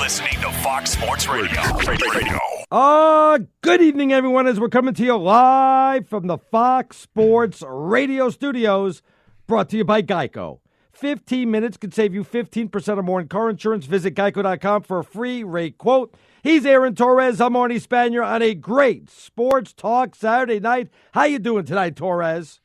Listening to Fox Sports Radio. Radio. Uh, good evening, everyone, as we're coming to you live from the Fox Sports Radio studios, brought to you by Geico. 15 minutes could save you 15% or more in car insurance. Visit geico.com for a free rate quote. He's Aaron Torres. I'm Arnie Spanier on a great sports talk Saturday night. How you doing tonight, Torres?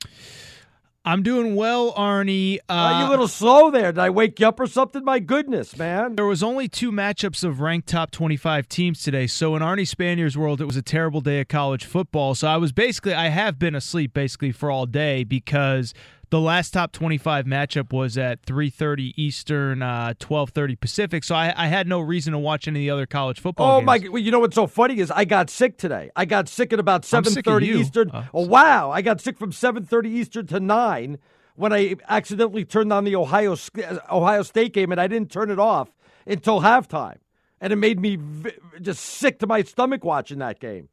I'm doing well, Arnie. Uh, Are you a little slow there? Did I wake you up or something? My goodness, man. There was only two matchups of ranked top 25 teams today. So in Arnie Spanier's world, it was a terrible day of college football. So I was basically, I have been asleep basically for all day because the last top 25 matchup was at 3.30 eastern uh, 12.30 pacific. So I, I, had no reason to watch any of the other college football oh games. my well, you know what's so funny is i got sick today. I got sick at about 7.30 eastern. Uh, oh wow. I got sick from 7.30 eastern to 9 when i accidentally turned on the ohio ohio state game and i didn't turn it off until halftime. And it made me v- just sick to my stomach watching that game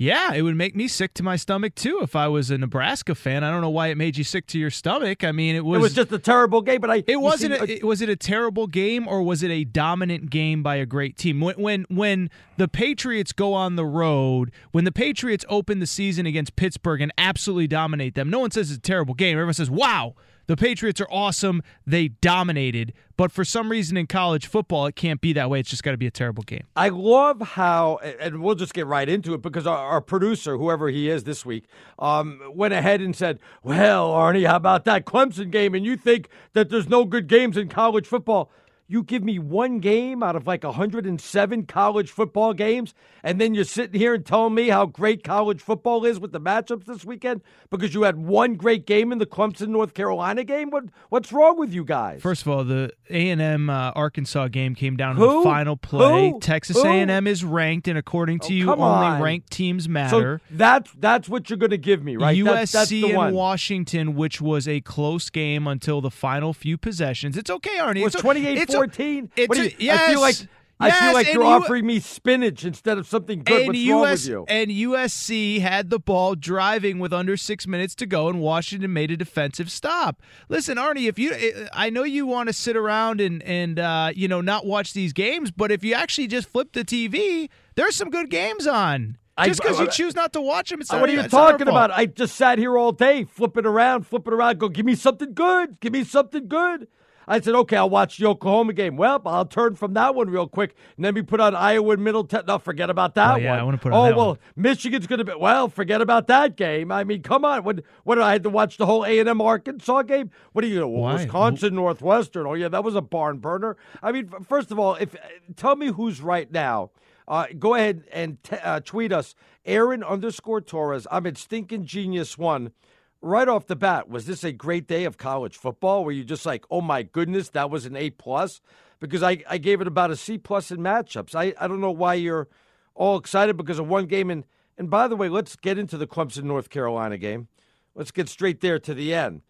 yeah, it would make me sick to my stomach too if I was a Nebraska fan. I don't know why it made you sick to your stomach. I mean, it was It was just a terrible game, but I It wasn't see, a, it, was it a terrible game or was it a dominant game by a great team? When when when the Patriots go on the road, when the Patriots open the season against Pittsburgh and absolutely dominate them, no one says it's a terrible game. Everyone says, "Wow, the Patriots are awesome. They dominated. But for some reason in college football, it can't be that way. It's just got to be a terrible game. I love how, and we'll just get right into it because our, our producer, whoever he is this week, um, went ahead and said, Well, Arnie, how about that Clemson game? And you think that there's no good games in college football. You give me one game out of like 107 college football games, and then you're sitting here and telling me how great college football is with the matchups this weekend because you had one great game in the Clemson North Carolina game. What what's wrong with you guys? First of all, the A and M uh, Arkansas game came down Who? to the final play. Who? Texas A and M is ranked, and according to Oh, you, only on. ranked teams matter. So that's that's what you're going to give me, right? USC That's, that's the and one. Washington, which was a close game until the final few possessions. It's okay, Arnie. It It's o- 28 it's 14. It's What do a- you- I feel like yes, I feel like you're you- offering me spinach instead of something good. What's US, wrong with you? and USC had the ball driving with under six minutes to go, and Washington made a defensive stop. Listen, Arnie, if you, I know you want to sit around and and uh, you know not watch these games, but if you actually just flip the TV, there's some good games on. Just because you choose not to watch them, it's not, what are you it's not our talking about? I just sat here all day, flipping around, flipping around. Go, give me something good. Give me something good. I said, okay, I'll watch the Oklahoma game. Well, I'll turn from that one real quick, and then we put on Iowa and Middle. Te- no, forget about that Oh, yeah, one. I wanna put on Oh well, one. Michigan's going to be. Well, forget about that game. I mean, come on. What? What? did I had to watch the whole A and M Arkansas game. What are you? Well, Why? Wisconsin Northwestern. Oh yeah, that was a barn burner. I mean, first of all, if tell me who's right now. Uh, go ahead and t- uh, tweet us, Aaron underscore Torres. I'm at Stinking Genius One. Right off the bat, was this a great day of college football? Were you just like, oh my goodness, that was an A plus? Because I, I gave it about a C plus in matchups. I, I don't know why you're all excited because of one game. And and by the way, let's get into the Clemson North Carolina game. Let's get straight there to the end.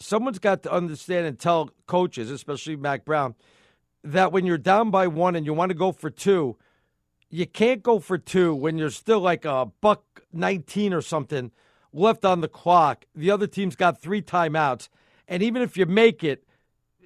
Someone's got to understand and tell coaches, especially Mack Brown, that when you're down by one and you want to go for two, you can't go for two when you're still like a buck 19 or something left on the clock. The other team's got three timeouts. And even if you make it,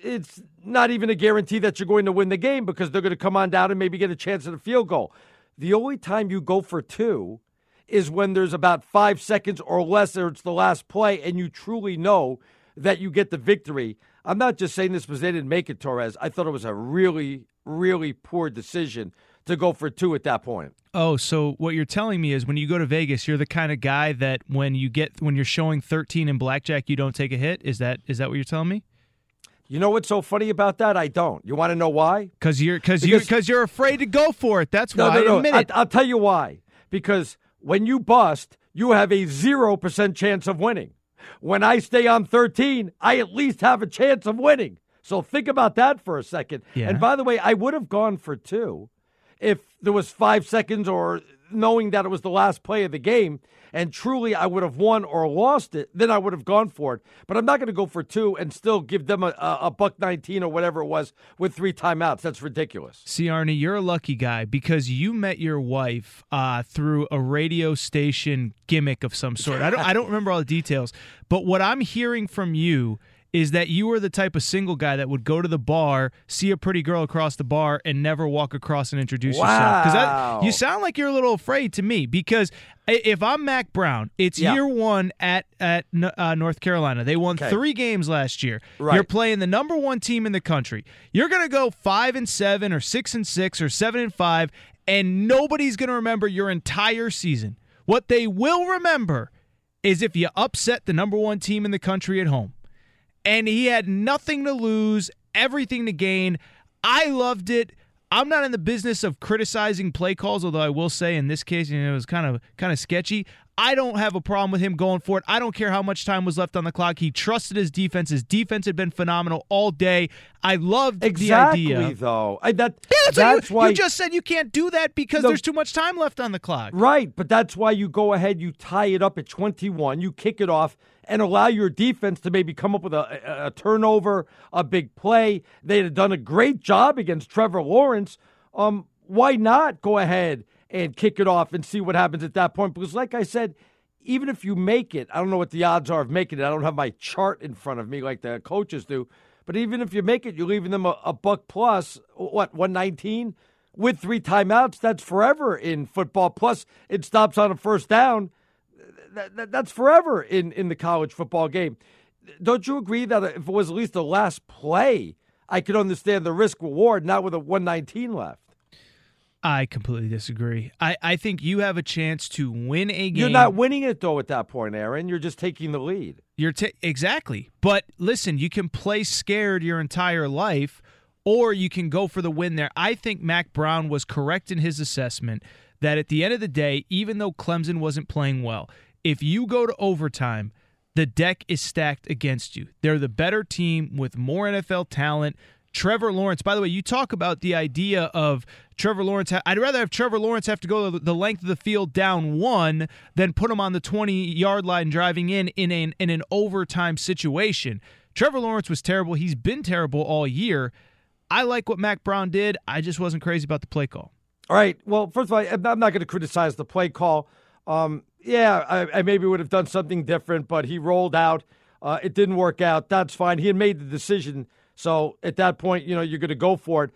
it's not even a guarantee that you're going to win the game because they're going to come on down and maybe get a chance at a field goal. The only time you go for two is when there's about five seconds or less, or it's the last play, and you truly know that you get the victory. I'm not just saying this because they didn't make it, Torres. I thought it was a really, really poor decision to go for two at that point. Oh, so what you're telling me is when you go to Vegas, you're the kind of guy that when you get when you're showing 13 in blackjack, you don't take a hit. Is that is that what you're telling me? You know what's so funny about that? I don't. You want to know why? Cause you're cause you because you're afraid to go for it. That's no, why. No, no, I. I'll tell you why. Because when you bust, you have a zero percent chance of winning. When I stay on 13, I at least have a chance of winning. So think about that for a second. Yeah. And by the way, I would have gone for two if there was five seconds or knowing that it was the last play of the game and truly I would have won or lost it, then I would have gone for it. But I'm not going to go for two and still give them a, a, a buck 19 or whatever it was with three timeouts. That's ridiculous. See, Arnie, you're a lucky guy because you met your wife uh, through a radio station gimmick of some sort. I don't, I don't remember all the details, but what I'm hearing from you is that you are the type of single guy that would go to the bar, see a pretty girl across the bar, and never walk across and introduce Wow. yourself. Because you sound like you're a little afraid to me. Because if I'm Mack Brown, it's Yeah. year one at at uh, North Carolina. They won Okay. three games last year. Right. You're playing the number one team in the country. You're gonna go five and seven, or six and six, or seven and five, and nobody's gonna remember your entire season. What they will remember is if you upset the number one team in the country at home and he had nothing to lose, everything to gain. I loved it. I'm not in the business of criticizing play calls, although I will say in this case, you know, it was kind of kind of sketchy. I don't have a problem with him going for it. I don't care how much time was left on the clock. He trusted his defense. His defense had been phenomenal all day. I loved Exactly, the idea. though. I, that, Yeah, that's, that's you, why you just said you can't do that because No. there's too much time left on the clock. Right, but that's why you go ahead, you tie it up at 21, you kick it off, and allow your defense to maybe come up with a, a, a turnover, a big play. They had done a great job against Trevor Lawrence. Um, why not go ahead and kick it off and see what happens at that point? Because, like I said, even if you make it, I don't know what the odds are of making it. I don't have my chart in front of me like the coaches do. But even if you make it, you're leaving them a, a buck plus, what, 119? With three timeouts, that's forever in football. Plus, it stops on a first down. That, that, that's forever in, in the college football game. Don't you agree that if it was at least the last play, I could understand the risk reward, not with a 119 left? I completely disagree. I, I think you have a chance to win a game. You're not winning it, though, at that point, Aaron. You're just taking the lead. You're ta exactly. But listen, you can play scared your entire life, or you can go for the win there. I think Mack Brown was correct in his assessment that at the end of the day, even though Clemson wasn't playing well, if you go to overtime, the deck is stacked against you. They're the better team with more NFL talent. Trevor Lawrence, by the way, you talk about the idea of Trevor Lawrence. I'd rather have Trevor Lawrence have to go the length of the field down one than put him on the 20 yard line driving in in an, in an overtime situation. Trevor Lawrence was terrible. He's been terrible all year. I like what Mack Brown did. I just wasn't crazy about the play call. All right. Well, first of all, I'm not going to criticize the play call. Um, yeah, I, I maybe would have done something different, but he rolled out. Uh, it didn't work out. That's fine. He had made the decision. So at that point, you know, you're going to go for it.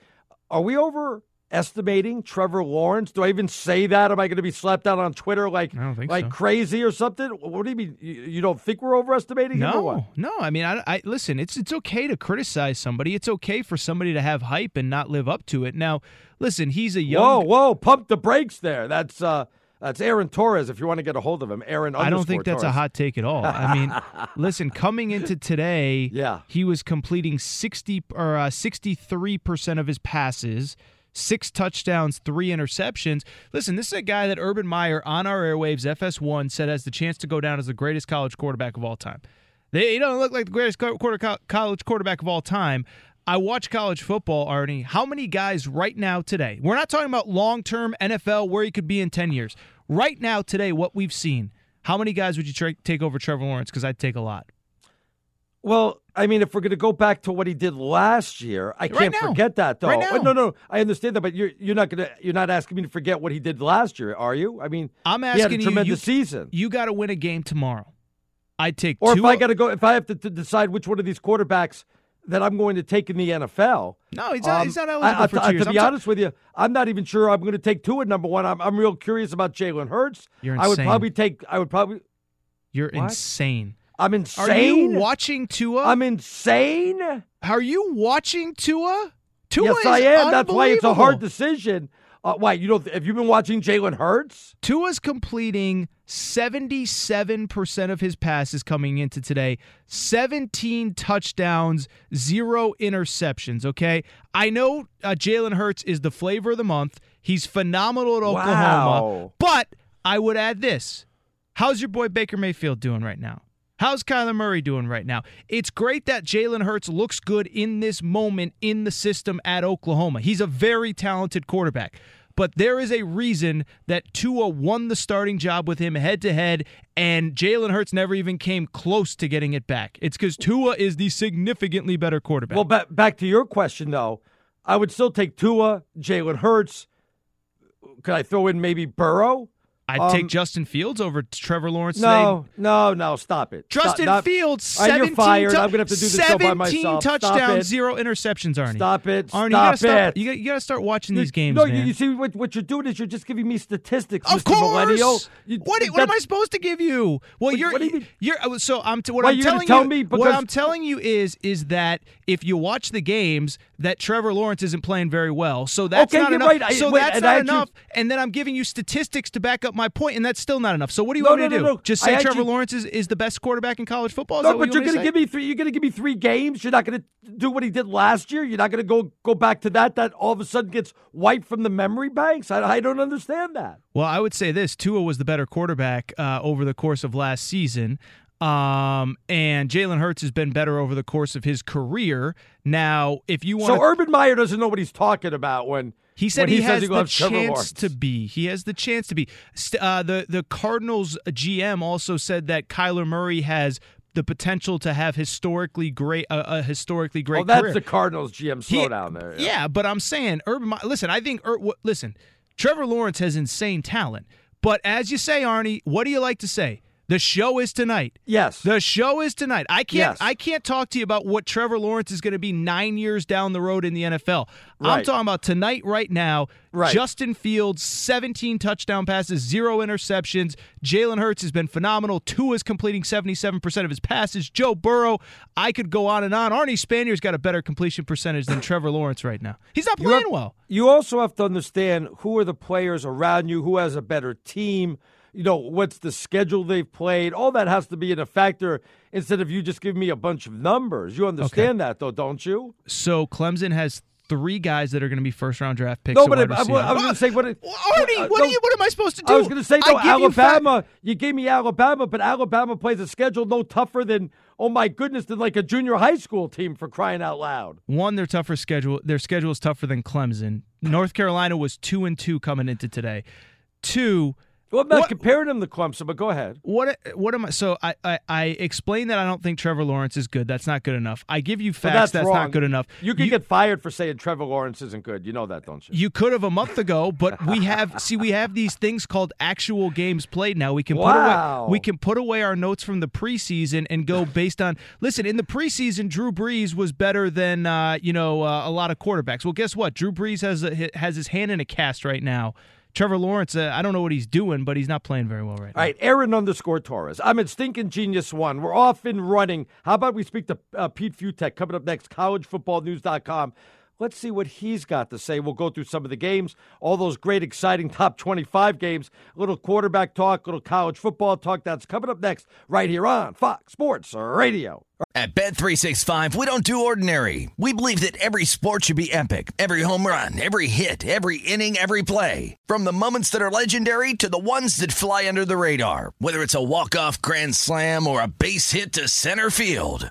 Are we overestimating Trevor Lawrence? Do I even say that? Am I going to be slapped out on Twitter like I don't think like so. crazy or something? What do you mean? You, don't think we're overestimating him? No, no. I mean, I, I listen. It's it's okay to criticize somebody. It's okay for somebody to have hype and not live up to it. Now, listen. He's a young. Whoa, whoa! Pump the brakes there. That's uh, that's Aaron Torres. If you want to get a hold of him, Aaron. I don't think that's a hot take at all. I mean, listen, coming into today, Yeah. he was completing 60 or uh, 63% of his passes, six touchdowns, three interceptions. Listen, this is a guy that Urban Meyer on our airwaves, FS1, said has the chance to go down as the greatest college quarterback of all time. They, he don't look like the greatest quarter, college quarterback of all time. I watch college football, Arnie. How many guys right now today? We're not talking about long term NFL where he could be in 10 years. Right now, today, what we've seen, how many guys would you tra- take over Trevor Lawrence? Because I'd take a lot. Well, I mean, if we're going to go back to what he did last year, I Right can't now. forget that though. Right now. Oh, no, no, I understand that, but you're you're not going to you're not asking me to forget what he did last year, are you? I mean, I'm he had a asking you. tremendous You, season. you got to win a game tomorrow. I'd take Or two. if I got to go, if I have to, to decide which one of these quarterbacks that I'm going to take in the NFL. No, he's not- he's not um, eligible I- I- for to, Tua years. To I'm be ta- honest with you, I'm not even sure I'm going to take two at number one. I'm, I'm real curious about Jalen Hurts. You're insane. I would probably take. I would probably. You're What? insane. I'm insane. Are you watching Tua? I'm insane. Are you watching Tua? Tua yes, is I am. That's why it's a hard decision. Uh, why you know? Have you been watching Jalen Hurts? Tua's completing 77% of his passes coming into today, 17 touchdowns, zero interceptions. Okay. I know uh, Jalen Hurts is the flavor of the month. He's phenomenal at Oklahoma. Wow. But I would add this How's your boy Baker Mayfield doing right now? How's Kyler Murray doing right now? It's great that Jalen Hurts looks good in this moment in the system at Oklahoma. He's a very talented quarterback. But there is a reason that Tua won the starting job with him head to head, and Jalen Hurts never even came close to getting it back. It's because Tua is the significantly better quarterback. Well, ba- back to your question though, I would still take Tua, Jalen Hurts. Could I throw in maybe Burrow? I'd um, take Justin Fields over Trevor Lawrence No, no, no. Stop it. Justin not- Fields, right, 17 you're fired. tou- I'm gonna have to do this show by myself. Stop touchdowns, zero interceptions, Arnie. Stop it. Arnie, you Stop gotta start, it. You got, you got to start watching You- these games, No, man. you, you see what, what you're doing is you're just giving me statistics, Of Mr. Millennial. course. You- what, what am I supposed to give you? Well, What- you're what do you mean? you're uh, so I'm t- what Why, I'm telling tell you. me what I'm telling you is is that if you watch the games, that Trevor Lawrence isn't playing very well. So that's Okay, not enough. right. I- so wait, that's not enough. And then I'm giving you statistics to back up my point, and that's still not enough. So what do you No, want me to no, do? no. Just I say Trevor actually- Lawrence is, is the best quarterback in college football? Is No, but you you're going to give me three. You're going to give me three games. You're not going to do what he did last year. You're not going to go go back to that. That all of a sudden gets wiped from the memory banks. I, I don't understand that. Well, I would say this: Tua was the better quarterback uh, over the course of last season, um, and Jalen Hurts has been better over the course of his career. Now, if you want, So Urban Meyer doesn't know what he's talking about when he said he, he, has he the chance to be. He has the chance to be. Uh, the the Cardinals GM also said that Kyler Murray has the potential to have historically great uh, a historically great Oh, that's career. the Cardinals GM. Slow He- down there. Yeah. but I'm saying Urban. Listen, I think. Listen, Trevor Lawrence has insane talent, but as you say, Arnie, what do you like to say? The show is tonight. Yes. The show is tonight. I can't. Yes. I can't talk to you about what Trevor Lawrence is going to be nine years down the road in the NFL. I'm talking about tonight, right now. Right. Justin Fields, 17 touchdown passes, zero interceptions. Jalen Hurts has been phenomenal. Tua is completing 77% of his passes. Joe Burrow, I could go on and on. Arnie Spanier's got a better completion percentage than Trevor Lawrence right now. He's not You playing have- well. You also have to understand who are the players around you, who has a better team. You know, what's the schedule they've played? All that has to be in a factor instead of you just giving me a bunch of numbers. You understand that, though, don't you? So Clemson has three guys that are going to be first round draft picks. No, but wide I, I, receiver. I was going to say what. It, Well, Arnie, uh, what, no, are you, what am I supposed to do? I was going to say I no. give you Alabama. You, gave me Alabama, but Alabama plays a schedule no tougher than oh my goodness than like a junior high school team for crying out loud. One, their tougher schedule. Their schedule is tougher than Clemson. North Carolina was two and two coming into today. Two. Well, I'm not What- comparing them to Clemson, but go ahead. What what am I? So I, I I explained that I don't think Trevor Lawrence is good. That's not good enough. I give you facts. that's that's wrong. not good enough. You can get fired for saying Trevor Lawrence isn't good. You know that, don't you? You could have a month ago, but we have see we have these things called actual games played now. We can Wow. put away we can put away our notes from the preseason and go based on listen, in the preseason Drew Brees was better than uh, you know uh, a lot of quarterbacks. Well, guess what? Drew Brees has a, has his hand in a cast right now. Trevor Lawrence, uh, I don't know what he's doing, but he's not playing very well right now. All right, Aaron underscore Torres. I'm at Stinking Genius One. We're off and running. How about we speak to uh, Pete Fiutak coming up next, collegefootballnews.com. Let's see what he's got to say. We'll go through some of the games, all those great, exciting top 25 games, a little quarterback talk, a little college football talk. That's coming up next, right here on Fox Sports Radio. At Bet365, we don't do ordinary. We believe that every sport should be epic. Every home run, every hit, every inning, every play. From the moments that are legendary to the ones that fly under the radar. Whether it's a walk-off grand slam or a base hit to center field.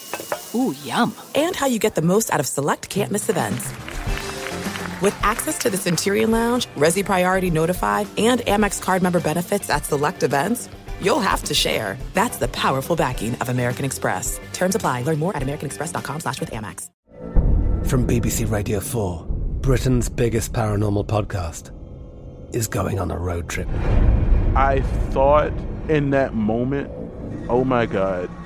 Ooh, yum. And how you get the most out of select can't miss events. With access to the Centurion Lounge, Resy Priority Notified, and Amex card member benefits at select events, you'll have to share. That's the powerful backing of American Express. Terms apply. Learn more at americanexpress.com slash with Amex. From BBC Radio 4, Britain's biggest paranormal podcast is going on a road trip. I thought in that moment, oh my God,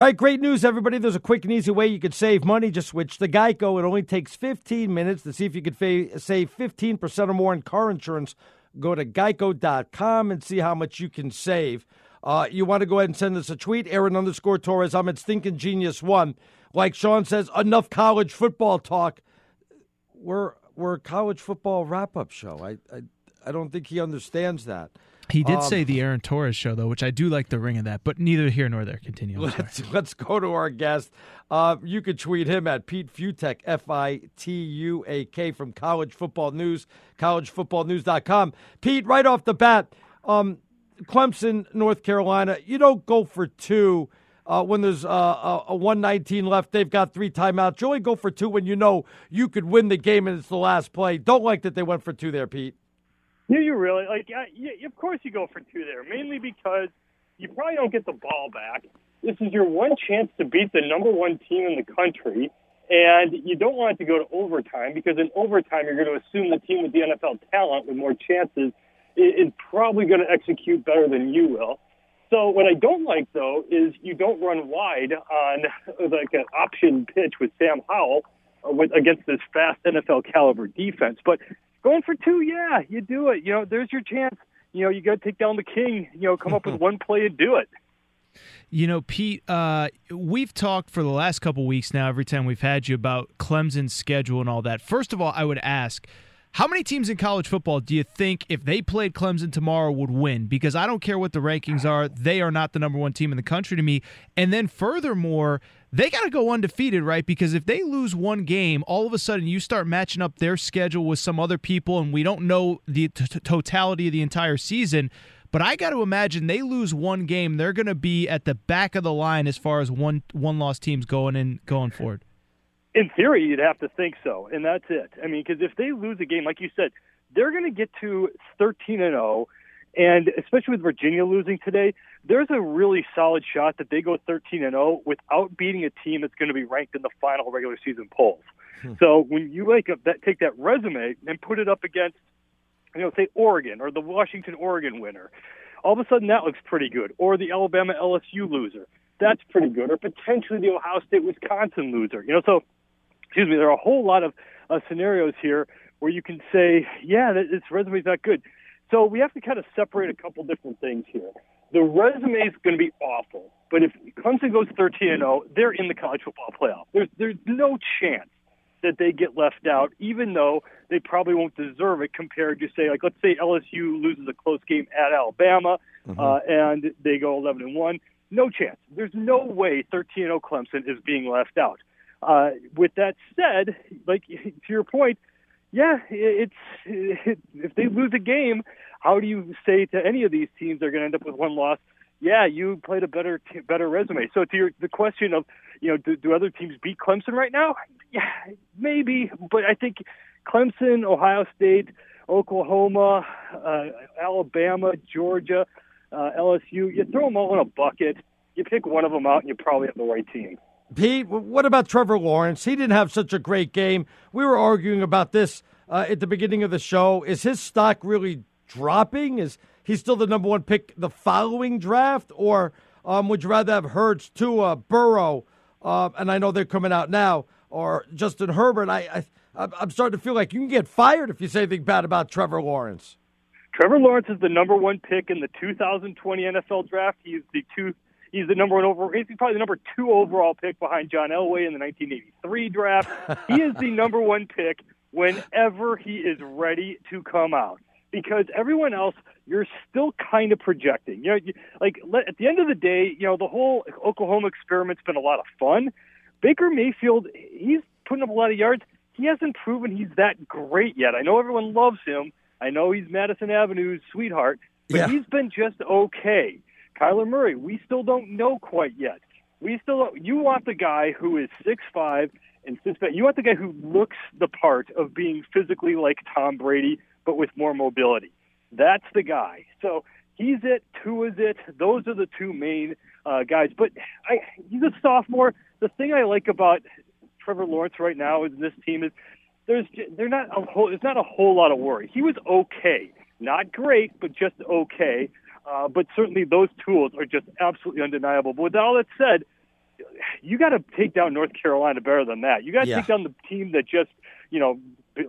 All right, great news, everybody. There's a quick and easy way you could save money. Just switch to Geico. It only takes 15 minutes to see if you could fa- save 15% or more in car insurance. Go to geico.com and see how much you can save. Uh, you want to go ahead and send us a tweet, Aaron underscore Torres. I'm at Stinking Genius One. Like Sean says, enough college football talk. We're we're a college football wrap up show. I, I I don't think he understands that. He did Um, say the Aaron Torres show, though, which I do like the ring of that, but neither here nor there. Continue. Let's, let's go to our guest. Uh, you could tweet him at Pete Fiutak, F I T U A K, from College Football News, collegefootballnews.com. Pete, right off the bat, um, Clemson, North Carolina, you don't go for two uh, when there's uh, a, a 119 left. They've got three timeouts. You only go for two when you know you could win the game and it's the last play. Don't like that they went for two there, Pete. Yeah, you really like. Uh, yeah, of course, you go for two there, mainly because you probably don't get the ball back. This is your one chance to beat the number one team in the country, and you don't want it to go to overtime because in overtime you're going to assume the team with the NFL talent with more chances is, is probably going to execute better than you will. So what I don't like though is you don't run wide on like an option pitch with Sam Howell uh, with against this fast NFL caliber defense, but going for two, yeah, you do it. You know, there's your chance. You know, you got to take down the king. You know, come up with one play and do it. You know, Pete, uh, we've talked for the last couple weeks now, every time we've had you about Clemson's schedule and all that. First of all, I would ask, how many teams in college football do you think, if they played Clemson tomorrow, would win? Because I don't care what the rankings are, they are not the number one team in the country to me. And then, furthermore, they got to go undefeated, right? Because if they lose one game, all of a sudden you start matching up their schedule with some other people, and we don't know the t- totality of the entire season. But I got to imagine they lose one game, they're going to be at the back of the line as far as one one loss teams going in going forward. In theory, you'd have to think so, and that's it. I mean, because if they lose a game, like you said, they're going to get to 13 and 0. And especially with Virginia losing today, there's a really solid shot that they go 13 and 0 without beating a team that's going to be ranked in the final regular season polls. Hmm. So when you like that, take that resume and put it up against, you know, say Oregon or the Washington Oregon winner, all of a sudden that looks pretty good. Or the Alabama LSU loser, that's pretty good. Or potentially the Ohio State Wisconsin loser. You know, so excuse me, there are a whole lot of uh, scenarios here where you can say, yeah, that, this resume's not good. So we have to kind of separate a couple different things here. The resume is going to be awful, but if Clemson goes 13 and 0, they're in the college football playoff. There's there's no chance that they get left out, even though they probably won't deserve it compared to say like let's say LSU loses a close game at Alabama uh, and they go 11 and one. No chance. There's no way 13 0 Clemson is being left out. Uh, with that said, like to your point, yeah, it's it, if they lose a game, how do you say to any of these teams they're going to end up with one loss? Yeah, you played a better better resume. So to your the question of you know do, do other teams beat Clemson right now? Yeah, maybe, but I think Clemson, Ohio State, Oklahoma, uh, Alabama, Georgia, uh, LSU, you throw them all in a bucket. You pick one of them out, and you probably have the right team. Pete, what about Trevor Lawrence? He didn't have such a great game. We were arguing about this uh, at the beginning of the show. Is his stock really dropping? Is he still the number one pick the following draft, or um, would you rather have Hurts, Tua, Burrow, uh, and I know they're coming out now, or Justin Herbert? I, I I'm starting to feel like you can get fired if you say anything bad about Trevor Lawrence. Trevor Lawrence is the number one pick in the 2020 NFL draft. He's the two. He's the number one over. He's probably the number two overall pick behind John Elway in the 1983 draft. he is the number one pick whenever he is ready to come out. Because everyone else, you're still kind of projecting. You know, you, like let, at the end of the day, you know, the whole Oklahoma experiment's been a lot of fun. Baker Mayfield, he's putting up a lot of yards. He hasn't proven he's that great yet. I know everyone loves him. I know he's Madison Avenue's sweetheart, but Yeah. he's been just okay. Kyler Murray, we still don't know quite yet. We still you want the guy who is six five and sits. You want the guy who looks the part of being physically like Tom Brady, but with more mobility. That's the guy. So he's it. Tua is it. Those are the two main uh, guys. But I, he's a sophomore. The thing I like about Trevor Lawrence right now is this team is there's they're not a whole there's not a whole lot of worry. He was okay, not great, but just okay. Uh, but certainly those tools are just absolutely undeniable. But with all that said, you got to take down North Carolina better than that. You got to Yeah. take down the team that just you know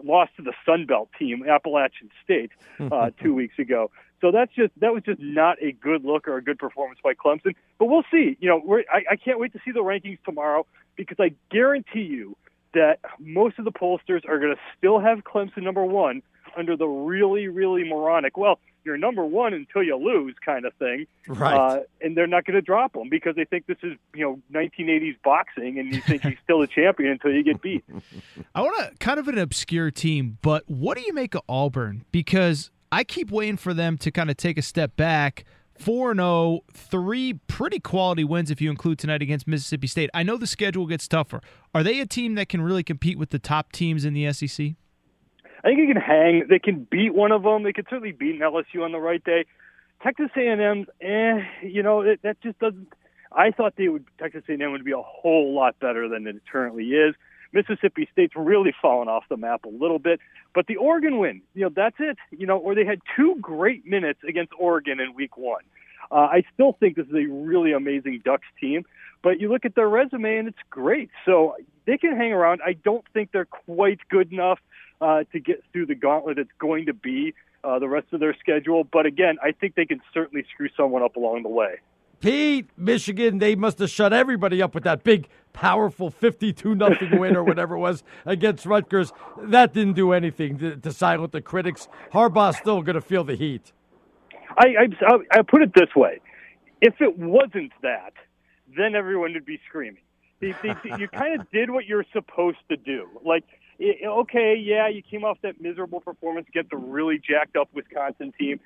lost to the Sun Belt team, Appalachian State, uh, two weeks ago. So that's just that was just not a good look or a good performance by Clemson. But we'll see. You know, we're, I, I can't wait to see the rankings tomorrow because I guarantee you that most of the pollsters are going to still have Clemson number one under the really, really moronic. Well, you're number one until you lose kind of thing, Right. Uh, and they're not going to drop them because they think this is you know 1980s boxing, and you think he's still a champion until you get beat. I want to kind of an obscure team, but what do you make of Auburn? Because I keep waiting for them to kind of take a step back. 4 0, three pretty quality wins if you include tonight against Mississippi State. I know the schedule gets tougher. Are they a team that can really compete with the top teams in the SEC? I think you can hang. They can beat one of them. They could certainly beat an LSU on the right day. Texas A&M, eh, you know, it, that just doesn't. I thought they would. Texas A&M would be a whole lot better than it currently is. Mississippi State's really fallen off the map a little bit, but the Oregon win, you know, that's it. You know, or they had two great minutes against Oregon in Week One. Uh, I still think this is a really amazing Ducks team, but you look at their resume and it's great. So they can hang around. I don't think they're quite good enough uh, to get through the gauntlet it's going to be uh, the rest of their schedule. But again, I think they can certainly screw someone up along the way. Pete, Michigan, they must have shut everybody up with that big, powerful 52 nothing win or whatever it was against Rutgers. That didn't do anything to, to silence the critics. Harbaugh's still going to feel the heat. I, I, I put it this way: if it wasn't that, then everyone would be screaming. You kind of did what you're supposed to do. Like, i- okay, yeah, you came off that miserable performance against a really jacked up Wisconsin team,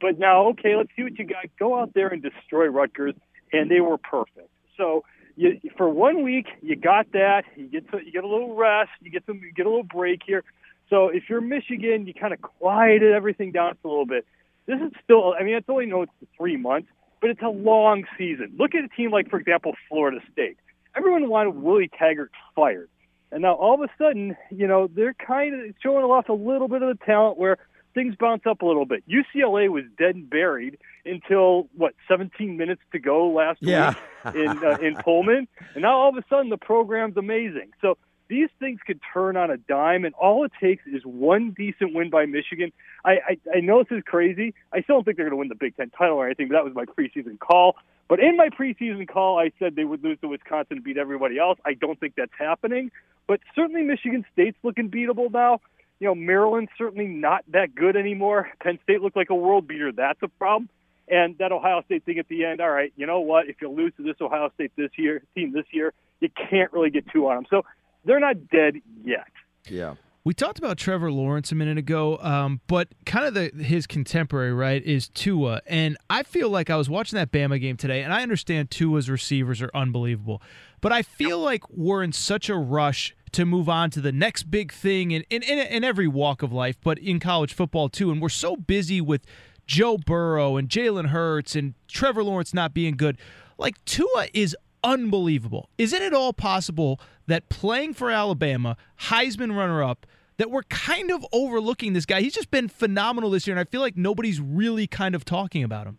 but now, okay, let's see what you got. Go out there and destroy Rutgers, and they were perfect. So. You, for one week, you got that. You get to, you get a little rest. You get some you get a little break here. So if you're Michigan, you kind of quieted everything down for a little bit This is still, I mean, it's only know it's three months, but it's a long season. Look at a team like, for example, Florida State. Everyone wanted Willie Taggart fired. And now all of a sudden, you know, they're kind of showing off a little bit of the talent where things bounce up a little bit. UCLA was dead and buried until what 17 minutes to go last Yeah. week in uh, in Pullman, and now all of a sudden the program's amazing. So these things could turn on a dime, and all it takes is one decent win by Michigan. I I, I know this is crazy. I still don't think they're going to win the Big Ten title or anything, but that was my preseason call. But in my preseason call, I said they would lose to Wisconsin and beat everybody else. I don't think that's happening, but certainly Michigan State's looking beatable now. You know, Maryland's certainly not that good anymore. Penn State looked like a world beater. That's a problem. And that Ohio State thing at the end, all right, you know what? If you lose to this Ohio State this year team this year, you can't really get two on them. So they're not dead yet. Yeah. We talked about Trevor Lawrence a minute ago, um, but kind of the his contemporary, right, is Tua. And I feel like I was watching that Bama game today, and I understand Tua's receivers are unbelievable, but I feel like we're in such a rush to move on to the next big thing in, in, in, in every walk of life, but in college football too. And we're so busy with Joe Burrow and Jalen Hurts and Trevor Lawrence not being good. Like Tua is unbelievable. Is it at all possible that playing for Alabama, Heisman runner up, that we're kind of overlooking this guy? He's just been phenomenal this year, and I feel like nobody's really kind of talking about him.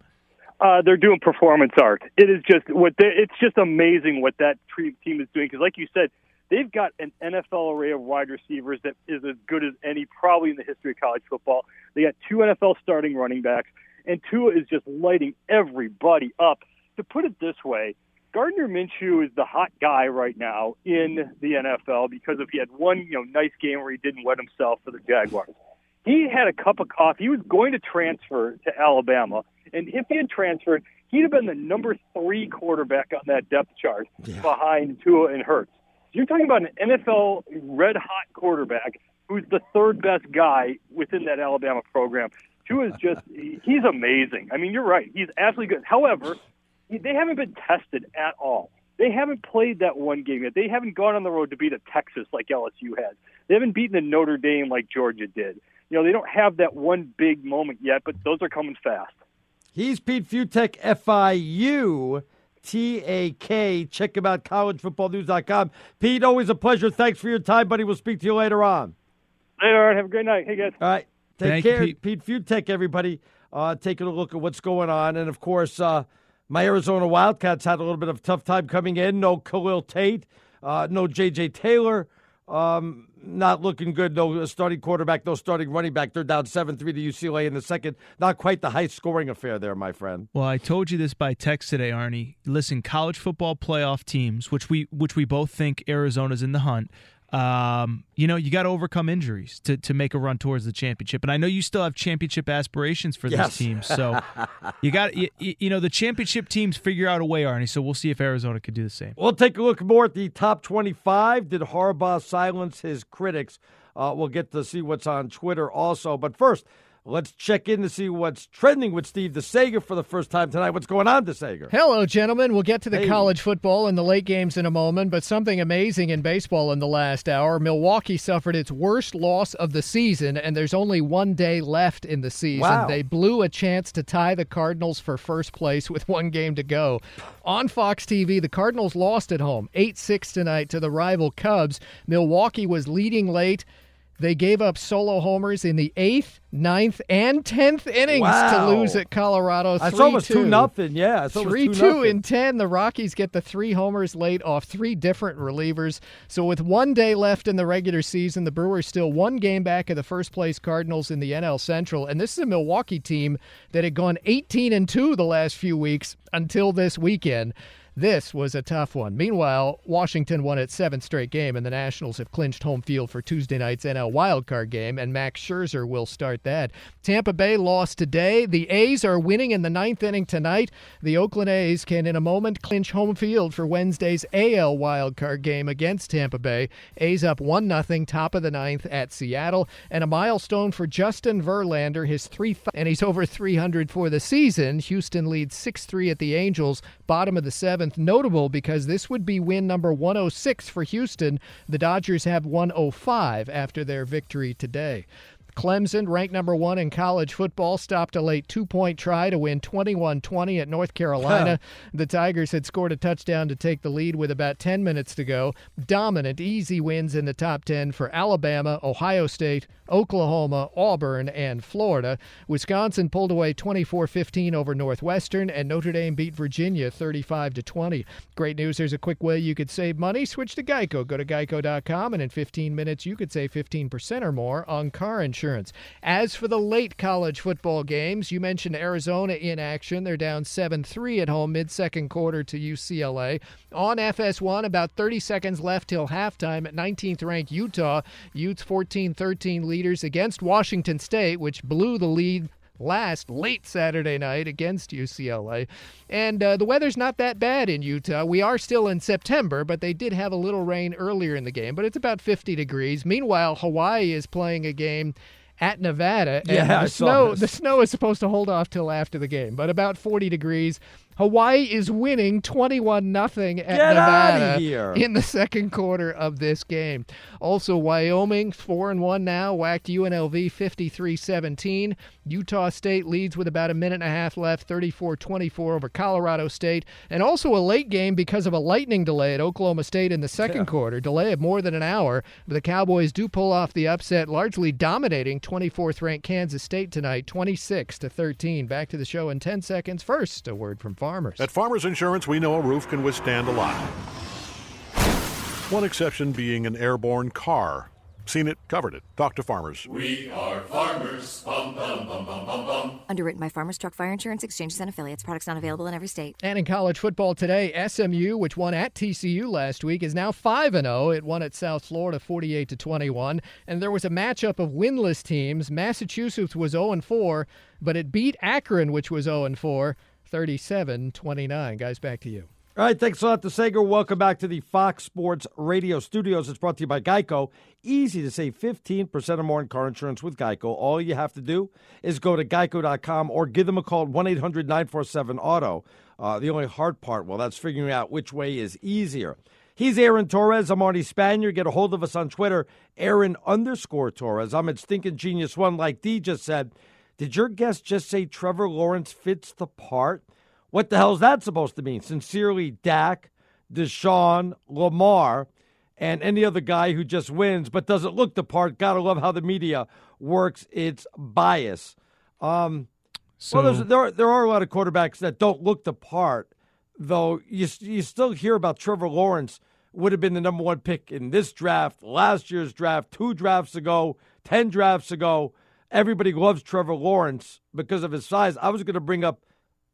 Uh, they're doing performance art. It is just what they, it's just amazing what that team is doing. Because, like you said, they've got an NFL array of wide receivers that is as good as any probably in the history of college football. They got two NFL starting running backs, and Tua is just lighting everybody up. To put it this way, Gardner Minshew is the hot guy right now in the NFL because if he had one you know nice game where he didn't wet himself for the Jaguars. He had a cup of coffee. He was going to transfer to Alabama, and if he had transferred, he'd have been the number three quarterback on that depth chart behind Tua and Hurts. You're talking about an NFL red hot quarterback who's the third best guy within that Alabama program. Tua is just, he's amazing. I mean, you're right. He's absolutely good. However, they haven't been tested at all. They haven't played that one game yet. They haven't gone on the road to beat a Texas like LSU has. They haven't beaten a Notre Dame like Georgia did. You know, they don't have that one big moment yet, but those are coming fast. He's Pete Fiutak, F I U T A K. Check him out, collegefootballnews.com. Pete, always a pleasure. Thanks for your time, buddy. We'll speak to you later on. Later, all right. Have a great night. Hey, guys. All right. Take Thank you, care. Pete. Pete Fiutak, everybody. Uh, taking a look at what's going on. And, of course, uh, my Arizona Wildcats had a little bit of tough time coming in. No Khalil Tate, uh, no J.J. Taylor. Um, not looking good. No starting quarterback, no starting running back. They're down 7 3 to UCLA in the second. Not quite the high scoring affair there, my friend. Well, I told you this by text today, Arnie. Listen, college football playoff teams, which we which we both think Arizona's in the hunt. Um, you know, you got to overcome injuries to, to make a run towards the championship. And I know you still have championship aspirations for Yes. this team. So you got you, you know the championship teams figure out a way, Arnie. So we'll see if Arizona could do the same. We'll take a look more at the top 25. Did Harbaugh silence his critics? Uh, we'll get to see what's on Twitter also. But first, let's check in to see what's trending with Steve DeSager for the first time tonight. What's going on, DeSager? Hello, gentlemen. We'll get to the Hey. college football and the late games in a moment, but something amazing in baseball in the last hour. Milwaukee suffered its worst loss of the season, and there's only one day left in the season. Wow. They blew a chance to tie the Cardinals for first place with one game to go. On Fox TV, the Cardinals lost at home 8 6 tonight to the rival Cubs. Milwaukee was leading late. They gave up solo homers in the eighth, ninth, and tenth innings Wow. to lose at Colorado. That's 3-2. almost 2 nothing. Yeah, it's Three two in ten. The Rockies get the three homers late off three different relievers. So with one day left in the regular season, the Brewers still one game back of the first place Cardinals in the NL Central. And this is a Milwaukee team that had gone 18 and two the last few weeks until this weekend. This was a tough one. Meanwhile, Washington won its seventh straight game, and the Nationals have clinched home field for Tuesday night's NL wildcard game, and Max Scherzer will start that. Tampa Bay lost today. The A's are winning in the ninth inning tonight. The Oakland A's can, in a moment, clinch home field for Wednesday's AL wildcard game against Tampa Bay. A's up 1 0, top of the ninth at Seattle, and a milestone for Justin Verlander, his three, and he's over 300 for the season. Houston leads 6 3 at the Angels, bottom of the seventh. Notable because this would be win number 106 for Houston. The Dodgers have 105 after their victory today. Clemson, ranked number one in college football, stopped a late two point try to win 21 20 at North Carolina. the Tigers had scored a touchdown to take the lead with about 10 minutes to go. Dominant, easy wins in the top 10 for Alabama, Ohio State, Oklahoma, Auburn, and Florida. Wisconsin pulled away 24 15 over Northwestern, and Notre Dame beat Virginia 35 20. Great news there's a quick way you could save money. Switch to Geico. Go to geico.com, and in 15 minutes, you could save 15% or more on car insurance. As for the late college football games, you mentioned Arizona in action. They're down 7 3 at home mid second quarter to UCLA. On FS1, about 30 seconds left till halftime at 19th ranked Utah. Utes 14 13 leaders against Washington State, which blew the lead last late Saturday night against UCLA. And uh, the weather's not that bad in Utah. We are still in September, but they did have a little rain earlier in the game, but it's about 50 degrees. Meanwhile, Hawaii is playing a game at Nevada. And Yeah, the snow the snow is supposed to hold off till after the game, but about 40 degrees. Hawaii is winning 21 nothing at Get Nevada here. in the second quarter of this game. Also, Wyoming 4 and 1 now, whacked UNLV 53-17. Utah State leads with about a minute and a half left, 34-24 over Colorado State, and also a late game because of a lightning delay at Oklahoma State in the second quarter, delay of more than an hour. But the Cowboys do pull off the upset, largely dominating 24th ranked Kansas State tonight, 26 to 13. Back to the show in 10 seconds. First, a word from farmers. At Farmers Insurance, we know a roof can withstand a lot. One exception being an airborne car. Seen it, covered it. Talk to farmers. We are farmers. Bum, bum, bum, bum, bum, bum. Underwritten by Farmers Truck Fire Insurance Exchanges and Affiliates. Products not available in every state. And in college football today, SMU, which won at TCU last week, is now 5 0. It won at South Florida 48 to 21. And there was a matchup of winless teams. Massachusetts was 0 4, but it beat Akron, which was 0 4, 37 29. Guys, back to you. All right, thanks a lot to Sager. Welcome back to the Fox Sports Radio studios. It's brought to you by Geico. Easy to save 15% or more in car insurance with Geico. All you have to do is go to geico.com or give them a call at 1 800 947 Auto. Uh, the only hard part, well, that's figuring out which way is easier. He's Aaron Torres. I'm Arnie Spanier. Get a hold of us on Twitter, Aaron underscore Torres. I'm at Stinking Genius One, like D just said. Did your guest just say Trevor Lawrence fits the part? What the hell is that supposed to mean? Sincerely, Dak, Deshaun, Lamar, and any other guy who just wins but doesn't look the part. Gotta love how the media works its bias. Um, So- well, there's, there are, there are a lot of quarterbacks that don't look the part, though. You you still hear about Trevor Lawrence would have been the number one pick in this draft, last year's draft, two drafts ago, ten drafts ago. Everybody loves Trevor Lawrence because of his size. I was going to bring up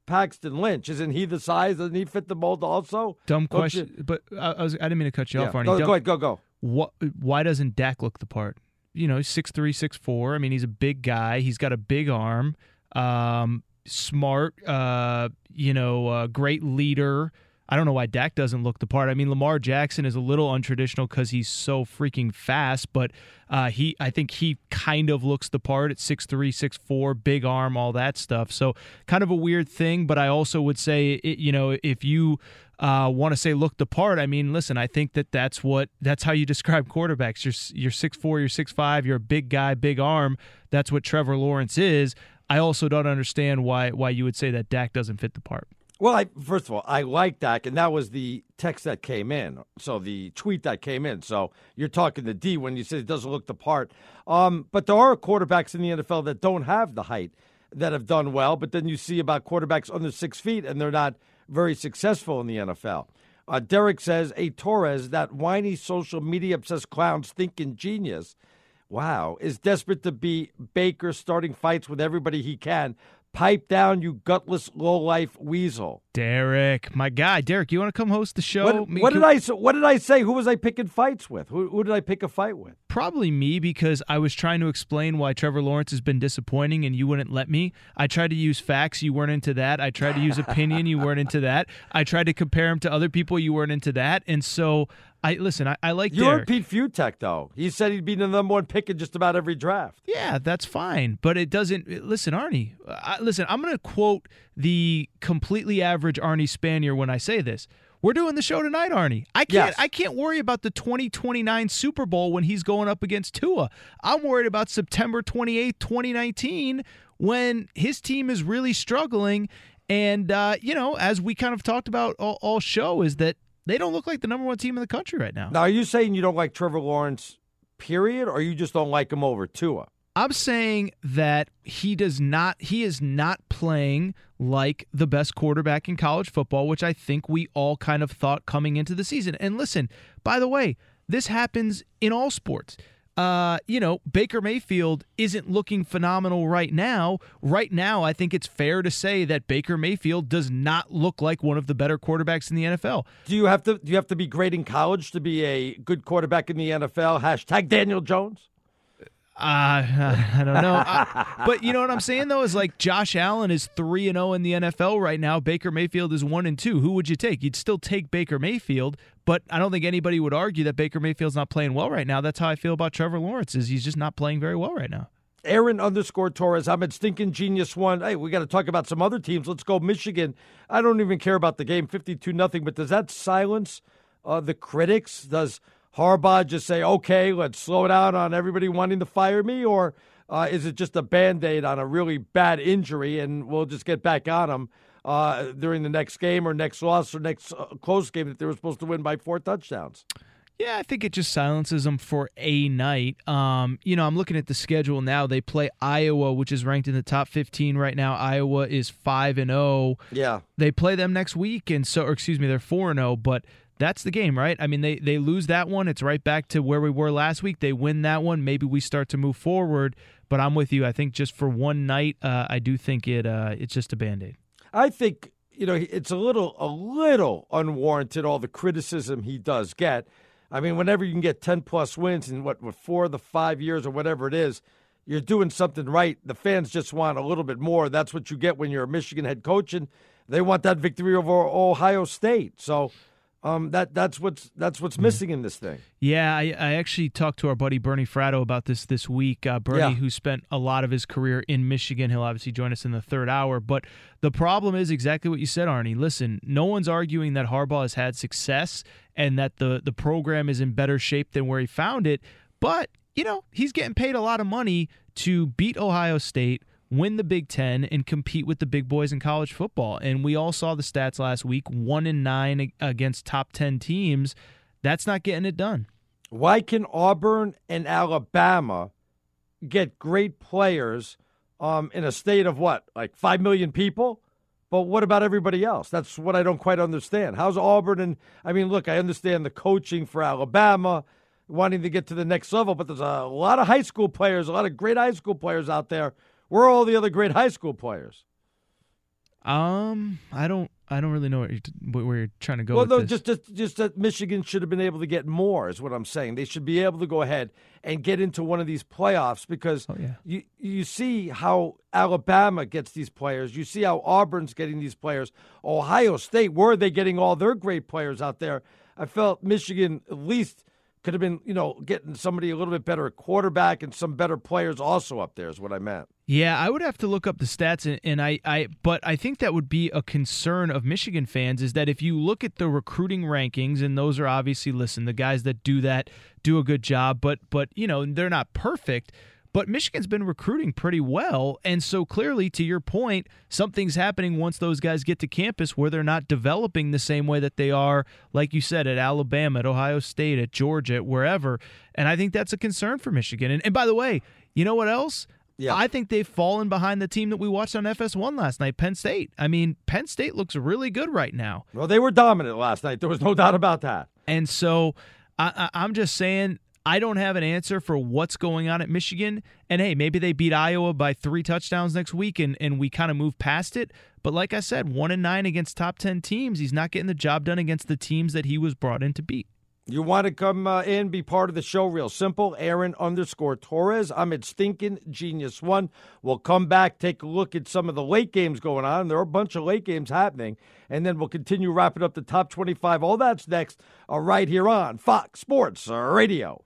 Paxton Lynch. Isn't he the size? Doesn't he fit the mold also? Dumb Don't you- question, but I, I was I didn't mean to cut you Yeah. off, Arnie. Go- Dumb- go ahead, go, go. What? Why doesn't Dak look the part? You know, he's six three, six four. I mean, he's a big guy. He's got a big arm. Um, smart. Uh, you know, uh, great leader. I don't know why Dak doesn't look the part. I mean, Lamar Jackson is a little untraditional because he's so freaking fast, but uh, he, I think he kind of looks the part at 6'3", 6'4", big arm, all that stuff. So kind of a weird thing, but I also would say, it, you know, if you uh, want to say look the part, I mean, listen, I think that that's what that's how you describe quarterbacks. You're you're six four, you're six five, you're a big guy, big arm. That's what Trevor Lawrence is. I also don't understand why why you would say that Dak doesn't fit the part. Well, I, first of all, I like Dak, and that was the text that came in. So the tweet that came in. So you're talking to D when you say it doesn't look the part. Um, but there are quarterbacks in the NFL that don't have the height that have done well. But then you see about quarterbacks under six feet, and they're not very successful in the NFL. Uh, Derek says a Torres, that whiny social media obsessed clown, stinking genius. Wow, is desperate to be Baker, starting fights with everybody he can. Pipe down, you gutless low-life weasel. Derek, my guy, Derek, you want to come host the show? What, what did I? What did I say? Who was I picking fights with? Who, who did I pick a fight with? Probably me because I was trying to explain why Trevor Lawrence has been disappointing and you wouldn't let me. I tried to use facts, you weren't into that. I tried to use opinion, you weren't into that. I tried to compare him to other people, you weren't into that. And so I listen, I, I like You're Derek. Pete Fiutak, though. He said he'd be the number one pick in just about every draft. Yeah, that's fine, but it doesn't. Listen, Arnie. I, listen, I'm going to quote the completely average Arnie Spanier when I say this. We're doing the show tonight, Arnie. I can't Yes. I can't worry about the 2029 Super Bowl when he's going up against Tua. I'm worried about September 28th, 2019 when his team is really struggling and uh, you know, as we kind of talked about all, all show is that they don't look like the number 1 team in the country right now. Now, are you saying you don't like Trevor Lawrence, period, or you just don't like him over Tua? I'm saying that he does not he is not playing like the best quarterback in college football, which I think we all kind of thought coming into the season. And listen, by the way, this happens in all sports. Uh, you know, Baker Mayfield isn't looking phenomenal right now. Right now, I think it's fair to say that Baker Mayfield does not look like one of the better quarterbacks in the NFL. Do you have to do you have to be great in college to be a good quarterback in the NFL? Hashtag Daniel Jones. Uh, I don't know. Uh, but you know what I'm saying though is like Josh Allen is 3 and 0 in the NFL right now. Baker Mayfield is 1 and 2. Who would you take? You'd still take Baker Mayfield, but I don't think anybody would argue that Baker Mayfield's not playing well right now. That's how I feel about Trevor Lawrence is he's just not playing very well right now. Aaron underscore Torres. I'm at Stinking Genius One. Hey, we got to talk about some other teams. Let's go Michigan. I don't even care about the game, 52 nothing. But does that silence uh, the critics? Does Harbaugh just say, "Okay, let's slow down on everybody wanting to fire me," or uh, is it just a band aid on a really bad injury, and we'll just get back on them uh, during the next game or next loss or next uh, close game that they were supposed to win by four touchdowns? Yeah, I think it just silences them for a night. Um, you know, I'm looking at the schedule now. They play Iowa, which is ranked in the top 15 right now. Iowa is 5 and 0. Yeah. They play them next week and so or excuse me, they're 4 and 0, but that's the game, right? I mean, they they lose that one, it's right back to where we were last week. They win that one, maybe we start to move forward, but I'm with you. I think just for one night, uh, I do think it uh, it's just a band-aid. I think you know it's a little a little unwarranted all the criticism he does get. I mean, whenever you can get ten plus wins in what, what four of the five years or whatever it is, you're doing something right. The fans just want a little bit more. That's what you get when you're a Michigan head coach, and they want that victory over Ohio State. So. Um, that that's what's that's what's missing in this thing. Yeah, I, I actually talked to our buddy Bernie Fratto about this this week. Uh, Bernie, Yeah. who spent a lot of his career in Michigan, he'll obviously join us in the third hour. But the problem is exactly what you said, Arnie. Listen, no one's arguing that Harbaugh has had success and that the the program is in better shape than where he found it. But you know, he's getting paid a lot of money to beat Ohio State win the Big Ten and compete with the big boys in college football. And we all saw the stats last week: one in nine against top ten teams. That's not getting it done. Why can Auburn and Alabama get great players um, in a state of what, like five million people? But what about everybody else? That's what I don't quite understand. How's Auburn and I mean, look, I understand the coaching for Alabama, wanting to get to the next level, but there's a lot of high school players, a lot of great high school players out there. Where are all the other great high school players? Um, I don't, I don't really know what you're, where you're trying to go. well, with no, this. just, just just that Michigan should have been able to get more is what I'm saying. They should be able to go ahead and get into one of these playoffs because Oh, yeah. you you see how Alabama gets these players. You see how Auburn's getting these players. Ohio State, where are they getting all their great players out there? I felt Michigan at least could have been, you know, getting somebody a little bit better at quarterback and some better players also up there is what I meant. Yeah, I would have to look up the stats, and, and I, I, but I think that would be a concern of Michigan fans is that if you look at the recruiting rankings, and those are obviously, listen, the guys that do that do a good job, but, but you know, they're not perfect. But Michigan's been recruiting pretty well, and so clearly, to your point, something's happening once those guys get to campus where they're not developing the same way that they are, like you said, at Alabama, at Ohio State, at Georgia, at wherever. And I think that's a concern for Michigan. And, and by the way, you know what else? Yeah. I think they've fallen behind the team that we watched on FS1 last night, Penn State. I mean, Penn State looks really good right now. Well, they were dominant last night. There was no doubt about that. And so I, I, I'm just saying, I don't have an answer for what's going on at Michigan. And hey, maybe they beat Iowa by three touchdowns next week and, and we kind of move past it. But like I said, one and nine against top 10 teams. He's not getting the job done against the teams that he was brought in to beat. You want to come uh, in, be part of the show, real simple. Aaron underscore Torres. I'm at Stinking Genius One. We'll come back, take a look at some of the late games going on. There are a bunch of late games happening, and then we'll continue wrapping up the top 25. All that's next, uh, right here on Fox Sports Radio.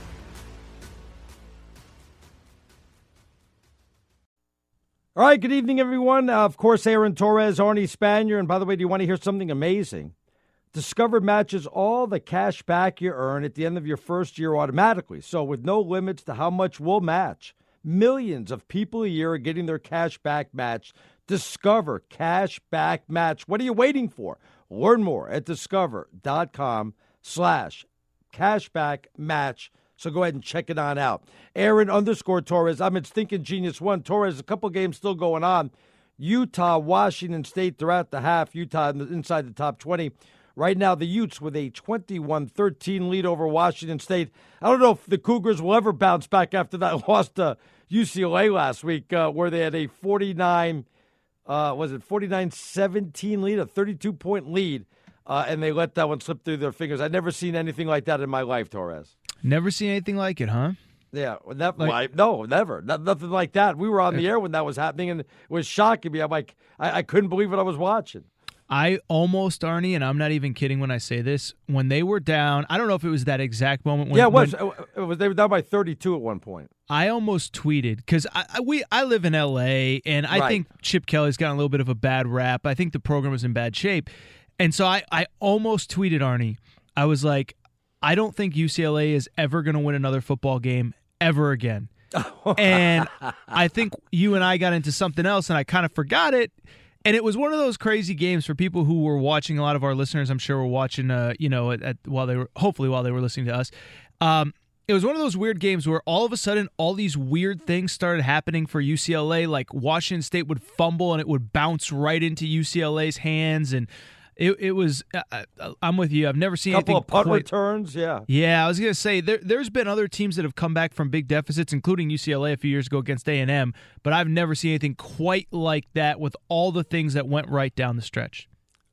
All right, good evening, everyone. Uh, of course, Aaron Torres, Arnie Spanier. And by the way, do you want to hear something amazing? Discover matches all the cash back you earn at the end of your first year automatically. So, with no limits to how much we'll match, millions of people a year are getting their cash back matched. Discover Cash Back Match. What are you waiting for? Learn more at discover.com slash cashback match. So go ahead and check it on out. Aaron underscore Torres. I'm at Stinking Genius One. Torres, a couple games still going on. Utah, Washington State throughout the half. Utah inside the top 20. Right now, the Utes with a 21 13 lead over Washington State. I don't know if the Cougars will ever bounce back after that loss to UCLA last week, uh, where they had a 49, uh, was it 49 17 lead, a 32 point lead, uh, and they let that one slip through their fingers. I've never seen anything like that in my life, Torres. Never seen anything like it, huh? Yeah, that, like, no, never, Not, nothing like that. We were on the air when that was happening, and it was shocking me. I'm like, I, I couldn't believe what I was watching. I almost, Arnie, and I'm not even kidding when I say this. When they were down, I don't know if it was that exact moment. When, yeah, it was. when- it was. They were down by 32 at one point. I almost tweeted because I, I we I live in L.A. and I Right. think Chip Kelly's gotten a little bit of a bad rap. I think the program was in bad shape, and so I I almost tweeted Arnie. I was like, I don't think UCLA is ever going to win another football game ever again. and I think you and I got into something else, and I kind of forgot it. And it was one of those crazy games for people who were watching. A lot of our listeners, I'm sure, were watching. Uh, you know, at, at while they were hopefully while they were listening to us. Um, it was one of those weird games where all of a sudden all these weird things started happening for UCLA. Like Washington State would fumble and it would bounce right into UCLA's hands, and it it was. Uh, uh, I'm with you. I've never seen a couple anything of punt quite- returns. Yeah. yeah, I was gonna say there, there's been other teams that have come back from big deficits, including UCLA a few years ago against A and M, but I've never seen anything quite like that with all the things that went right down the stretch.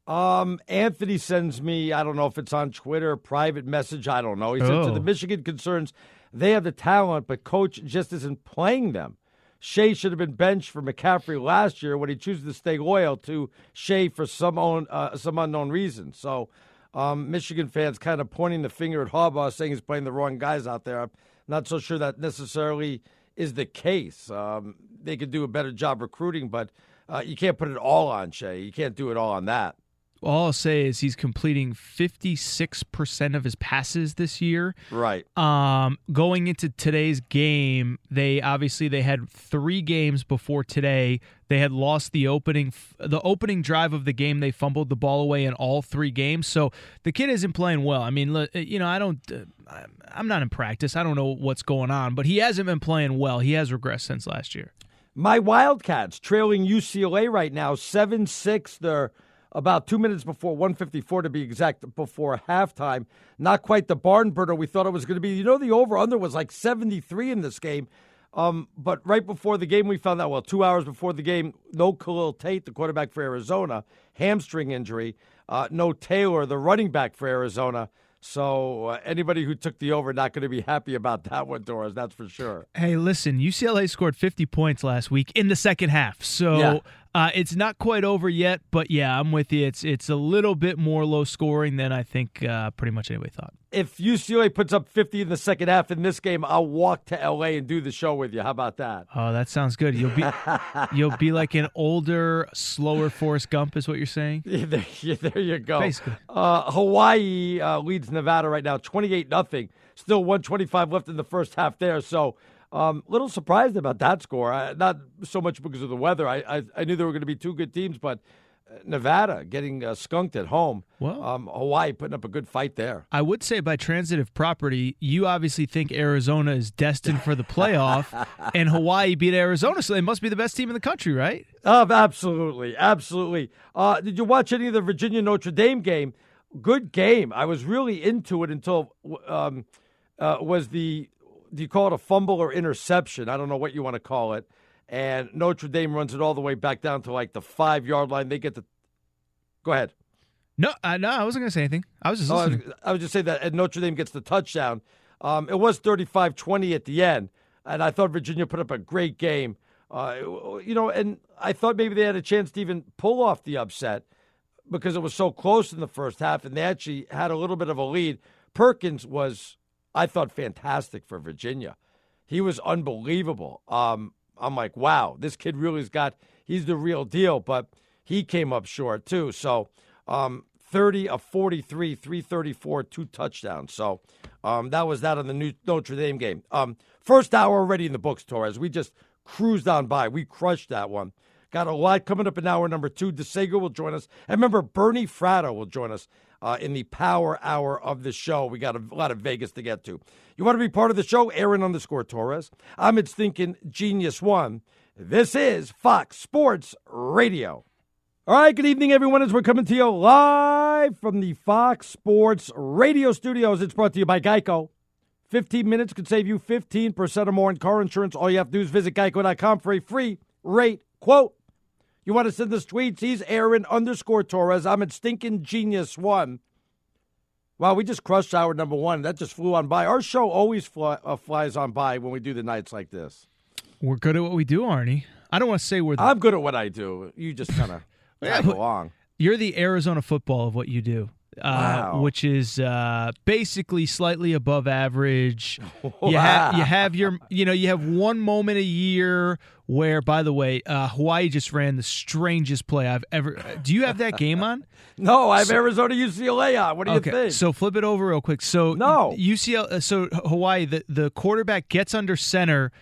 Um, Anthony sends me, I don't know if it's on Twitter, private message, I don't know. He said to Oh. the Michigan concerns, they have the talent, but coach just isn't playing them. Shea should have been benched for McCaffrey last year when he chooses to stay loyal to Shea for some own, uh, some unknown reason. So, um, Michigan fans kind of pointing the finger at Harbaugh, saying he's playing the wrong guys out there. I'm not so sure that necessarily is the case. Um, they could do a better job recruiting, but uh, you can't put it all on Shea. You can't do it all on that. All I'll say is he's completing 56% of his passes this year. Right. Um, going into today's game, they obviously they had three games before today. They had lost the opening the opening drive of the game. They fumbled the ball away in all three games. So the kid isn't playing well. I mean, you know, I don't. Uh, I'm not in practice. I don't know what's going on, but he hasn't been playing well. He has regressed since last year. My Wildcats trailing UCLA right now, seven six. They're about two minutes before 154 to be exact, before halftime. Not quite the barn burner we thought it was going to be. You know, the over under was like 73 in this game. Um, but right before the game, we found out, well, two hours before the game, no Khalil Tate, the quarterback for Arizona, hamstring injury. Uh, no Taylor, the running back for Arizona. So uh, anybody who took the over not going to be happy about that one, Torres. That's for sure. Hey, listen, UCLA scored 50 points last week in the second half, so yeah. Uh, it's not quite over yet. But yeah, I'm with you. It's it's a little bit more low scoring than I think uh, pretty much anybody thought. If UCLA puts up 50 in the second half in this game, I'll walk to LA and do the show with you. How about that? Oh, that sounds good. You'll be you'll be like an older, slower Forrest Gump, is what you're saying. Yeah, there, yeah, there you go. Basically, uh, Hawaii uh, leads Nevada right now, 28 nothing. Still 125 left in the first half there. So, um, little surprised about that score. I, not so much because of the weather. I I, I knew there were going to be two good teams, but Nevada getting uh, skunked at home. Well, um, Hawaii putting up a good fight there. I would say by transitive property, you obviously think Arizona is destined for the playoff, and Hawaii beat Arizona, so they must be the best team in the country, right? Oh, absolutely, absolutely. Uh, did you watch any of the Virginia Notre Dame game? Good game. I was really into it until um, uh, was the do you call it a fumble or interception? I don't know what you want to call it and Notre Dame runs it all the way back down to like the five yard line. They get the. Go ahead. No, uh, no, I wasn't going to say anything. I was just oh. I, was, I was just saying that Notre Dame gets the touchdown. Um, it was 35 20 at the end, and I thought Virginia put up a great game. Uh, you know, and I thought maybe they had a chance to even pull off the upset because it was so close in the first half, and they actually had a little bit of a lead. Perkins was, I thought, fantastic for Virginia. He was unbelievable. Um, I'm like, wow, this kid really's got, he's the real deal. But he came up short too. So um, 30 of 43, 334, two touchdowns. So um, that was that on the new Notre Dame game. Um, first hour already in the books, Torres. We just cruised on by. We crushed that one. Got a lot coming up in hour number two. DeSager will join us. And remember, Bernie Fratto will join us uh, in the power hour of the show. We got a lot of Vegas to get to. You want to be part of the show? Aaron underscore Torres. I'm It's Stinking Genius One. This is Fox Sports Radio. All right, good evening, everyone, as we're coming to you live from the Fox Sports Radio studios. It's brought to you by Geico. 15 minutes could save you 15% or more in car insurance. All you have to do is visit geico.com for a free rate quote. You want to send us tweets? He's Aaron underscore Torres. I'm at Stinking Genius One. Wow, we just crushed hour number one. That just flew on by. Our show always fly, uh, flies on by when we do the nights like this. We're good at what we do, Arnie. I don't want to say we're. The- I'm good at what I do. You just kind of tag along. You're the Arizona football of what you do. Uh, Wow. which is uh, basically slightly above average. You Wow. have you have your you know you have one moment a year where, by the way, uh, Hawaii just ran the strangest play I've ever. Do you have that game on? No, I have So- Arizona UCLA on. What do okay, you think? so flip it over real quick. So No. UCL. uh, So Hawaii, the the quarterback gets under center,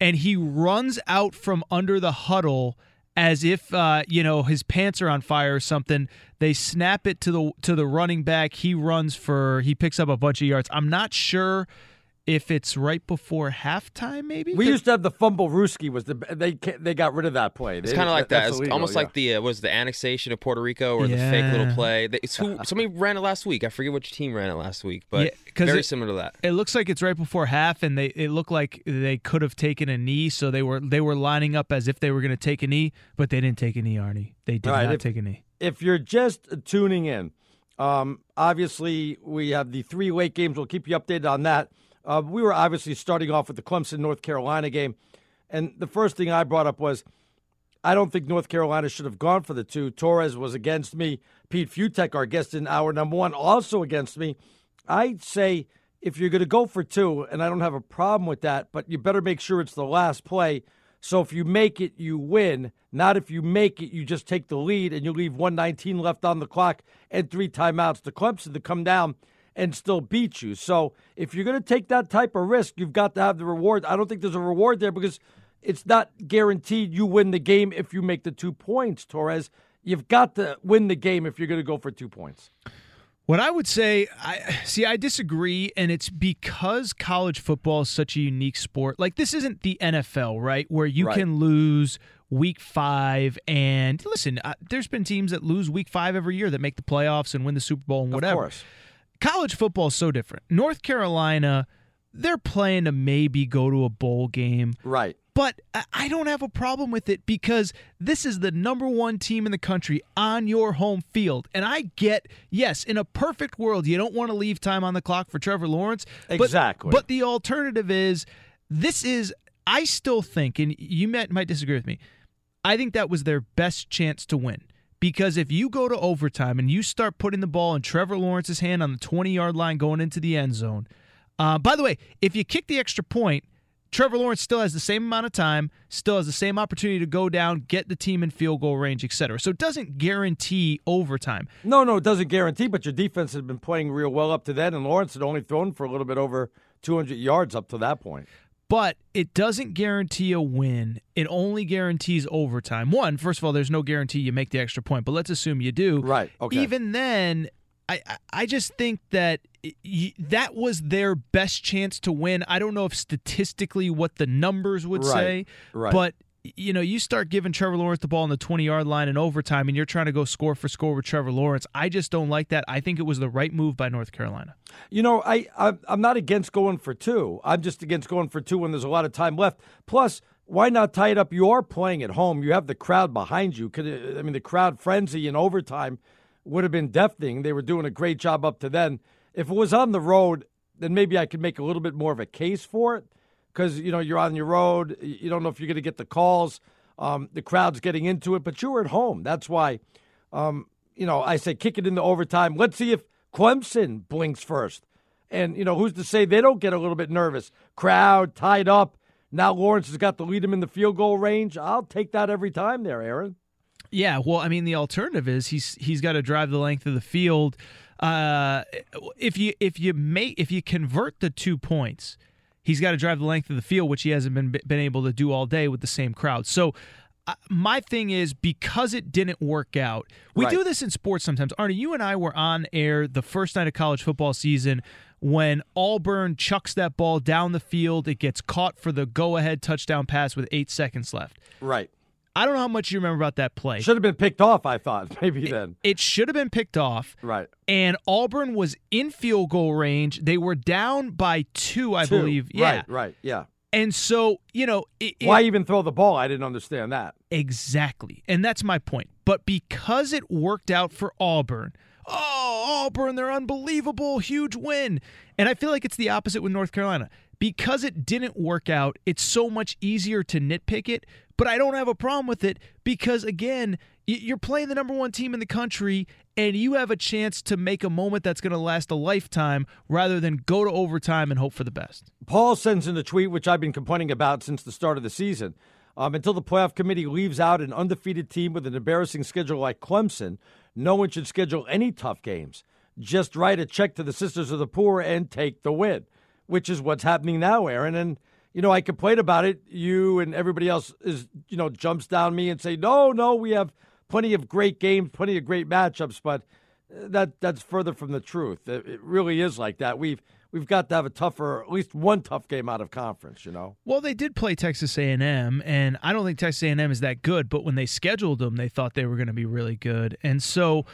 and he runs out from under the huddle as if uh, you know his pants are on fire or something. They snap it to the to the running back. He runs for he picks up a bunch of yards. I'm not sure if it's right before halftime. Maybe we used to have the fumblerooski was the they they got rid of that play. It's kind of like that. that's It's illegal, almost yeah. like the uh, was the annexation of Puerto Rico or the fake little play. They- It's who somebody ran it last week. I forget which team ran it last week, but Yeah, 'cause very it- similar to that. It looks like it's right before half, and they it looked like they could have taken a knee, so they were they were lining up as if they were going to take a knee, but they didn't take a knee, Arnie. They did All right, not if- take a knee. if you're just tuning in, um, obviously we have the three late games. We'll keep you updated on that. Uh, we were obviously starting off with the Clemson North Carolina game, and the first thing I brought up was I don't think North Carolina should have gone for the two. Torres was against me. Pete Fiutak, our guest in hour number one, also against me. I'd say if you're going to go for two, and I don't have a problem with that, but you better make sure it's the last play. So if you make it, you win. Not if you make it, you just take the lead and you leave 119 left on the clock and three timeouts to Clemson to come down and still beat you. So if you're going to take that type of risk, you've got to have the reward. I don't think there's a reward there because it's not guaranteed you win the game if you make the two points, Torres. You've got to win the game if you're going to go for two points. What I would say, I see, I disagree, and it's because college football is such a unique sport. Like this isn't the NFL, right, where you Right. can lose week five. And listen, uh, there's been teams that lose week five every year that make the playoffs and win the Super Bowl and whatever. course. College football is so different. North Carolina, they're playing to maybe go to a bowl game. Right. But I- don't have a problem with it because this is the number one team in the country on your home field. And I get, yes, in a perfect world, you don't want to leave time on the clock for Trevor Lawrence. but- Exactly. But, the alternative is this is, I still think, and you might, might disagree with me, I think that was their best chance to win. Because if you go to overtime and you start putting the ball in Trevor Lawrence's hand on the 20 yard line going into the end zone, uh, by the way, if you kick the extra point, Trevor Lawrence still has the same amount of time, still has the same opportunity to go down, get the team in field goal range, etc. So it doesn't guarantee overtime. No, no, it doesn't guarantee, but your defense has been playing real well up to then, and Lawrence had only thrown for a little bit over 200 yards up to that point. But it doesn't guarantee a win. It only guarantees overtime. One, first of all, there's no guarantee you make the extra point, but let's assume you do. Right. Okay. Even then, I I- just think that that was their best chance to win. I don't know if statistically what the numbers would Right, say, right. but you know, you start giving Trevor Lawrence the ball on the 20 yard line in overtime, and you're trying to go score for score with Trevor Lawrence. I just don't like that. I think it was the right move by North Carolina. You know, I, I I'm not against going for two. I'm just against going for two when there's a lot of time left. Plus, why not tie it up? You are playing at home. You have the crowd behind you. I mean the crowd frenzy in overtime would have been deafening. They were doing a great job up to then. If it was on the road, then maybe I could make a little bit more of a case for it because you know you're on your road. You don't know if you're going to get the calls. Um, the crowd's getting into it, but you were at home. That's why. Um, you know, I say kick it into overtime. Let's see if Clemson blinks first. And, you know, who's to say they don't get a little bit nervous? Crowd tied up. Now Lawrence has got to lead him in the field goal range. I'll take that every time there, Aaron. Yeah, well, I mean, the alternative is he's he's got to drive the length of the field. Uh, if you if you make if you convert the two points, he's got to drive the length of the field, which he hasn't been been able to do all day with the same crowd. So. Uh, my thing is because it didn't work out. We Right. do this in sports sometimes. Arnie, you and I were on air the first night of college football season when Auburn chucks that ball down the field. It gets caught for the go ahead touchdown pass with eight seconds left. Right. I don't know how much you remember about that play. Should have been picked off, I thought, maybe then. It should have been picked off. Right. And Auburn was in field goal range. They were down by two, I Two. believe. Yeah. Right, right, yeah. And so, you know, it, it- Why even throw the ball? I didn't understand that. Exactly. And that's my point. But because it worked out for Auburn, oh, Auburn, they're unbelievable, huge win. And I feel like it's the opposite with North Carolina. Because it didn't work out, it's so much easier to nitpick it. But I don't have a problem with it because, again, you're playing the number one team in the country and you have a chance to make a moment that's going to last a lifetime rather than go to overtime and hope for the best. Paul sends in a tweet, which I've been complaining about since the start of the season. Um, until the playoff committee leaves out an undefeated team with an embarrassing schedule like Clemson, no one should schedule any tough games. Just write a check to the Sisters of the Poor and take the win, which is what's happening now, Aaron. And, you know, I complain about it. You and everybody else is, you know, jumps down me and say, no, no, we have plenty of great games, plenty of great matchups, but uh, that that's further from the truth. It, it really is like that. We've we've got to have a tougher, at least one tough game out of conference. You know. Well, they did play Texas A&M, and I don't think Texas A&M is that good. But when they scheduled them, they thought they were going to be really good, and so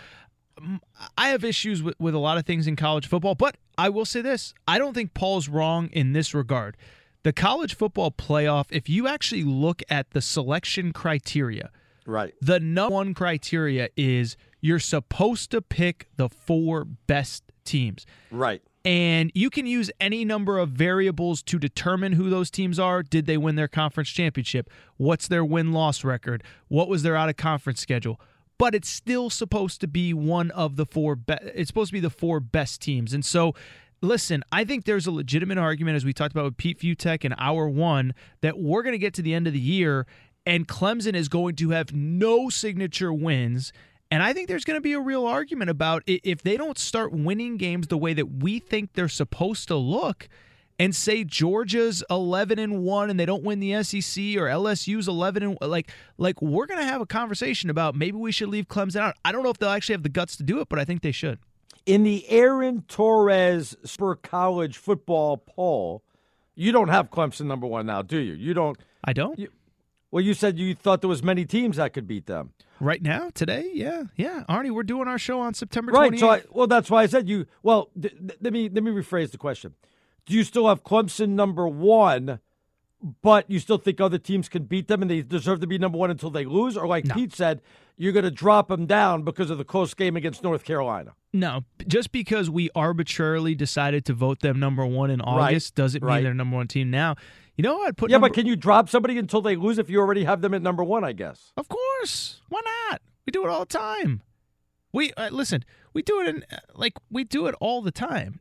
mm, I have issues with, with a lot of things in college football. But I will say this: I don't think Paul's wrong in this regard. The college football playoff, if you actually look at the selection criteria, right, the number one criteria is you're supposed to pick the four best teams. Right. And you can use any number of variables to determine who those teams are. Did they win their conference championship? What's their win loss record? What was their out of conference schedule? But it's still supposed to be one of the four. Be- it's supposed to be the four best teams. And so listen, I think there's a legitimate argument, as we talked about with Pete Fiutak in hour one, that we're going to get to the end of the year and Clemson is going to have no signature wins. And I think there's going to be a real argument about if they don't start winning games the way that we think they're supposed to look, and say Georgia's 11 and 1 and they don't win the SEC or LSU's 11 and like like we're going to have a conversation about maybe we should leave Clemson out. I don't know if they'll actually have the guts to do it, but I think they should. In the Aaron Torres Spur College football poll, you don't have Clemson number 1 now, do you? You don't I don't. You, well, you said you thought there was many teams that could beat them. Right now, today, yeah, yeah, Arnie, we're doing our show on September 28th. Right. So, I, well, that's why I said you. Well, th- th- let me let me rephrase the question do you still have Clemson number one, but you still think other teams can beat them and they deserve to be number one until they lose? Or, like no. Pete said, you're going to drop them down because of the close game against North Carolina? No, just because we arbitrarily decided to vote them number one in August right. doesn't mean they're number one team now. You know, I'd put yeah, number- but can you drop somebody until they lose if you already have them at number one? I guess. Of course, why not? We do it all the time. We uh, listen we do it in like we do it all the time.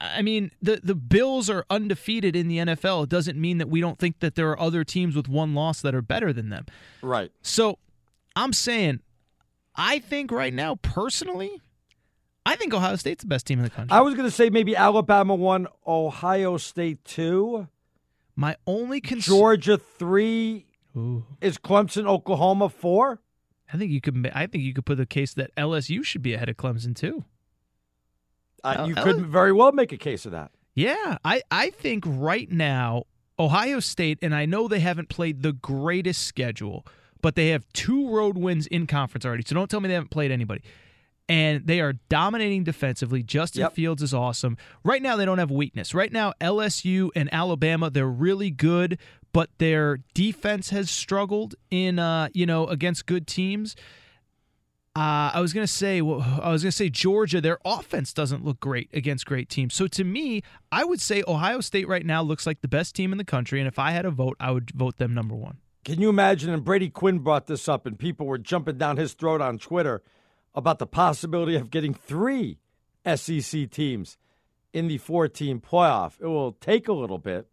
I mean, the the Bills are undefeated in the NFL. It doesn't mean that we don't think that there are other teams with one loss that are better than them. Right. So, I'm saying I think right now personally I think Ohio State's the best team in the country. I was going to say maybe Alabama 1, Ohio State 2. My only concern Georgia 3 Ooh. is Clemson Oklahoma 4. I think you could. I think you could put the case that LSU should be ahead of Clemson too. Uh, you could very well make a case of that. Yeah, I I think right now Ohio State, and I know they haven't played the greatest schedule, but they have two road wins in conference already. So don't tell me they haven't played anybody. And they are dominating defensively. Justin yep. Fields is awesome. Right now, they don't have weakness. Right now, LSU and Alabama, they're really good, but their defense has struggled in uh, you know against good teams. Uh, I was gonna say, well, I was gonna say Georgia. Their offense doesn't look great against great teams. So to me, I would say Ohio State right now looks like the best team in the country. And if I had a vote, I would vote them number one. Can you imagine? And Brady Quinn brought this up, and people were jumping down his throat on Twitter about the possibility of getting three SEC teams in the four-team playoff. It will take a little bit.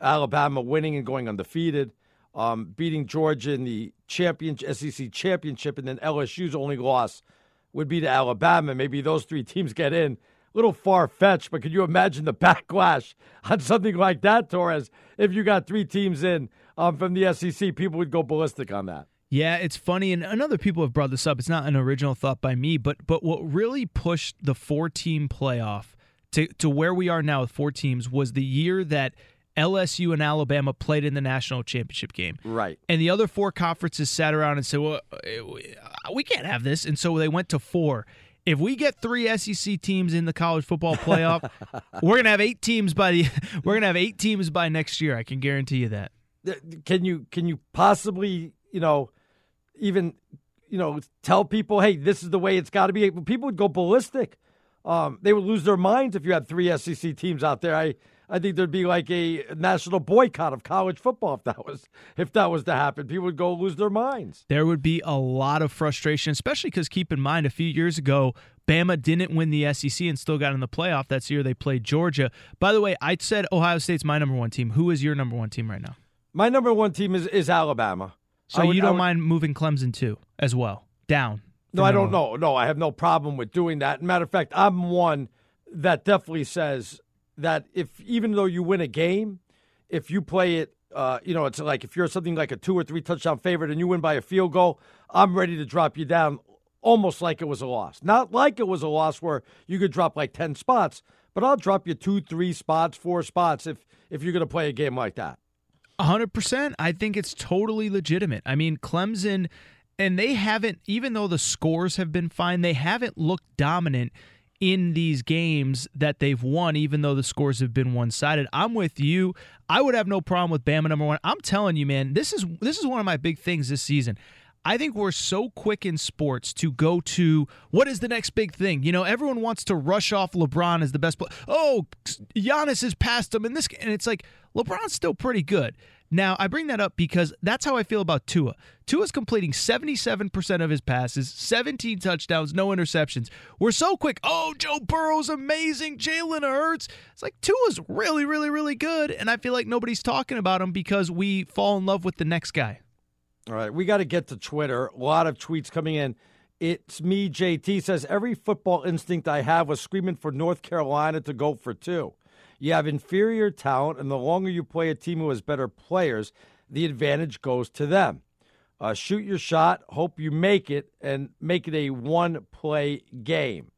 Alabama winning and going undefeated, um, beating Georgia in the champion SEC championship, and then LSU's only loss would be to Alabama. Maybe those three teams get in. A little far fetched, but could you imagine the backlash on something like that, Torres? If you got three teams in um, from the SEC, people would go ballistic on that. Yeah, it's funny, and, and other people have brought this up. It's not an original thought by me, but but what really pushed the four team playoff to to where we are now with four teams was the year that LSU and Alabama played in the national championship game. Right. And the other four conferences sat around and said, well, eh, uh, we can't have this. And so they went to four. If we get three SEC teams in the college football playoff, we're gonna have eight teams by the we're gonna have eight teams by next year. I can guarantee you that. Can you can you possibly you know even you know tell people, hey, this is the way it's got to be? People would go ballistic. Um, they would lose their minds if you had three SEC teams out there. I I think there'd be like a national boycott of college football if that was if that was to happen. People would go lose their minds. There would be a lot of frustration, especially because keep in mind a few years ago, Bama didn't win the SEC and still got in the playoff. That's the year they played Georgia. By the way, I said Ohio State's my number one team. Who is your number one team right now? My number one team is, is Alabama. So would, you don't would, mind moving Clemson too, as well, down? No, I don't know. No, I have no problem with doing that. Matter of fact, I'm one that definitely says that if even though you win a game, if you play it, uh, you know, it's like if you're something like a two or three touchdown favorite and you win by a field goal, I'm ready to drop you down almost like it was a loss. Not like it was a loss where you could drop like 10 spots, but I'll drop you two, three spots, four spots if if you're going to play a game like that. 100%. I think it's totally legitimate. I mean, Clemson and they haven't even though the scores have been fine, they haven't looked dominant in these games that they've won, even though the scores have been one sided. I'm with you. I would have no problem with Bama number one. I'm telling you, man, this is this is one of my big things this season. I think we're so quick in sports to go to what is the next big thing. You know, everyone wants to rush off LeBron as the best player. Oh, Giannis has passed him in this, and it's like LeBron's still pretty good. Now, I bring that up because that's how I feel about Tua. Tua's completing 77% of his passes, 17 touchdowns, no interceptions. We're so quick. Oh, Joe Burrow's amazing. Jalen Hurts. It's like Tua's really, really, really good. And I feel like nobody's talking about him because we fall in love with the next guy. All right, we got to get to Twitter. A lot of tweets coming in. It's me, JT says every football instinct I have was screaming for North Carolina to go for two. You have inferior talent, and the longer you play a team who has better players, the advantage goes to them. Uh, shoot your shot, hope you make it, and make it a one-play game.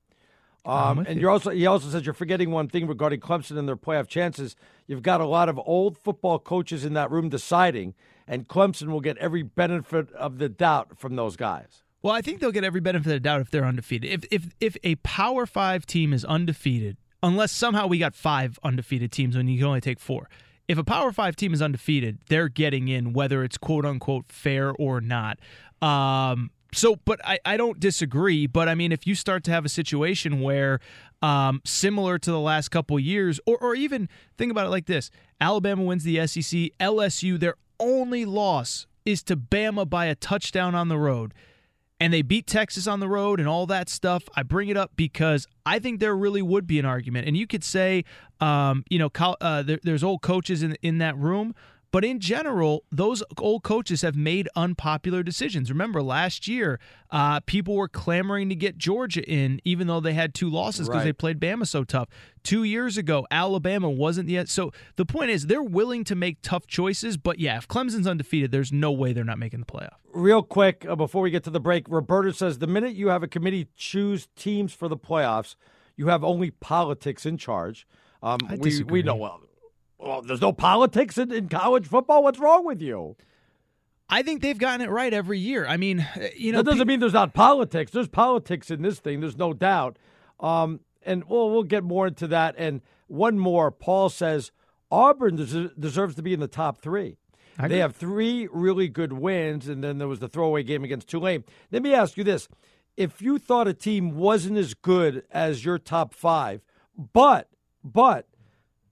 Um, and you. you're also he also says you're forgetting one thing regarding Clemson and their playoff chances. You've got a lot of old football coaches in that room deciding, and Clemson will get every benefit of the doubt from those guys. Well, I think they'll get every benefit of the doubt if they're undefeated. If if if a Power Five team is undefeated, unless somehow we got five undefeated teams when you can only take four. If a Power Five team is undefeated, they're getting in, whether it's quote unquote fair or not. Um, so, but I, I don't disagree. But I mean, if you start to have a situation where, um, similar to the last couple years, or, or even think about it like this Alabama wins the SEC, LSU, their only loss is to Bama by a touchdown on the road and they beat Texas on the road and all that stuff. I bring it up because I think there really would be an argument, and you could say, um, you know, uh, there, there's old coaches in in that room. But in general, those old coaches have made unpopular decisions. Remember, last year, uh, people were clamoring to get Georgia in, even though they had two losses because Right. they played Bama so tough. Two years ago, Alabama wasn't yet. So the point is, they're willing to make tough choices. But yeah, if Clemson's undefeated, there's no way they're not making the playoff. Real quick, uh, before we get to the break, Roberta says the minute you have a committee choose teams for the playoffs, you have only politics in charge. Um, we we know well. Well, there's no politics in, in college football. What's wrong with you? I think they've gotten it right every year. I mean, uh, you know, that doesn't pe- mean there's not politics. There's politics in this thing. There's no doubt. Um, and we'll we'll get more into that. And one more. Paul says Auburn des- deserves to be in the top three. I They agree. have three really good wins, and then there was the throwaway game against Tulane. Let me ask you this: If you thought a team wasn't as good as your top five, but but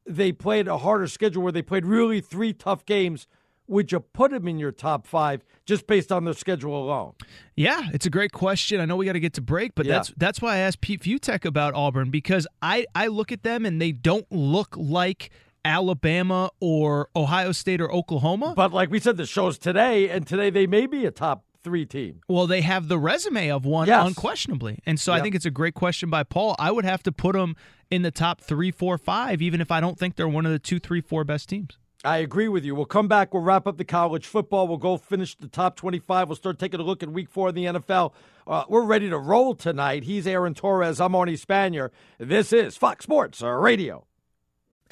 they played a harder schedule where they played really three tough games, would you put them in your top five just based on their schedule alone? Yeah, it's a great question. I know we got to get to break, but Yeah. that's that's why I asked Pete Fiutak about Auburn because I I look at them and they don't look like Alabama or Ohio State or Oklahoma. But like we said, the show's today, and today they may be a top three team. Well, they have the resume of one, Yes. unquestionably. And so I think it's a great question by Paul. I would have to put them in the top three, four, five, even if I don't think they're one of the two, three, four best teams. I agree with you. We'll come back. We'll wrap up the college football. We'll go finish the top 25. We'll start taking a look at week four in the NFL. Uh, we're ready to roll tonight. He's Aaron Torres. I'm Arnie Spanier. This is Fox Sports Radio.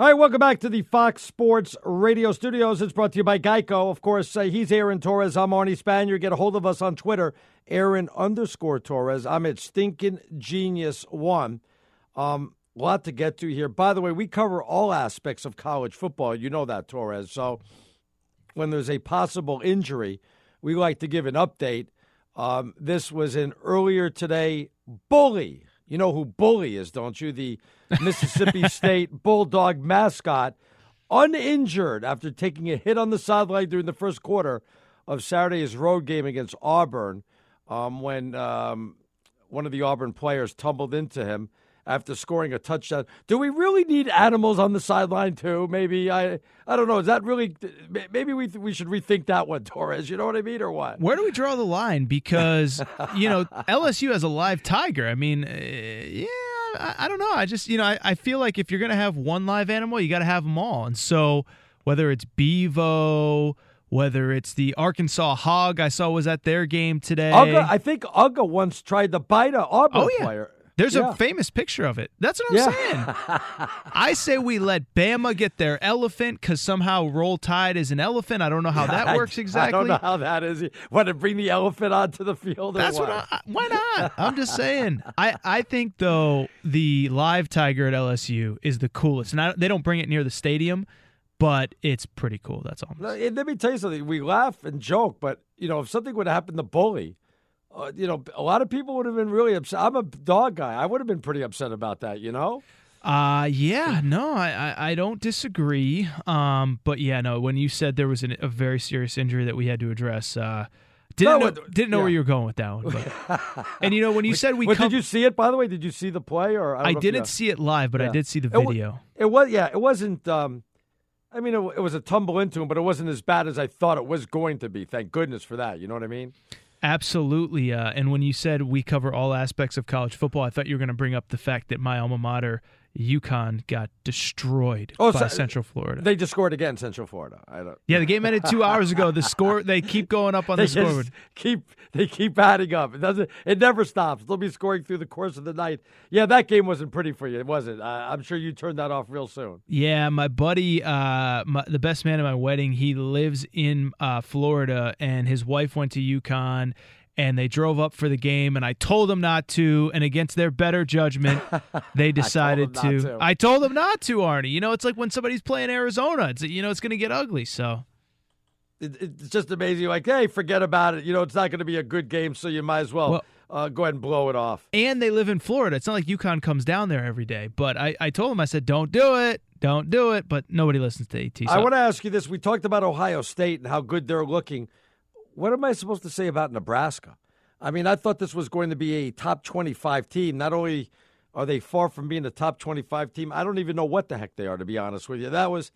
All right, welcome back to the Fox Sports Radio studios. It's brought to you by Geico. Of course, uh, he's Aaron Torres. I'm Arnie Spanier. Get a hold of us on Twitter, Aaron underscore Torres. I'm at Stinking Genius One. Um, a lot to get to here. By the way, we cover all aspects of college football. You know that, Torres. So when there's a possible injury, we like to give an update. Um, this was an earlier today bully. You know who Bully is, don't you? The Mississippi State Bulldog mascot, uninjured after taking a hit on the sideline during the first quarter of Saturday's road game against Auburn um, when um, one of the Auburn players tumbled into him after scoring a touchdown. Do we really need animals on the sideline too? Maybe I I don't know. Is that really? Maybe we we should rethink that one, Torres. You know what I mean, or what? Where do we draw the line? Because you know LSU has a live tiger. I mean, uh, yeah. I, I, don't know. I just, you know, I, I feel like if you're going to have one live animal, you got to have them all. And so whether it's Bevo, whether it's the Arkansas hog I saw was at their game today. Uga, I think Uga once tried to bite a Auburn oh, yeah. player. There's yeah. a famous picture of it. That's what I'm yeah. saying. I say we let Bama get their elephant because somehow Roll Tide is an elephant. I don't know how that works exactly. I don't know how that is. Want to bring the elephant onto the field? That's what? what I, why not? I'm just saying. I, I think though the live tiger at LSU is the coolest, and I, they don't bring it near the stadium, but it's pretty cool. That's all. Let me tell you something. We laugh and joke, but you know if something would happen to Bully uh, you know, a lot of people would have been really upset. I'm a dog guy. I would have been pretty upset about that, you know? Uh yeah, no, I, I, I don't disagree. Um, but yeah, no, when you said there was an, a very serious injury that we had to address, uh, didn't No, know, didn't know yeah. where you were going with that one. But. and you know, when you said we, Well, did you see it? By the way, did you see the play? Or I, I didn't see it live, but I did see the It video. It was, yeah, it wasn't. Um, I mean, it, it was a tumble into him, but it wasn't as bad as I thought it was going to be. Thank goodness for that. You know what I mean? Absolutely. Uh, and when you said we cover all aspects of college football, I thought you were going to bring up the fact that my alma mater, UConn, got destroyed Oh, by so- Central Florida. They just scored again, Central Florida. I don't. yeah, the game ended two hours ago. The score, they keep going up on they the scoreboard. keep they keep adding up. It doesn't. It never stops. They'll be scoring through the course of the night. Yeah, that game wasn't pretty for you, it was it? I'm sure you turned that off real soon. Yeah, my buddy, uh, my, the best man at my wedding, he lives in uh, Florida, and his wife went to UConn, and they drove up for the game, and I told them not to, and against their better judgment, they decided them not to. I told them not to, Arnie. You know, it's like when somebody's playing Arizona. It's you know, it's going to get ugly. So It, it's just amazing. Like, hey, forget about it. You know, it's not going to be a good game, so you might as well, Well- uh, go ahead and blow it off. and they live in Florida. It's not like UConn comes down there every day. But I, I told them, I said, don't do it, don't do it. But nobody listens to AT. So I want to ask you this. We talked about Ohio State and how good they're looking. What am I supposed to say about Nebraska? I mean, I thought this was going to be a top 25 team. Not only are they far from being a top 25 team, I don't even know what the heck they are, to be honest with you. That was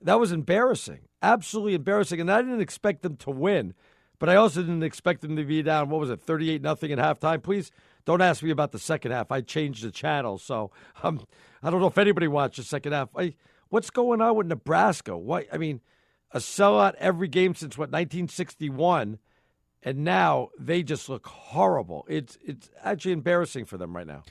that was embarrassing. Absolutely embarrassing. And I didn't expect them to win, but I also didn't expect them to be down, what was it, 38 nothing at halftime. Please don't ask me about the second half. I changed the channel. So um, I don't know if anybody watched the second half. I, what's going on with Nebraska? Why? I mean, a sellout every game since what 1961, and now they just look horrible. It's it's actually embarrassing for them right now.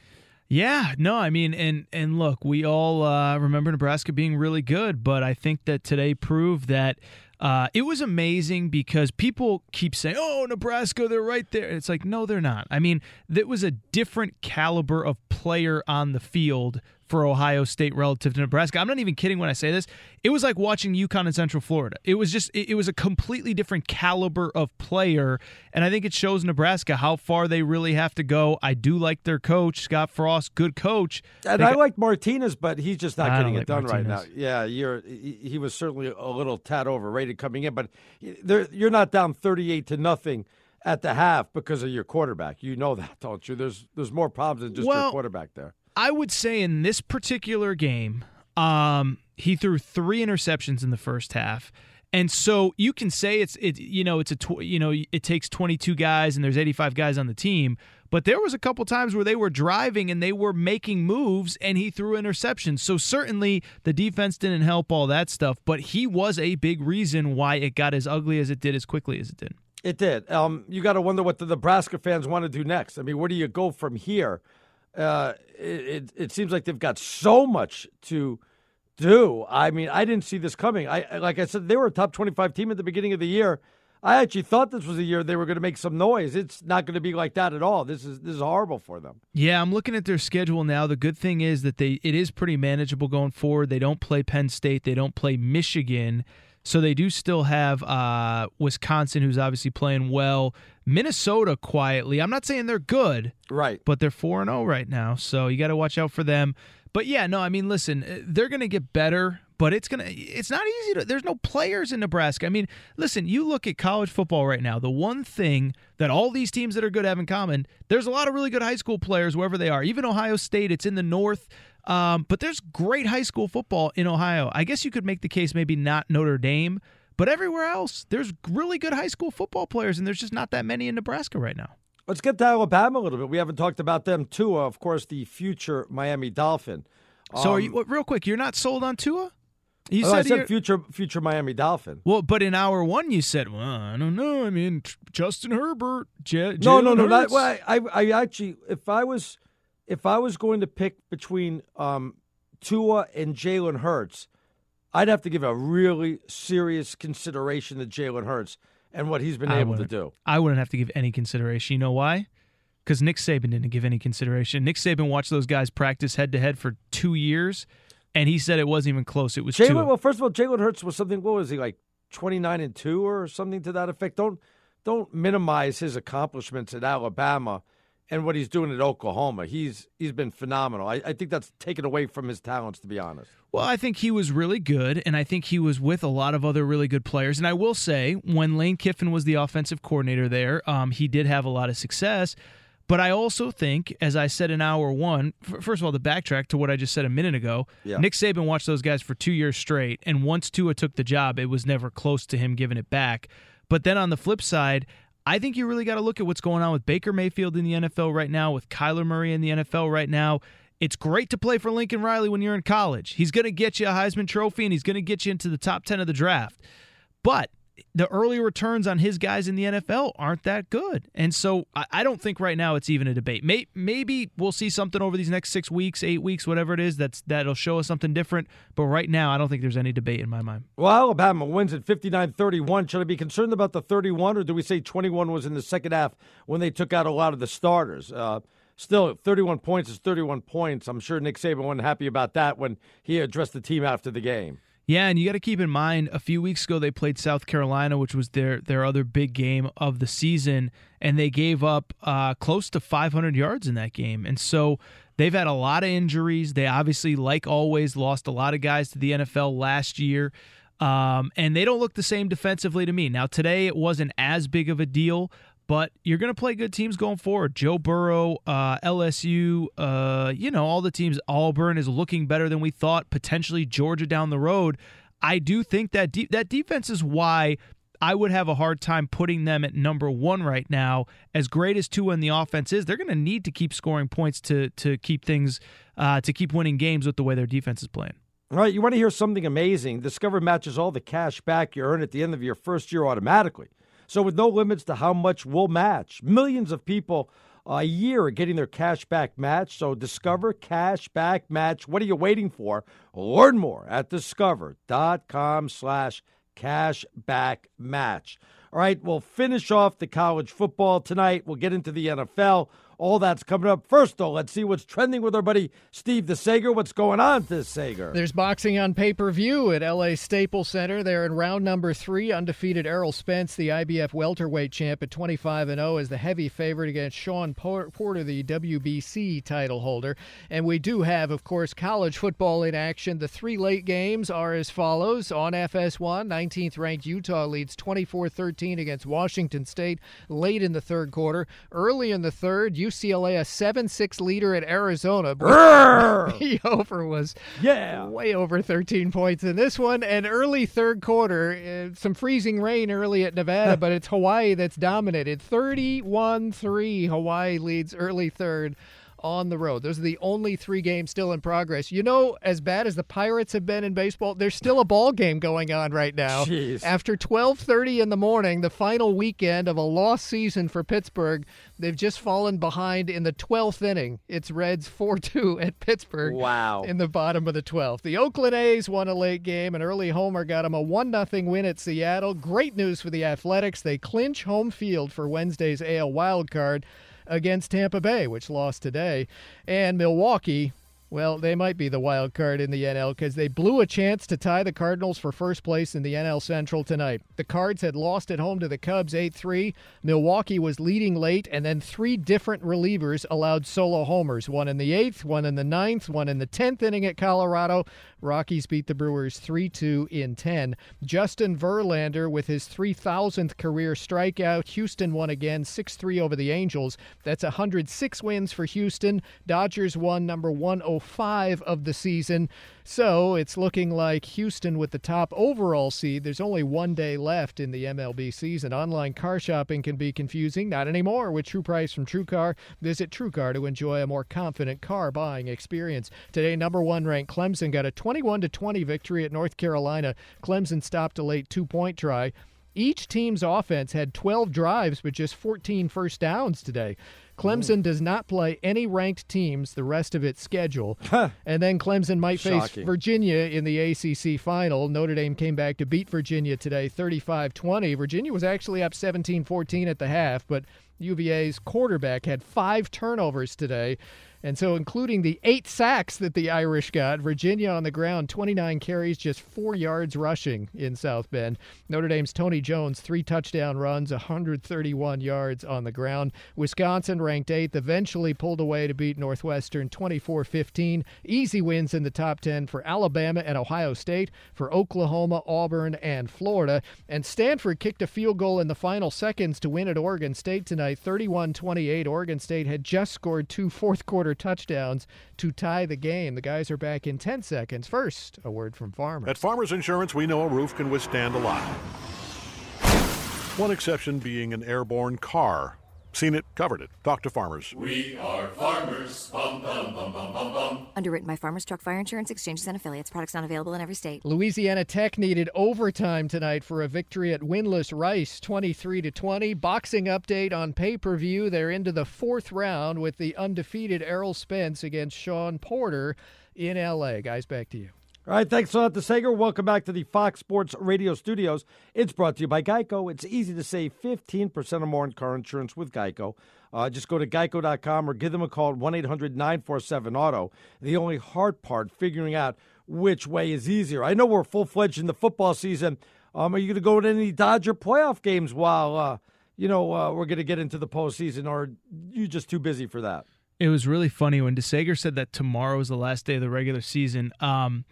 Yeah, no, I mean, and and look, we all uh, remember Nebraska being really good, but I think that today proved that Uh, it was amazing because people keep saying, "Oh, Nebraska, they're right there." It's like, no, they're not. I mean, that was a different caliber of player on the field for Ohio State relative to Nebraska. I'm not even kidding when I say this. It was like watching UConn in Central Florida. It was just it, was a completely different caliber of player, and I think it shows Nebraska how far they really have to go. I do like their coach, Scott Frost, good coach. And I like Martinez, but he's just not I getting it like done right now. Yeah, you're he, he was certainly a little tad overrated coming in, but you're not down 38 to nothing at the half because of your quarterback. You know that, don't you? There's there's more problems than just your quarterback there. I would say in this particular game, um, he threw three interceptions in the first half. And so you can say it's it you know it's a tw- you know it takes 22 guys and there's 85 guys on the team, but there was a couple times where they were driving and they were making moves and he threw interceptions. So certainly the defense didn't help all that stuff, but he was a big reason why it got as ugly as it did as quickly as it did. It did. Um, you got to wonder what the Nebraska fans want to do next. I mean, where do you go from here? Uh, it, it seems like they've got so much to do. I mean, I didn't see this coming. I I- like I said, they were a top twenty-five team at the beginning of the year. I actually thought this was a year they were going to make some noise. It's not going to be like that at all. This is this is horrible for them. Yeah, I'm looking at their schedule now. The good thing is that they it is pretty manageable going forward. They don't play Penn State, they don't play Michigan. So they do still have uh, Wisconsin, who's obviously playing well. Minnesota quietly. I'm not saying they're good, right? But they're four and zero right now, so you got to watch out for them. But yeah, no, I mean, listen, uh, they're going to get better, but it's gonna. It's not easy to. There's no players in Nebraska. I mean, listen, you look at college football right now. The one thing that all these teams that are good have in common, there's a lot of really good high school players wherever they are. Even Ohio State, it's in the north. Um, but there's great high school football in Ohio. I guess you could make the case maybe not Notre Dame, but everywhere else, there's really good high school football players, and there's just not that many in Nebraska right now. Let's get to Alabama a little bit. We haven't talked about them too. Of course, the future Miami Dolphin. So, are Um, you what, real quick? You're not sold on Tua? You oh, I said, said future future Miami Dolphin. Well, but in hour one, you said, "Well, I don't know. I mean, Justin Herbert, J- No, no, no. Hurts." well, I, I actually, if I was, if I was going to pick between um, Tua and Jalen Hurts, I'd have to give a really serious consideration to Jalen Hurts and what he's been I able to do. I wouldn't have to give any consideration. You know why? Because Nick Saban didn't give any consideration. Nick Saban watched those guys practice head to head for two years, and he said it wasn't even close. It was Jalen, well, first of all, Jalen Hurts was something. What was he like, twenty nine and two or something to that effect? Don't don't minimize his accomplishments at Alabama and what he's doing at Oklahoma. He's he's been phenomenal. I, I think that's taken away from his talents, to be honest. Well, I think he was really good, and I think he was with a lot of other really good players. And I will say, when Lane Kiffin was the offensive coordinator there, um, he did have a lot of success. But I also think, as I said in hour one, first of all, the backtrack to what I just said a minute ago, Yeah. Nick Saban watched those guys for two years straight, and once Tua took the job, it was never close to him giving it back. But then on the flip side, I think you really got to look at what's going on with Baker Mayfield in the NFL right now, with Kyler Murray in the NFL right now. It's great to play for Lincoln Riley when you're in college. He's going to get you a Heisman Trophy and he's going to get you into the top 10 of the draft. But the early returns on his guys in the NFL aren't that good. And so I I don't think right now it's even a debate. May, maybe we'll see something over these next six weeks, eight weeks, whatever it is, that's that'll show us something different. But right now, I don't think there's any debate in my mind. Well, Alabama wins at 59 31. Should I be concerned about the 31, or do we say 21 was in the second half when they took out a lot of the starters? Uh, still, 31 points is 31 points. I'm sure Nick Saban wasn't happy about that when he addressed the team after the game. Yeah, and you got to keep in mind a few weeks ago they played South Carolina, which was their their other big game of the season, and they gave up uh, close to 500 yards in that game. And so they've had a lot of injuries. They obviously, like always, lost a lot of guys to the NFL last year. Um, and they don't look the same defensively to me. Now, today it wasn't as big of a deal, but you're going to play good teams going forward. Joe Burrow, uh, LSU, uh, you know, all the teams. Auburn is looking better than we thought. Potentially Georgia down the road. I do think that de- that defense is why I would have a hard time putting them at number one right now. As great as Tua and the offense is, they're going to need to keep scoring points to to keep things uh, to keep winning games with the way their defense is playing. All right, you want to hear something amazing? Discover matches all the cash back you earn at the end of your first year automatically. So, with no limits to how much we'll match, millions of people a year are getting their cash back match. So, Discover Cash Back Match. What are you waiting for? Learn more at discover.com slash cash back match. All right, we'll finish off the college football tonight. We'll get into the NFL. All that's coming up. First, though, let's see what's trending with our buddy Steve DeSager. What's going on, DeSager? There's boxing on pay per view at LA Staples Center. They're in round number three. Undefeated Errol Spence, the IBF welterweight champ at 25 and 0, is the heavy favorite against Shawn Porter, the WBC title holder. And we do have, of course, college football in action. The three late games are as follows on FS1. 19th ranked Utah leads 24 13 against Washington State late in the third quarter. Early in the third, UCLA a 7 6 leader at Arizona. the over was yeah. way over 13 points in this one. And early third quarter, uh, some freezing rain early at Nevada, but it's Hawaii that's dominated. 31 3. Hawaii leads early third on the road. Those are the only three games still in progress. You know, as bad as the Pirates have been in baseball, there's still a ball game going on right now. Jeez. After 12:30 in the morning, the final weekend of a lost season for Pittsburgh, they've just fallen behind in the 12th inning. It's Reds 4-2 at Pittsburgh. Wow. In the bottom of the 12th. The Oakland A's won a late game. An early homer got them a 1-0 win at Seattle. Great news for the Athletics. They clinch home field for Wednesday's AL wild card against Tampa Bay, which lost today. And Milwaukee, well, they might be the wild card in the NL because they blew a chance to tie the Cardinals for first place in the NL Central tonight. The Cards had lost at home to the Cubs 8 3. Milwaukee was leading late, and then three different relievers allowed solo homers one in the eighth, one in the ninth, one in the 10th inning at Colorado. Rockies beat the Brewers 3 2 in 10. Justin Verlander with his 3,000th career strikeout. Houston won again 6 3 over the Angels. That's 106 wins for Houston. Dodgers won number 105 of the season. So it's looking like Houston with the top overall seed. There's only one day left in the MLB season. Online car shopping can be confusing. Not anymore with True Price from TrueCar. Visit TrueCar to enjoy a more confident car buying experience. Today, number one ranked Clemson got a 21 20 victory at North Carolina. Clemson stopped a late two point try. Each team's offense had 12 drives, but just 14 first downs today. Clemson does not play any ranked teams the rest of its schedule. and then Clemson might face Shocking. Virginia in the ACC final. Notre Dame came back to beat Virginia today 35 20. Virginia was actually up 17 14 at the half, but UVA's quarterback had five turnovers today. And so, including the eight sacks that the Irish got, Virginia on the ground, 29 carries, just four yards rushing in South Bend. Notre Dame's Tony Jones, three touchdown runs, 131 yards on the ground. Wisconsin, ranked eighth, eventually pulled away to beat Northwestern 24 15. Easy wins in the top 10 for Alabama and Ohio State, for Oklahoma, Auburn, and Florida. And Stanford kicked a field goal in the final seconds to win at Oregon State tonight, 31 28. Oregon State had just scored two fourth quarter touchdowns to tie the game. The guys are back in 10 seconds. First, a word from Farmer. At Farmers Insurance, we know a roof can withstand a lot. One exception being an airborne car. Seen it, covered it. Talk to farmers. We are farmers. Bum, bum, bum, bum, bum, bum. Underwritten by Farmers Truck Fire Insurance Exchanges and Affiliates. Products not available in every state. Louisiana Tech needed overtime tonight for a victory at winless Rice 23 to 20. Boxing update on pay-per-view. They're into the fourth round with the undefeated Errol Spence against Shawn Porter in LA. Guys, back to you. All right, thanks a lot to Sager. Welcome back to the Fox Sports Radio studios. It's brought to you by Geico. It's easy to save 15% or more on car insurance with Geico. Uh, just go to geico.com or give them a call at 1 800 947 Auto. The only hard part, figuring out which way is easier. I know we're full fledged in the football season. Um, are you going to go to any Dodger playoff games while, uh, you know, uh, we're going to get into the postseason, or are you just too busy for that? It was really funny when DeSager said that tomorrow is the last day of the regular season. Um,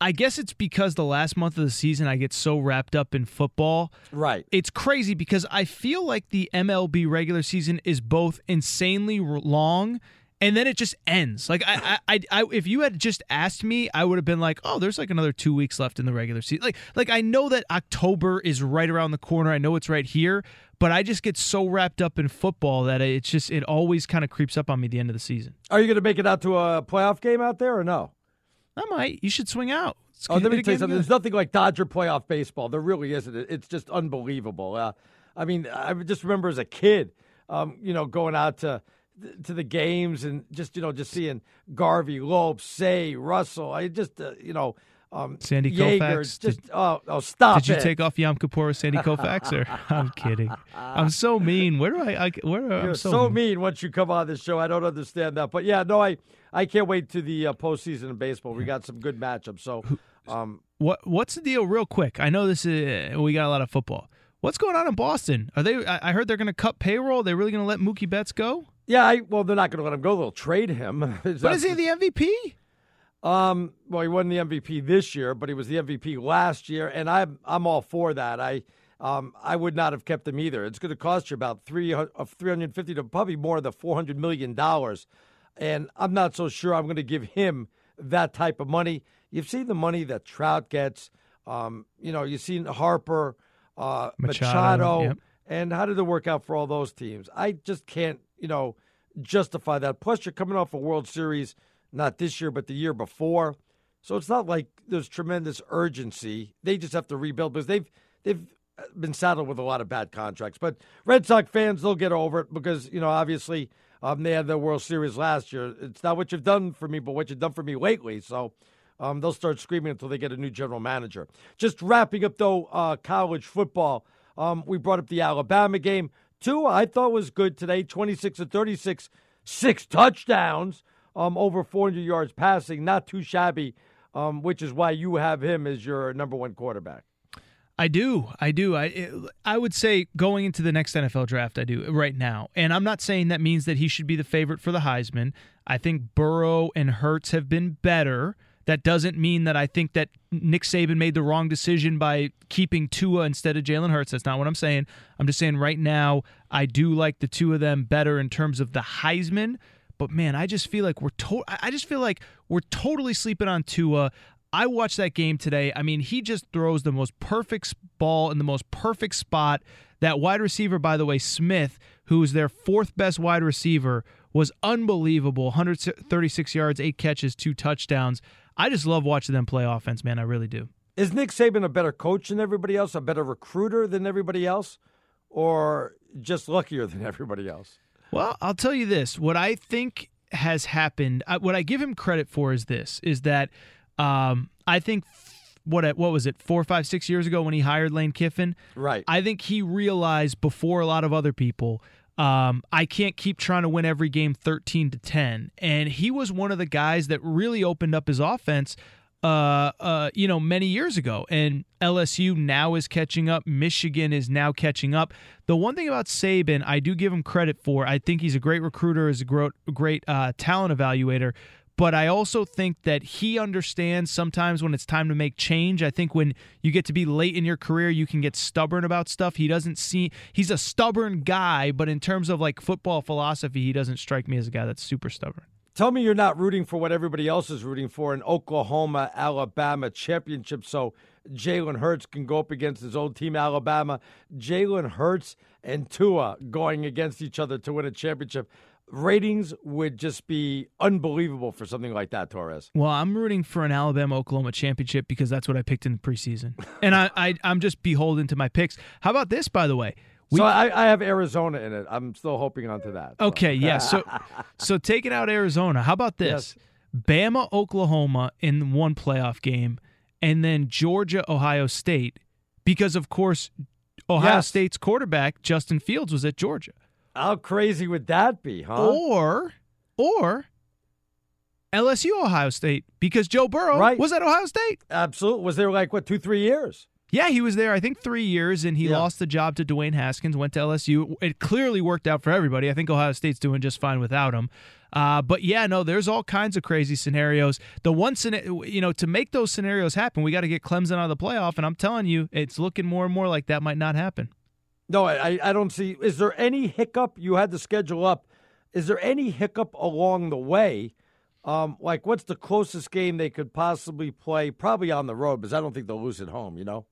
I guess it's because the last month of the season I get so wrapped up in football. Right. It's crazy because I feel like the MLB regular season is both insanely long and then it just ends. Like I, I, I, I, if you had just asked me, I would have been like, "Oh, there's like another two weeks left in the regular season." Like, like I know that October is right around the corner. I know it's right here, but I just get so wrapped up in football that it's just it always kind of creeps up on me the end of the season. Are you going to make it out to a playoff game out there or no? I might. You should swing out. Oh, let me tell you something. There's nothing like Dodger playoff baseball. There really isn't. It's just unbelievable. Uh, I mean, I just remember as a kid, um, you know, going out to to the games and just you know just seeing Garvey, Lopes, Cey, Russell. I just uh, you know Um, Sandy Koufax. Just oh, oh, stop Did you take off Yom Kippur with Sandy Koufax? Or I'm kidding. I'm so mean. Where do I? I where? You're I'm so, so, mean once you come on this show. I don't understand that, but yeah, no, I I can't wait to the uh, postseason in baseball. We got some good matchups. So, um, What What's the deal, real quick? I know this is we got a lot of football. What's going on in Boston? Are they? I I heard they're going to cut payroll. Are They're really going to let Mookie Betts go? yeah, I, well, they're not going to let him go. They'll trade him. But is he the MVP? Um, well, he wasn't the MVP this year, but he was the MVP last year, and I'm I'm all for that. I um I would not have kept him either. It's going to cost you about three of three hundred fifty to probably more than four hundred million dollars, and I'm not so sure I'm going to give him that type of money. You've seen the money that Trout gets. Um, you know, you've seen Harper, uh, Machado, Machado, yep. and how did it work out for all those teams? I just can't, you know, justify that. Plus, you're coming off a World Series, not this year, but the year before. So it's not like there's tremendous urgency. They just have to rebuild because they've they've been saddled with a lot of bad contracts. But Red Sox fans, they'll get over it because you know obviously um, they had the World Series last year. It's not what you've done for me, but what you've done for me lately. So. Um, they'll start screaming until they get a new general manager. Just wrapping up though, uh, college football. Um, we brought up the Alabama game. Tua, I thought was good today. Twenty-six to thirty-six, six touchdowns, um, over four hundred yards passing. Not too shabby. Um, which is why you have him as your number one quarterback. I do. I do. I I would say going into the next NFL draft, I do right now. And I'm not saying that means that he should be the favorite for the Heisman. I think Burrow and Hurts have been better. That doesn't mean that I think that Nick Saban made the wrong decision by keeping Tua instead of Jalen Hurts. That's not what I'm saying. I'm just saying right now, I do like the two of them better in terms of the Heisman. But man, I just feel like we're to- I just feel like we're totally sleeping on Tua. I watched that game today. I mean, he just throws the most perfect ball in the most perfect spot. That wide receiver, by the way, Smith, who is their fourth best wide receiver, was unbelievable. 136 yards, eight catches, two touchdowns. I just love watching them play offense, man. I really do. Is Nick Saban a better coach than everybody else, a better recruiter than everybody else, or just luckier than everybody else? Well, I'll tell you this. What I think has happened, uh, what I give him credit for is this: is that um, I think what what was it four, five, six years ago when he hired Lane Kiffin? Right. I think he realized before a lot of other people. Um, I can't keep trying to win every game 13 to 10. And he was one of the guys that really opened up his offense uh, uh, you know, many years ago. And LSU now is catching up. Michigan is now catching up. The one thing about Saban, I do give him credit for. I think he's a great recruiter, is a great, great uh, talent evaluator. But I also think that he understands sometimes when it's time to make change. I think when you get to be late in your career, you can get stubborn about stuff. He doesn't see, he's a stubborn guy, but in terms of like football philosophy, he doesn't strike me as a guy that's super stubborn. Tell me you're not rooting for what everybody else is rooting for an Oklahoma Alabama championship so Jalen Hurts can go up against his old team, Alabama. Jalen Hurts and Tua going against each other to win a championship. Ratings would just be unbelievable for something like that, Torres. Well, I'm rooting for an Alabama Oklahoma championship because that's what I picked in the preseason. and I, I, I'm just beholden to my picks. How about this, by the way? We, so I, I, have Arizona in it. I'm still hoping onto that. So. Okay, yeah. So, so taking out Arizona. How about this? Yes. Bama, Oklahoma in one playoff game, and then Georgia, Ohio State, because of course, Ohio yes. State's quarterback Justin Fields was at Georgia. How crazy would that be, huh? Or, or LSU, Ohio State, because Joe Burrow right. was at Ohio State. Absolutely. Was there like what two, three years? Yeah, he was there, I think, three years, and he yeah. lost the job to Dwayne Haskins, went to LSU. It clearly worked out for everybody. I think Ohio State's doing just fine without him. Uh, but yeah, no, there's all kinds of crazy scenarios. The one, you know, to make those scenarios happen, we got to get Clemson out of the playoff, and I'm telling you, it's looking more and more like that might not happen. No, I, I don't see. Is there any hiccup? You had the schedule up. Is there any hiccup along the way? Um, like, what's the closest game they could possibly play? Probably on the road, because I don't think they'll lose at home, you know?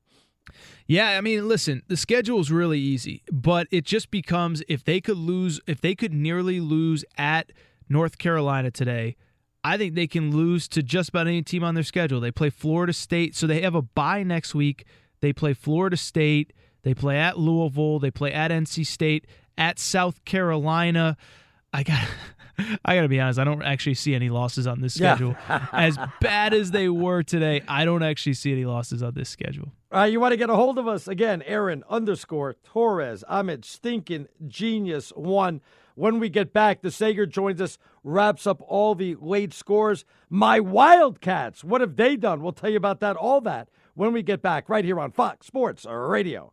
Yeah, I mean, listen, the schedule is really easy, but it just becomes if they could lose, if they could nearly lose at North Carolina today, I think they can lose to just about any team on their schedule. They play Florida State, so they have a bye next week. They play Florida State, they play at Louisville, they play at NC State, at South Carolina. I got I got to be honest. I don't actually see any losses on this Yeah. schedule. as bad as they were today, I don't actually see any losses on this schedule. Right, you want to get a hold of us again, Aaron underscore Torres. Ahmed Stinking Genius one. When we get back, the Sager joins us, wraps up all the late scores. My Wildcats, what have they done? We'll tell you about that, all that, when we get back, right here on Fox Sports Radio.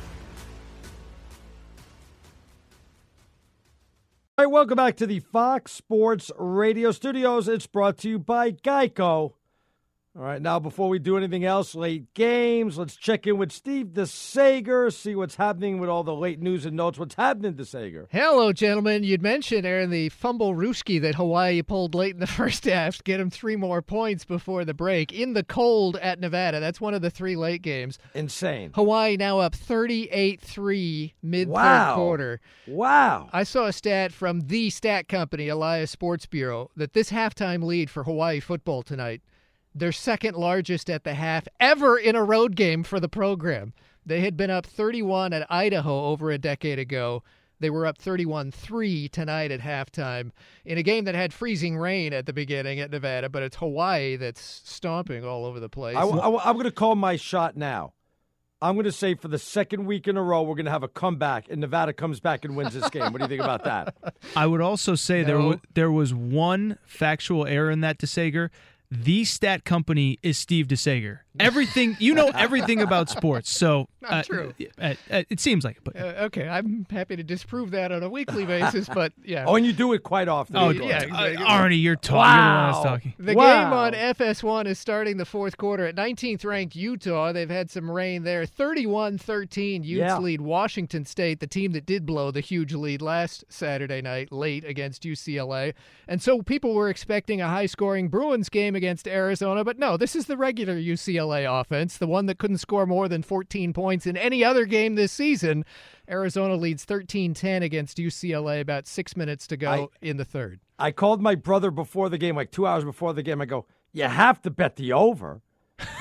Welcome back to the Fox Sports Radio Studios. It's brought to you by Geico. All right, now before we do anything else, late games, let's check in with Steve DeSager, see what's happening with all the late news and notes. What's happening, DeSager? Hello, gentlemen. You'd mentioned, Aaron, the fumblerooski that Hawaii pulled late in the first half to get him three more points before the break in the cold at Nevada. That's one of the three late games. Insane. Hawaii now up 38 3 mid third Wow. quarter. Wow. I saw a stat from the stat company, Elias Sports Bureau, that this halftime lead for Hawaii football tonight, their second largest at the half ever in a road game for the program. They had been up 31 at Idaho over a decade ago. They were up 31 3 tonight at halftime in a game that had freezing rain at the beginning at Nevada, but it's Hawaii that's stomping all over the place. I, am going to call my shot now. I'm going to say for the second week in a row, we're going to have a comeback, and Nevada comes back and wins this game. What do you think about that? I would also say there No. was there was one factual error in that DeSager. The stat company is Steve DeSager. Everything you know, everything about sports. So Not uh, true. uh, uh, it seems like it, but Uh, okay, I'm happy to disprove that on a weekly basis, but yeah. Oh, and you do it quite often. Oh, yeah, uh, exactly. Arnie, you're talking. You're the talking. The Wow. game on FS1 is starting the fourth quarter at 19th ranked Utah. They've had some rain there. 31 13. Utes Yeah. lead Washington State, the team that did blow the huge lead last Saturday night late against UCLA. And so people were expecting a high scoring Bruins game against Arizona, but no, this is the regular UCLA offense, the one that couldn't score more than 14 points in any other game this season. Arizona leads 13 10 against UCLA, about six minutes to go in the third. I called my brother before the game, like two hours before the game. I go, You have to bet the over.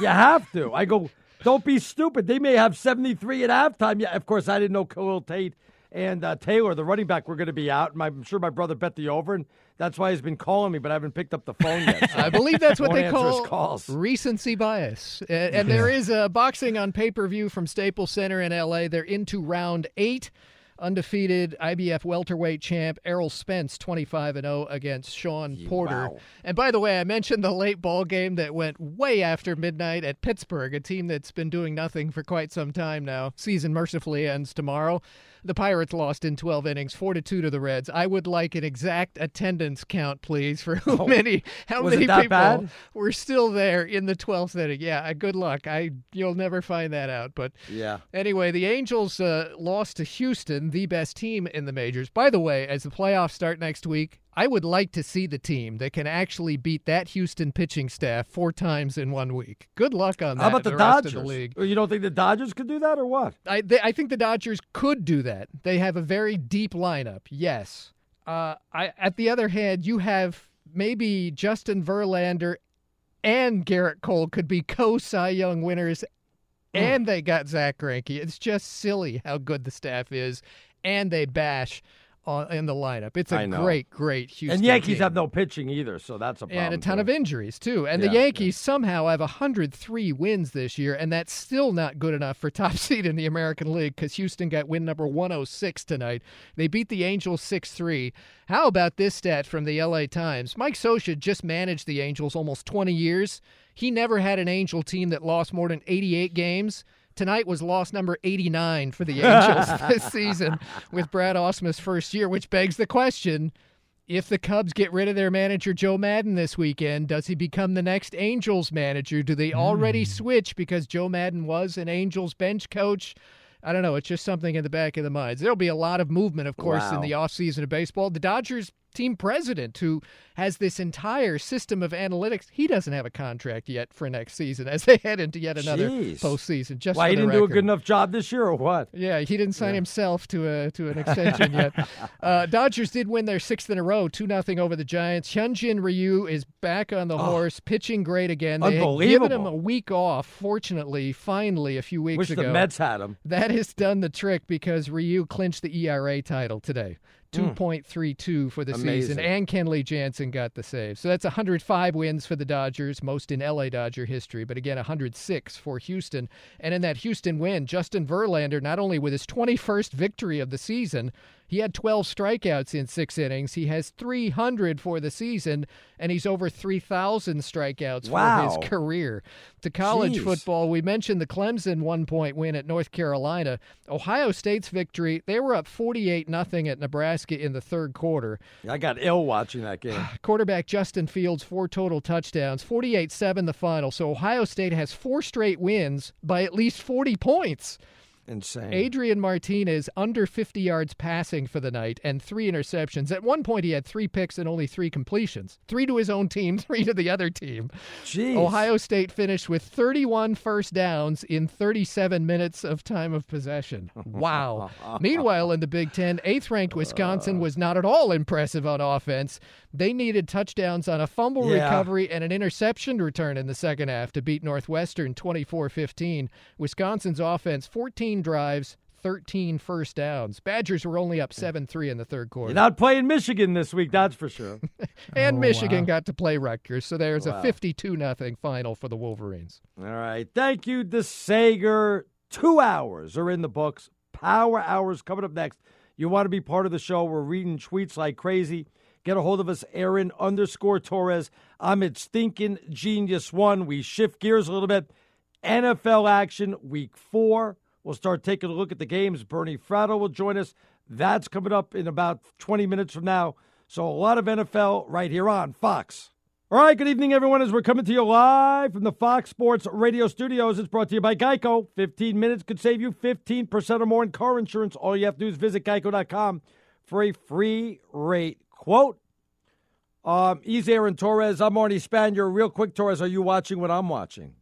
You have to. I go, Don't be stupid. They may have 73 at halftime. Yeah, of course, I didn't know Khalil Tate and uh, Taylor, the running back, were going to be out. My, I'm sure my brother bet the over, and that's why he's been calling me, but I haven't picked up the phone yet. So I believe that's what they call calls. recency bias. And, and there is a boxing on pay per view from Staples Center in LA. They're into round eight. Undefeated IBF welterweight champ Errol Spence, 25 and 0 against Shawn Porter. wow. And by the way, I mentioned the late ball game that went way after midnight at Pittsburgh, a team that's been doing nothing for quite some time now. Season mercifully ends tomorrow. The Pirates lost in 12 innings, 4 to 2 to the Reds. I would like an exact attendance count, please, for how Oh, many how was many people bad? were still there in the 12th inning. Yeah, uh, good luck. I you'll never find that out, but Yeah. Anyway, the Angels uh, lost to Houston, the best team in the majors. By the way, as the playoffs start next week, I would like to see the team that can actually beat that Houston pitching staff four times in one week. Good luck on that. How about the, the Dodgers? The league. You don't think the Dodgers could do that, or what? I they, I think the Dodgers could do that. They have a very deep lineup. Yes. Uh, I at the other hand, you have maybe Justin Verlander and Gerrit Cole could be co Cy Young winners, and they got Zack Greinke. It's just silly how good the staff is, and they bash on, in the lineup. It's a great, great Houston. and Yankees team. have no pitching either, so that's a problem. And a ton too. of injuries, too. And Yeah, the Yankees somehow have 103 wins this year, and that's still not good enough for top seed in the American League because Houston got win number 106 tonight. They beat the Angels 6 3. How about this stat from the LA Times? Mike Scioscia just managed the Angels almost 20 years. He never had an Angel team that lost more than 88 games. Tonight was loss number 89 for the Angels this season with Brad Ausmus' first year, which begs the question if the Cubs get rid of their manager Joe Maddon this weekend, does he become the next Angels manager? Do they already hmm. switch because Joe Maddon was an Angels bench coach? I don't know. It's just something in the back of the minds. There'll be a lot of movement, of course, in Wow. the offseason of baseball. The Dodgers team president, who has this entire system of analytics, he doesn't have a contract yet for next season as they head into yet another Jeez. postseason. Just Why he didn't do a good enough job this year, or what? Yeah, he didn't sign himself to a to an extension yet. Uh, Dodgers did win their sixth in a row, two nothing over the Giants. Hyunjin Ryu is back on the horse, pitching great again. They had given him a week off. Fortunately, finally, a few weeks Wish ago, the Mets had him. that has done the trick because Ryu clinched the ERA title today. Hmm. 2.32 for the season, Amazing. and Kenley Jansen got the save. So that's 105 wins for the Dodgers, most in LA Dodger history, but again, 106 for Houston. And in that Houston win, Justin Verlander, not only with his 21st victory of the season, he had 12 strikeouts in six innings. He has 300 for the season, and he's over 3,000 strikeouts for his career. To college Jeez. football, we mentioned the Clemson one point win at North Carolina. Ohio State's victory, they were up 48 nothing at Nebraska in the third quarter. I got ill watching that game. Quarterback Justin Fields, four total touchdowns, 48 7 the final. So Ohio State has four straight wins by at least 40 points. Insane. Adrian Martinez under 50 yards passing for the night and three interceptions. At one point, he had three picks and only three completions three to his own team, three to the other team. Jeez. Ohio State finished with 31 first downs in 37 minutes of time of possession. Wow. Meanwhile, in the Big Ten, eighth ranked Wisconsin uh. was not at all impressive on offense. They needed touchdowns on a fumble Yeah. recovery and an interception return in the second half to beat Northwestern 24 15. Wisconsin's offense, 14 drives. 13 first downs. Badgers were only up 7 3 in the third quarter. You're not playing Michigan this week, that's for sure. and Oh, Michigan wow. got to play Rutgers, so there's Wow. a 52 nothing final for the Wolverines. All right. Thank you, DeSager. Two hours are in the books. Power hours coming up next. You want to be part of the show. We're reading tweets like crazy. Get a hold of us, Aaron underscore Torres. I'm at Stinking Genius One. We shift gears a little bit. NFL action, week four. We'll start taking a look at the games. Bernie Fratto will join us. That's coming up in about 20 minutes from now. So a lot of NFL right here on Fox. All right, good evening, everyone. As we're coming to you live from the Fox Sports Radio studios, it's brought to you by Geico. 15 minutes could save you 15% or more in car insurance. All you have to do is visit geico.com for a free rate quote. Um, he's Aaron Torres. I'm Arnie Spanier. Real quick, Torres, are you watching what I'm watching?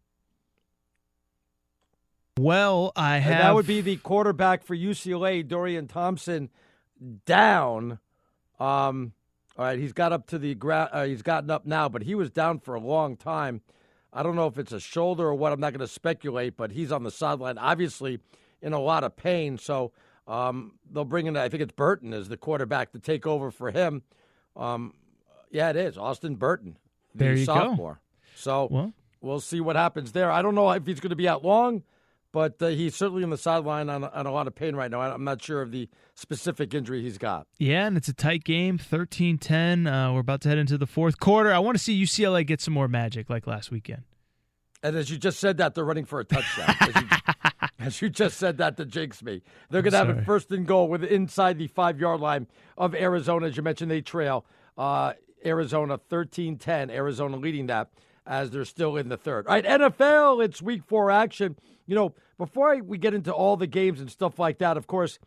Well, I And have. that would be the quarterback for UCLA, Dorian Thompson, down. Um, all right, he's got up to the ground. Uh, he's gotten up now, but he was down for a long time. I don't know if it's a shoulder or what. I'm not going to speculate, but he's on the sideline, obviously in a lot of pain. So Um, they'll bring in, I think it's Burton as the quarterback to take over for him. Um, yeah, it is Austin Burton, the There you go. sophomore. So Well. we'll see what happens there. I don't know if he's going to be out long, but uh, he's certainly on the sideline on, on a lot of pain right now. I'm not sure of the specific injury he's got. Yeah, and it's a tight game, 13-10. Uh, we're about to head into the fourth quarter. I want to see UCLA get some more magic like last weekend. And as you just said that, they're running for a touchdown. as, you, just said that to jinx me. They're going to have it first and goal with inside the five yard line of Arizona. As you mentioned, they trail uh, Arizona 13 10. Arizona leading that as they're still in the third. All right, NFL, it's week four action. You know, before I, we get into all the games and stuff like that, of course,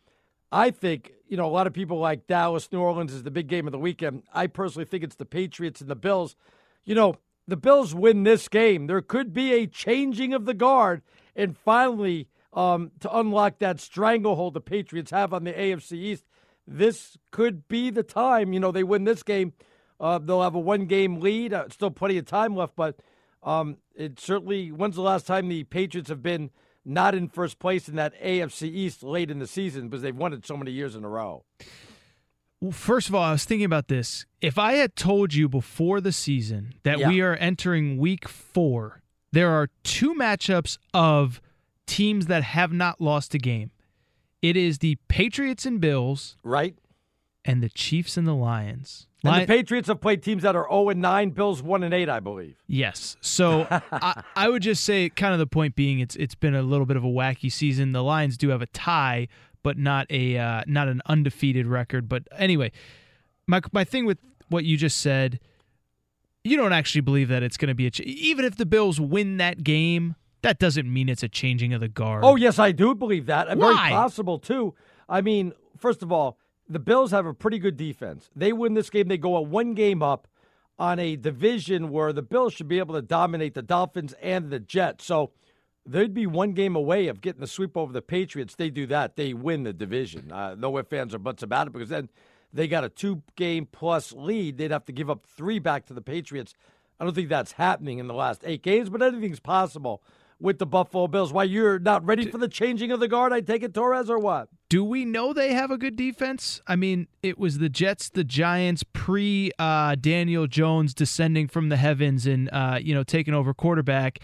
I think, you know, a lot of people like Dallas, New Orleans is the big game of the weekend. I personally think it's the Patriots and the Bills. You know, the Bills win this game. There could be a changing of the guard and finally um, to unlock that stranglehold the Patriots have on the AFC East. This could be the time. You know, they win this game. Uh, they'll have a one game lead. Uh, still plenty of time left, but um, it certainly, when's the last time the Patriots have been not in first place in that AFC East late in the season because they've won it so many years in a row? Well, first of all, I was thinking about this. If I had told you before the season that Yeah. we are entering week four, there are two matchups of teams that have not lost a game. It is the Patriots and Bills, right, and the Chiefs and the Lions. And Lion- the Patriots have played teams that are 0 and 9, Bills 1 and 8, I believe. Yes. So I, I would just say, kind of the point being, it's it's been a little bit of a wacky season. The Lions do have a tie, but not a uh, not an undefeated record. But anyway, my my thing with what you just said, you don't actually believe that it's going to be a ch- even if the Bills win that game. That doesn't mean it's a changing of the guard. Oh, yes, I do believe that. Why? Very possible, too. I mean, first of all, the Bills have a pretty good defense. They win this game, they go a one game up on a division where the Bills should be able to dominate the Dolphins and the Jets. So they'd be one game away of getting the sweep over the Patriots. They do that, they win the division. Uh, no ifs, fans or buts about it because then they got a two game plus lead. They'd have to give up three back to the Patriots. I don't think that's happening in the last eight games, but anything's possible with the Buffalo Bills. Why you're not ready for the changing of the guard? I take it, Torres, or what? Do we know they have a good defense? I mean, it was the Jets, the Giants, pre uh, Daniel Jones descending from the heavens and uh, you know taking over quarterback,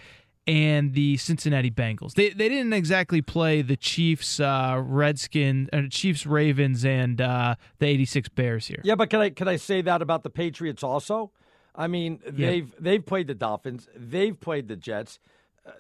and the Cincinnati Bengals. They they didn't exactly play the Chiefs, uh, Redskins, uh, Chiefs, Ravens, and uh, the '86 Bears here. Yeah, but can I can I say that about the Patriots also? I mean, they've they've played the Dolphins, they've played the Jets,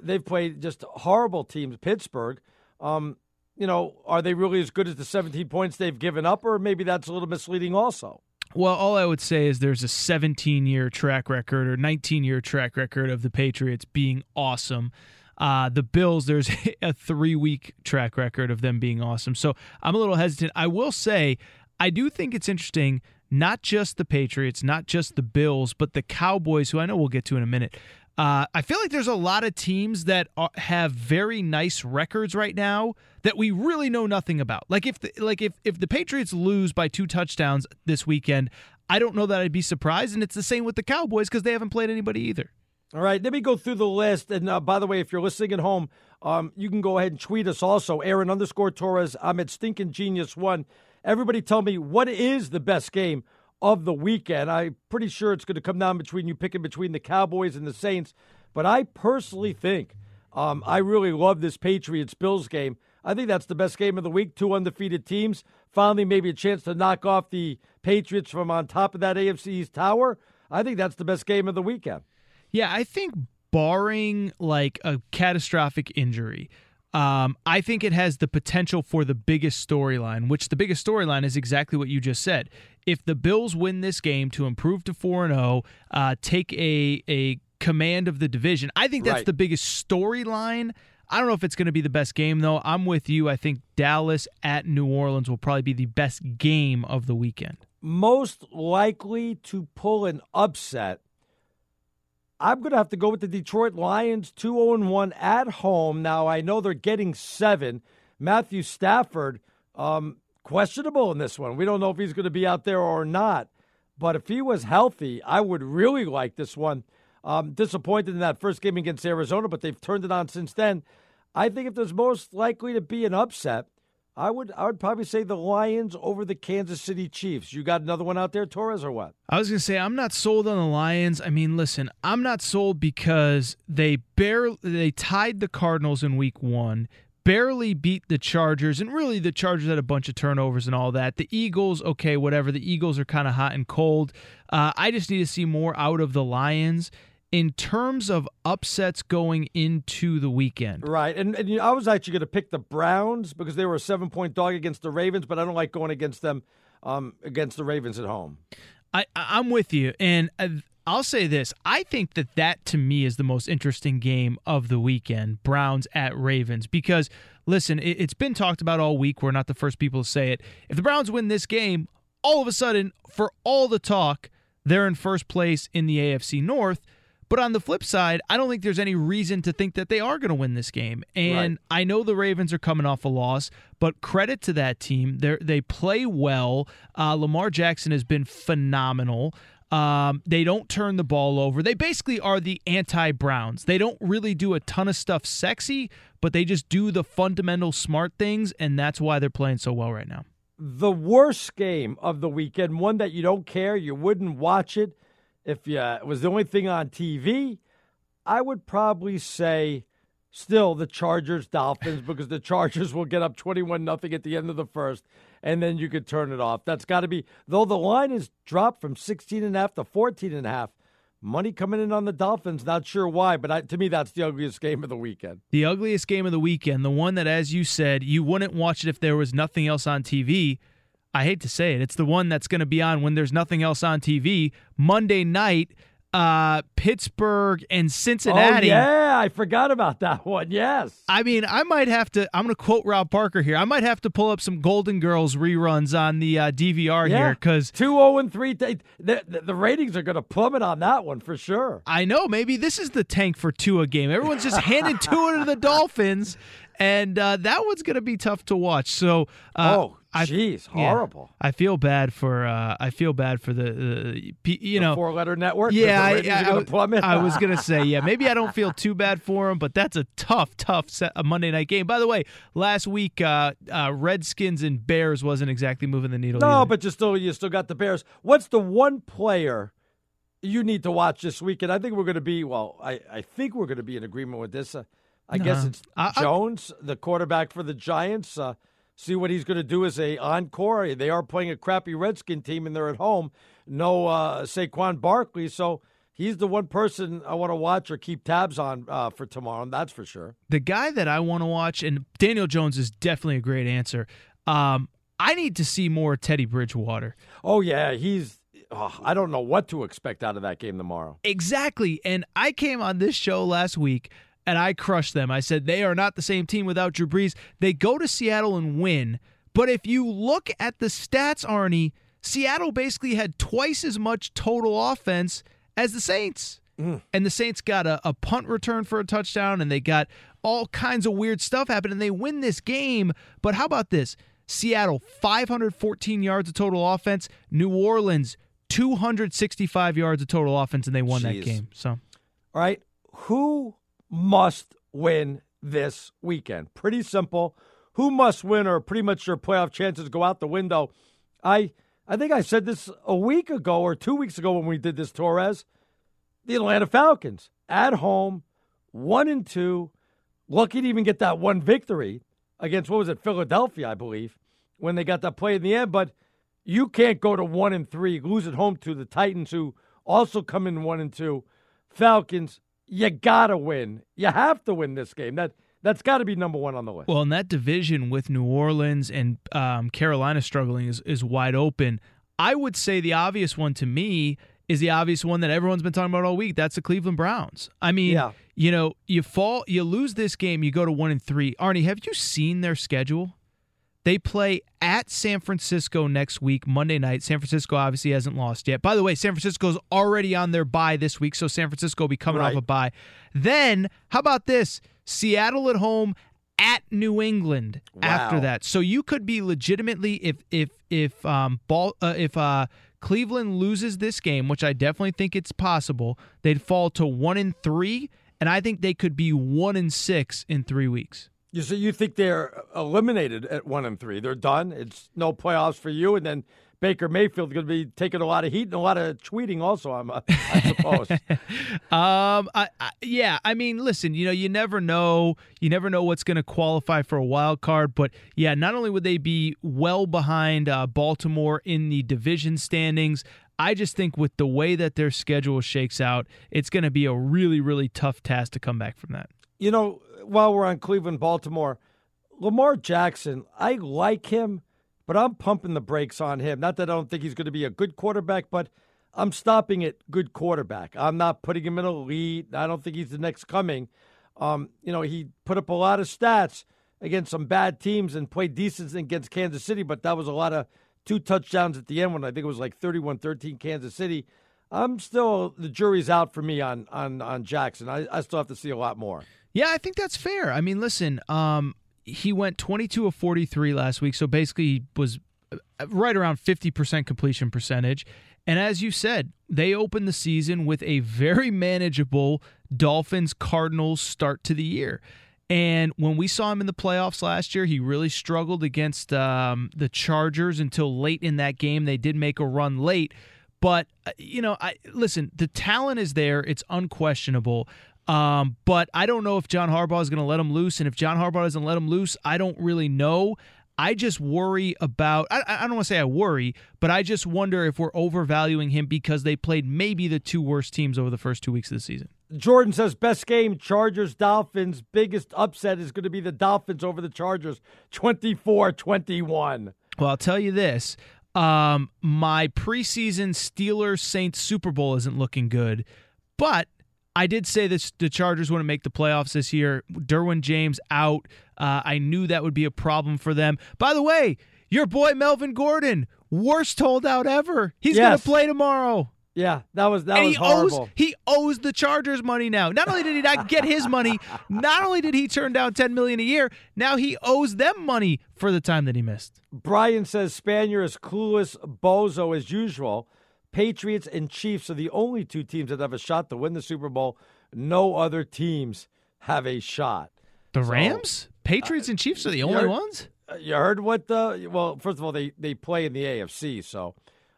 they've played just horrible teams. Pittsburgh, um, you know, are they really as good as the 17 points they've given up, or maybe that's a little misleading also? Well, all I would say is there's a 17 year track record or 19 year track record of the Patriots being awesome. Uh, the Bills, there's a three week track record of them being awesome. So I'm a little hesitant. I will say, I do think it's interesting, not just the Patriots, not just the Bills, but the Cowboys, who I know we'll get to in a minute. Uh, I feel like there's a lot of teams that are, have very nice records right now that we really know nothing about. Like if the, like if if the Patriots lose by two touchdowns this weekend, I don't know that I'd be surprised. And it's the same with the Cowboys because they haven't played anybody either. All right, let me go through the list. And uh, by the way, if you're listening at home, um, you can go ahead and tweet us also. Aaron underscore Torres. I'm at Stinking Genius One. Everybody tell me what is the best game of the weekend. I'm pretty sure it's going to come down between you picking between the Cowboys and the Saints. But I personally think um, I really love this Patriots Bills game. I think that's the best game of the week. Two undefeated teams. Finally, maybe a chance to knock off the Patriots from on top of that AFC East tower. I think that's the best game of the weekend. Yeah, I think barring like a catastrophic injury, um, I think it has the potential for the biggest storyline, which the biggest storyline is exactly what you just said. If the Bills win this game to improve to 4 and 0, uh, take a, a command of the division, I think that's Right. the biggest storyline. I don't know if it's going to be the best game, though. I'm with you. I think Dallas at New Orleans will probably be the best game of the weekend. most likely to pull an upset, I'm going to have to go with the Detroit Lions 2 0 1 at home. Now, I know they're getting seven. Matthew Stafford, um, questionable in this one. We don't know if he's going to be out there or not. But if he was healthy, I would really like this one. Um, disappointed in that first game against Arizona, but they've turned it on since then. I think if there's most likely to be an upset, I would I would probably say the Lions over the Kansas City Chiefs. You got another one out there, Torres, or what? I was gonna say I'm not sold on the Lions. I mean, listen, I'm not sold because they barely they tied the Cardinals in Week One, barely beat the Chargers, and really the Chargers had a bunch of turnovers and all that. The Eagles, okay, whatever. The Eagles are kind of hot and cold. Uh, I just need to see more out of the Lions in terms of upsets going into the weekend. Right. And, and you know, I was actually going to pick the Browns because they were a seven point dog against the Ravens, but I don't like going against them um, against the Ravens at home. I, I'm with you. And uh, I'll say this I think that that to me is the most interesting game of the weekend Browns at Ravens because, listen, it, it's been talked about all week. We're not the first people to say it. If the Browns win this game, all of a sudden, for all the talk, they're in first place in the AFC North. But on the flip side, I don't think there's any reason to think that they are going to win this game. And right. I know the Ravens are coming off a loss, but credit to that team. They they play well. Uh, Lamar Jackson has been phenomenal. Um, they don't turn the ball over. They basically are the anti Browns. They don't really do a ton of stuff sexy, but they just do the fundamental smart things, and that's why they're playing so well right now. The worst game of the weekend, one that you don't care, you wouldn't watch it if you, it was the only thing on TV, I would probably say still the Chargers Dolphins because the Chargers will get up 21 nothing at the end of the first and then you could turn it off. That's got to be though the line is dropped from 16 and a half to 14 and a half. Money coming in on the Dolphins, not sure why, but I, to me that's the ugliest game of the weekend. The ugliest game of the weekend, the one that as you said, you wouldn't watch it if there was nothing else on TV. I hate to say it, it's the one that's going to be on when there's nothing else on TV Monday night. Uh, Pittsburgh and Cincinnati. Oh, yeah, I forgot about that one. Yes. I mean, I might have to. I'm going to quote Rob Parker here. I might have to pull up some Golden Girls reruns on the uh, DVR yeah. here because two zero oh and three. The, the, the ratings are going to plummet on that one for sure. I know. Maybe this is the tank for Tua game. Everyone's just handing Tua to the Dolphins, and uh, that one's going to be tough to watch. So, uh, oh, jeez, horrible. Yeah, I feel bad for uh, I feel bad for the uh, you know four letter network. Yeah, I, I, I, was going to say yeah. Maybe I don't feel too bad for him, but that's a tough, tough set, a Monday night game. By the way, last week uh, uh, Redskins and Bears wasn't exactly moving the needle. No, either. but you still you still got the Bears. What's the one player? You need to watch this weekend. I think we're going to be well. I, I think we're going to be in agreement with this. Uh, I no. guess it's I, Jones, the quarterback for the Giants. Uh, see what he's going to do as a encore. They are playing a crappy Redskin team, and they're at home. No uh, Saquon Barkley, so he's the one person I want to watch or keep tabs on uh, for tomorrow. That's for sure. The guy that I want to watch, and Daniel Jones is definitely a great answer. Um, I need to see more Teddy Bridgewater. Oh yeah, he's oh, I don't know what to expect out of that game tomorrow. Exactly. And I came on this show last week and I crushed them. I said they are not the same team without Drew Brees. They go to Seattle and win. But if you look at the stats, Arnie, Seattle basically had twice as much total offense as the Saints. Mm. And the Saints got a, a, punt return for a touchdown, and they got all kinds of weird stuff happen, and they win this game. But how about this? Seattle, 514 yards of total offense. New Orleans, 265 yards of total offense, and they won Jeez. that game. So, all right, who must win this weekend. Pretty simple. Who must win, or pretty much your playoff chances go out the window. I I think I said this a week ago or two weeks ago when we did this Torres. The Atlanta Falcons at home, one and two, lucky to even get that one victory against what was it, Philadelphia, I believe, when they got that play in the end. But you can't go to one and three, lose at home to the Titans, who also come in one and two. Falcons you gotta win. You have to win this game. That that's got to be number one on the list. Well, in that division with New Orleans and um, Carolina struggling is is wide open. I would say the obvious one to me is the obvious one that everyone's been talking about all week. That's the Cleveland Browns. I mean, yeah. you know, you fall, you lose this game, you go to one and three. Arnie, have you seen their schedule? They play at San Francisco next week, Monday night. San Francisco obviously hasn't lost yet. By the way, San Francisco's already on their bye this week, so San Francisco will be coming right. off a bye. Then, how about this? Seattle at home at New England wow. after that. So you could be legitimately if if if um ball uh, if uh Cleveland loses this game, which I definitely think it's possible, they'd fall to 1 and 3 and I think they could be 1 and 6 in 3 weeks. You so you think they're eliminated at one and three? They're done. It's no playoffs for you, and then Baker Mayfield's going to be taking a lot of heat and a lot of tweeting. Also, I'm, I suppose. um, I, I, yeah. I mean, listen. You know, you never know. You never know what's going to qualify for a wild card. But yeah, not only would they be well behind uh, Baltimore in the division standings. I just think with the way that their schedule shakes out, it's going to be a really, really tough task to come back from that. You know, while we're on Cleveland, Baltimore, Lamar Jackson, I like him, but I'm pumping the brakes on him. Not that I don't think he's going to be a good quarterback, but I'm stopping at good quarterback. I'm not putting him in elite. I don't think he's the next coming. Um, you know, he put up a lot of stats against some bad teams and played decent against Kansas City, but that was a lot of two touchdowns at the end when I think it was like 31-13 Kansas City. I'm still the jury's out for me on on on Jackson. I, I still have to see a lot more. Yeah, I think that's fair. I mean, listen, um, he went 22 of 43 last week, so basically he was uh, right around 50% completion percentage. And as you said, they opened the season with a very manageable Dolphins Cardinals start to the year. And when we saw him in the playoffs last year, he really struggled against um, the Chargers until late in that game. They did make a run late. But, uh, you know, I listen, the talent is there. It's unquestionable. Um, but I don't know if John Harbaugh is going to let him loose. And if John Harbaugh doesn't let him loose, I don't really know. I just worry about, I, I don't want to say I worry, but I just wonder if we're overvaluing him because they played maybe the two worst teams over the first two weeks of the season. Jordan says best game Chargers Dolphins. Biggest upset is going to be the Dolphins over the Chargers 24 21. Well, I'll tell you this. Um, my preseason Steelers Saints Super Bowl isn't looking good, but I did say this: the Chargers want to make the playoffs this year. Derwin James out. Uh, I knew that would be a problem for them. By the way, your boy Melvin Gordon, worst holdout ever. He's yes. going to play tomorrow. Yeah, that was that and was he horrible. Owes, he owes the Chargers money now. Not only did he not get his money, not only did he turn down ten million a year, now he owes them money for the time that he missed. Brian says Spanier is clueless bozo as usual. Patriots and Chiefs are the only two teams that have a shot to win the Super Bowl. No other teams have a shot. The so, Rams, Patriots, uh, and Chiefs are the only ones. Uh, you heard what? The, well, first of all, they they play in the AFC, so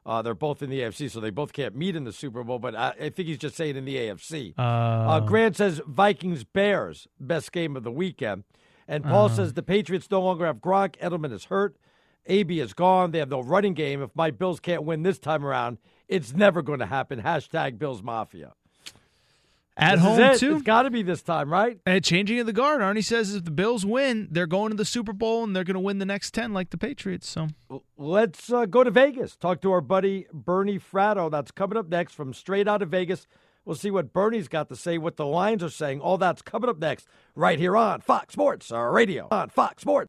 uh, they're both in the AFC, so they both can't meet in the Super Bowl. But I, I think he's just saying in the AFC. Uh, uh, Grant says Vikings Bears best game of the weekend, and Paul uh-huh. says the Patriots no longer have Gronk. Edelman is hurt. AB is gone. They have no running game. If my Bills can't win this time around, it's never going to happen. Hashtag Bills Mafia. At this home it. too. It's got to be this time, right? And changing of the guard. Arnie says if the Bills win, they're going to the Super Bowl and they're going to win the next ten like the Patriots. So let's uh, go to Vegas. Talk to our buddy Bernie Fratto. That's coming up next from straight out of Vegas. We'll see what Bernie's got to say, what the lines are saying. All that's coming up next, right here on Fox Sports Radio. On Fox Sports.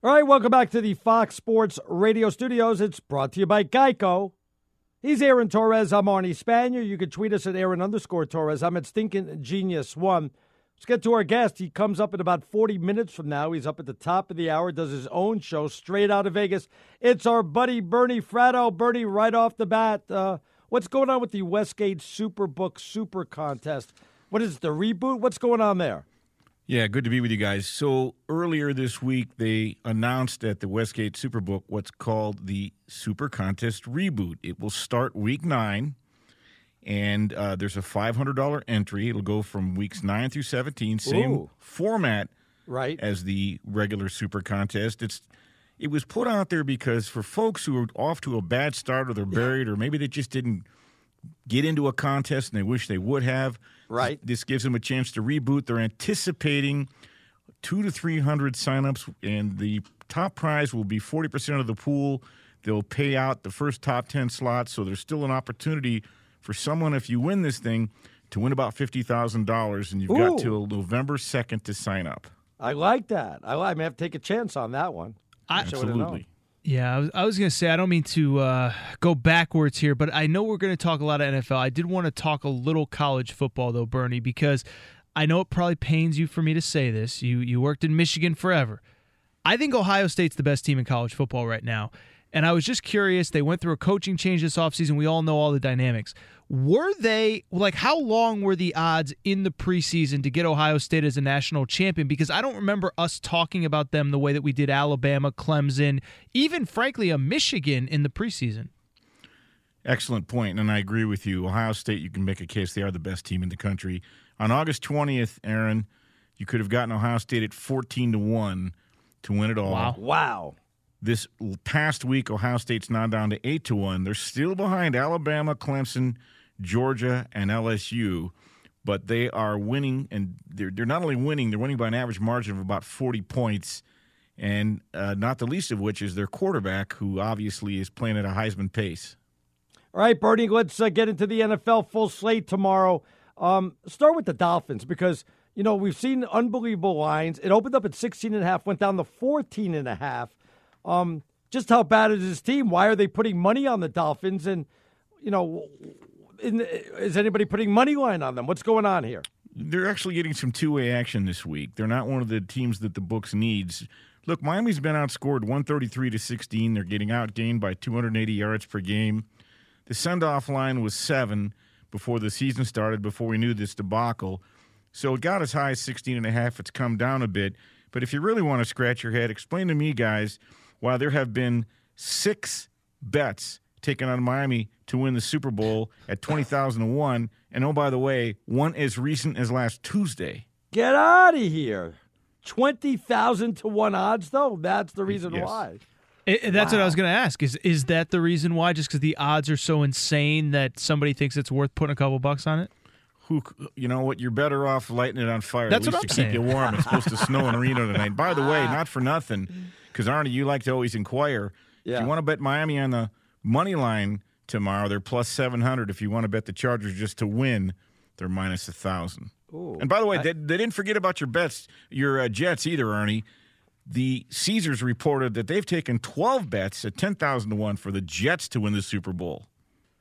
All right, welcome back to the Fox Sports Radio studios. It's brought to you by Geico. He's Aaron Torres. I'm Arnie Spanier. You can tweet us at Aaron underscore Torres. I'm at Stinking Genius One. Let's get to our guest. He comes up in about 40 minutes from now. He's up at the top of the hour, does his own show straight out of Vegas. It's our buddy Bernie Fratto. Bernie, right off the bat, uh, what's going on with the Westgate Superbook Super Contest? What is it, the reboot? What's going on there? Yeah, good to be with you guys. So earlier this week, they announced at the Westgate Superbook what's called the Super Contest Reboot. It will start week nine, and uh, there's a $500 entry. It'll go from weeks nine through 17, same Ooh. format right. as the regular Super Contest. It's it was put out there because for folks who are off to a bad start or they're buried or maybe they just didn't get into a contest and they wish they would have. Right. This gives them a chance to reboot. They're anticipating two to three hundred signups, and the top prize will be forty percent of the pool. They'll pay out the first top ten slots, so there's still an opportunity for someone if you win this thing to win about fifty thousand dollars, and you've Ooh. got till November second to sign up. I like that. I, I may have to take a chance on that one. I-. Absolutely. Yeah, I was, I was going to say, I don't mean to uh, go backwards here, but I know we're going to talk a lot of NFL. I did want to talk a little college football, though, Bernie, because I know it probably pains you for me to say this. You, you worked in Michigan forever. I think Ohio State's the best team in college football right now. And I was just curious. They went through a coaching change this offseason. We all know all the dynamics. Were they, like, how long were the odds in the preseason to get Ohio State as a national champion? Because I don't remember us talking about them the way that we did Alabama, Clemson, even, frankly, a Michigan in the preseason. Excellent point, and I agree with you. Ohio State, you can make a case they are the best team in the country. On August 20th, Aaron, you could have gotten Ohio State at 14 to 1 to win it all. Wow. Wow. This past week, Ohio State's now down to 8 to 1. They're still behind Alabama, Clemson, Georgia, and LSU, but they are winning, and they're, they're not only winning, they're winning by an average margin of about 40 points, and uh, not the least of which is their quarterback, who obviously is playing at a Heisman pace. All right, Bernie, let's uh, get into the NFL full slate tomorrow. Um, start with the Dolphins because, you know, we've seen unbelievable lines. It opened up at 16 and a half, went down to 14 and a half. Um, just how bad is this team? Why are they putting money on the Dolphins? And, you know, in, is anybody putting money line on them? What's going on here? They're actually getting some two way action this week. They're not one of the teams that the books needs. Look, Miami's been outscored 133 to 16. They're getting outgained by 280 yards per game. The send off line was seven before the season started, before we knew this debacle. So it got as high as 16 and a half. It's come down a bit. But if you really want to scratch your head, explain to me, guys, why there have been six bets taken on Miami to win the Super Bowl at 20,001. And oh, by the way, one as recent as last Tuesday. Get out of here. 20,000 to 1 odds, though? That's the reason Yes. why. It, it- that's what I was going to ask. Is is that the reason why? Just because the odds are so insane that somebody thinks it's worth putting a couple bucks on it? Who, you know what? You're better off lighting it on fire. That's at what least I'm to keep you warm. It's supposed to snow in Reno tonight. By the way, not for nothing, because Arnie, you like to always inquire. Yeah. If you want to bet Miami on the money line tomorrow, they're plus seven hundred. If you want to bet the Chargers just to win, they're minus a thousand. Ooh. And by the way, I- they, they didn't forget about your bets, your uh, Jets either, Arnie. The Caesars reported that they've taken 12 bets at 10,000 to 1 for the Jets to win the Super Bowl.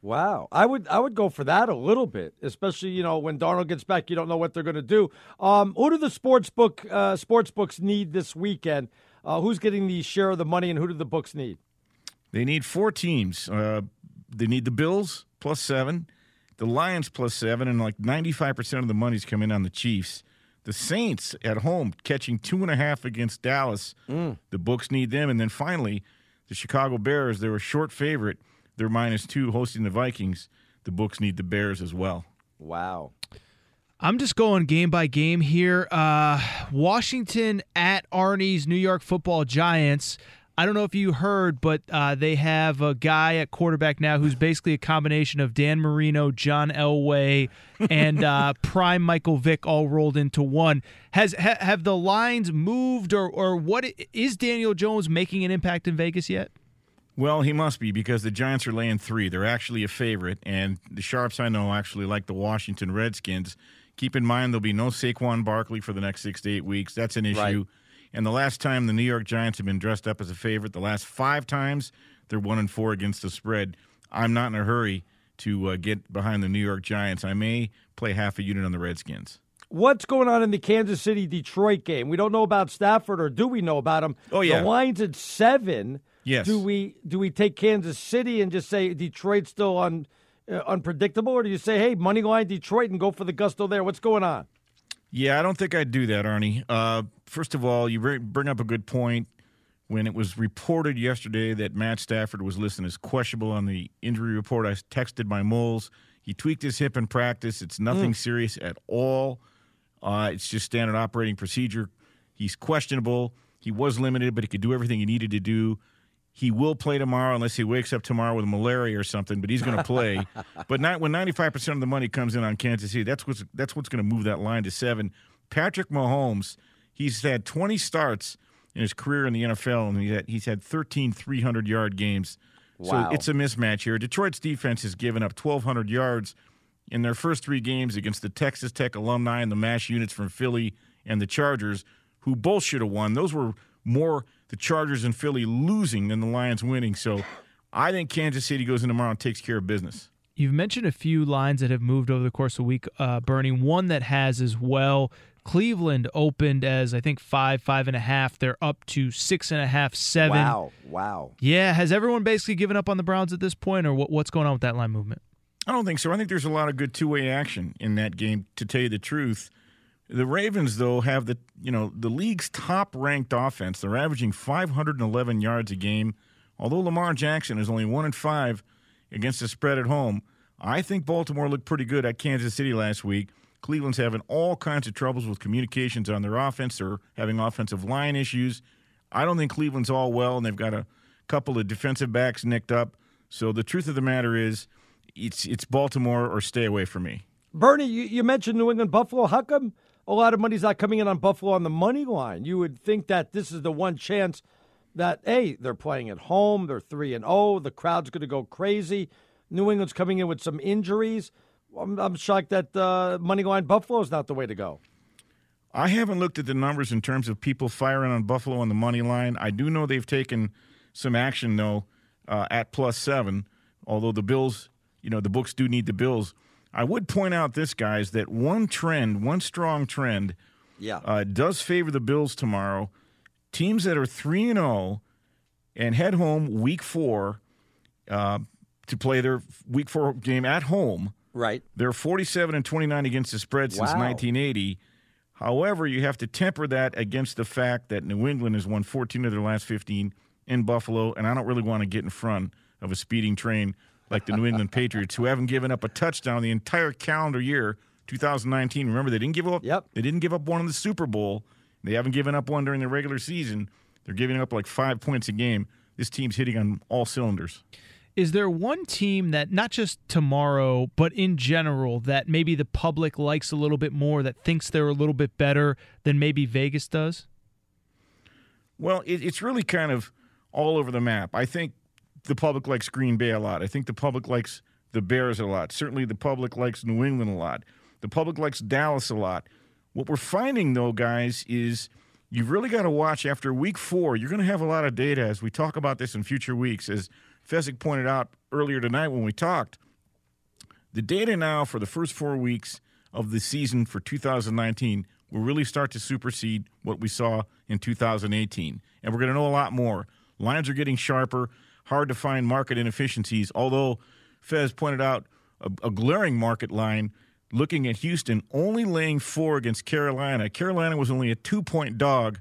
Wow, I would I would go for that a little bit, especially you know when Darnold gets back, you don't know what they're going to do. Um, who do the sports book uh, sports books need this weekend? Uh, who's getting the share of the money, and who do the books need? They need four teams. Uh, they need the Bills plus seven, the Lions plus seven, and like 95% of the money's coming on the Chiefs. The Saints at home catching two and a half against Dallas. Mm. The books need them. And then finally, the Chicago Bears, they're a short favorite. They're minus two hosting the Vikings. The books need the Bears as well. Wow. I'm just going game by game here. Uh, Washington at Arnie's New York Football Giants. I don't know if you heard, but uh, they have a guy at quarterback now who's basically a combination of Dan Marino, John Elway, and uh, Prime Michael Vick all rolled into one. Has ha, have the lines moved, or or what is Daniel Jones making an impact in Vegas yet? Well, he must be because the Giants are laying three. They're actually a favorite, and the sharps I know actually like the Washington Redskins. Keep in mind there'll be no Saquon Barkley for the next six to eight weeks. That's an issue. Right. And the last time the New York Giants have been dressed up as a favorite, the last five times they're one and four against the spread. I'm not in a hurry to uh, get behind the New York Giants. I may play half a unit on the Redskins. What's going on in the Kansas City Detroit game? We don't know about Stafford, or do we know about him? Oh, yeah. the line's at seven. Yes. Do we do we take Kansas City and just say Detroit's still uh, unpredictable, or do you say, hey, money line Detroit and go for the gusto there? What's going on? Yeah, I don't think I'd do that, Arnie. Uh, first of all, you bring bring up a good point. When it was reported yesterday that Matt Stafford was listed as questionable on the injury report, I texted my moles. He tweaked his hip in practice. It's nothing serious at all. Uh, it's just standard operating procedure. He's questionable. He was limited, but he could do everything he needed to do. He will play tomorrow unless he wakes up tomorrow with malaria or something, but he's going to play. but not when 95% of the money comes in on Kansas City, that's what's that's what's going to move that line to 7. Patrick Mahomes, he's had 20 starts in his career in the NFL and he's had, he's had 13 300-yard games. Wow. So it's a mismatch here. Detroit's defense has given up 1200 yards in their first 3 games against the Texas Tech alumni and the mash units from Philly and the Chargers who both should have won. Those were more the Chargers and Philly losing than the Lions winning. So I think Kansas City goes in tomorrow and takes care of business. You've mentioned a few lines that have moved over the course of the week, uh, Bernie. One that has as well. Cleveland opened as I think five, five and a half. They're up to six and a half, seven. Wow, wow. Yeah, has everyone basically given up on the Browns at this point, or what, what's going on with that line movement? I don't think so. I think there's a lot of good two-way action in that game. To tell you the truth, the Ravens though have the you know the league's top-ranked offense. They're averaging 511 yards a game. Although Lamar Jackson is only one and five against the spread at home, I think Baltimore looked pretty good at Kansas City last week. Cleveland's having all kinds of troubles with communications on their offense. They're having offensive line issues. I don't think Cleveland's all well, and they've got a couple of defensive backs nicked up. So the truth of the matter is, it's it's Baltimore or stay away from me. Bernie, you, you mentioned New England Buffalo. How come a lot of money's not coming in on Buffalo on the money line? You would think that this is the one chance that hey, they're playing at home, they're three and oh, the crowd's going to go crazy. New England's coming in with some injuries. I'm, I'm shocked that uh, money line Buffalo is not the way to go. I haven't looked at the numbers in terms of people firing on Buffalo on the money line. I do know they've taken some action though uh, at plus seven. Although the Bills, you know, the books do need the Bills. I would point out this, guys, that one trend, one strong trend, Yeah. uh, does favor the Bills tomorrow. Teams that are three and zero and head home week four uh, to play their week four game at home. Right. They're 47 and 29 against the spread since Wow. 1980. However, you have to temper that against the fact that New England has won 14 of their last 15 in Buffalo, and I don't really want to get in front of a speeding train like the New England Patriots, who haven't given up a touchdown the entire calendar year 2019. Remember, they didn't give up. Yep. They didn't give up one in the Super Bowl. They haven't given up one during the regular season. They're giving up like five points a game. This team's hitting on all cylinders. Is there one team that not just tomorrow, but in general, that maybe the public likes a little bit more, that thinks they're a little bit better than maybe Vegas does? Well, it, it's really kind of all over the map. I think the public likes Green Bay a lot. I think the public likes the Bears a lot. Certainly, the public likes New England a lot. The public likes Dallas a lot. What we're finding, though, guys, is you've really got to watch after week four. You're going to have a lot of data as we talk about this in future weeks. As Fezzik pointed out earlier tonight when we talked, the data now for the first four weeks of the season for 2019 will really start to supersede what we saw in 2018. And we're going to know a lot more. Lines are getting sharper, hard to find market inefficiencies, although Fez pointed out a, a glaring market line looking at Houston only laying four against Carolina. Carolina was only a two point dog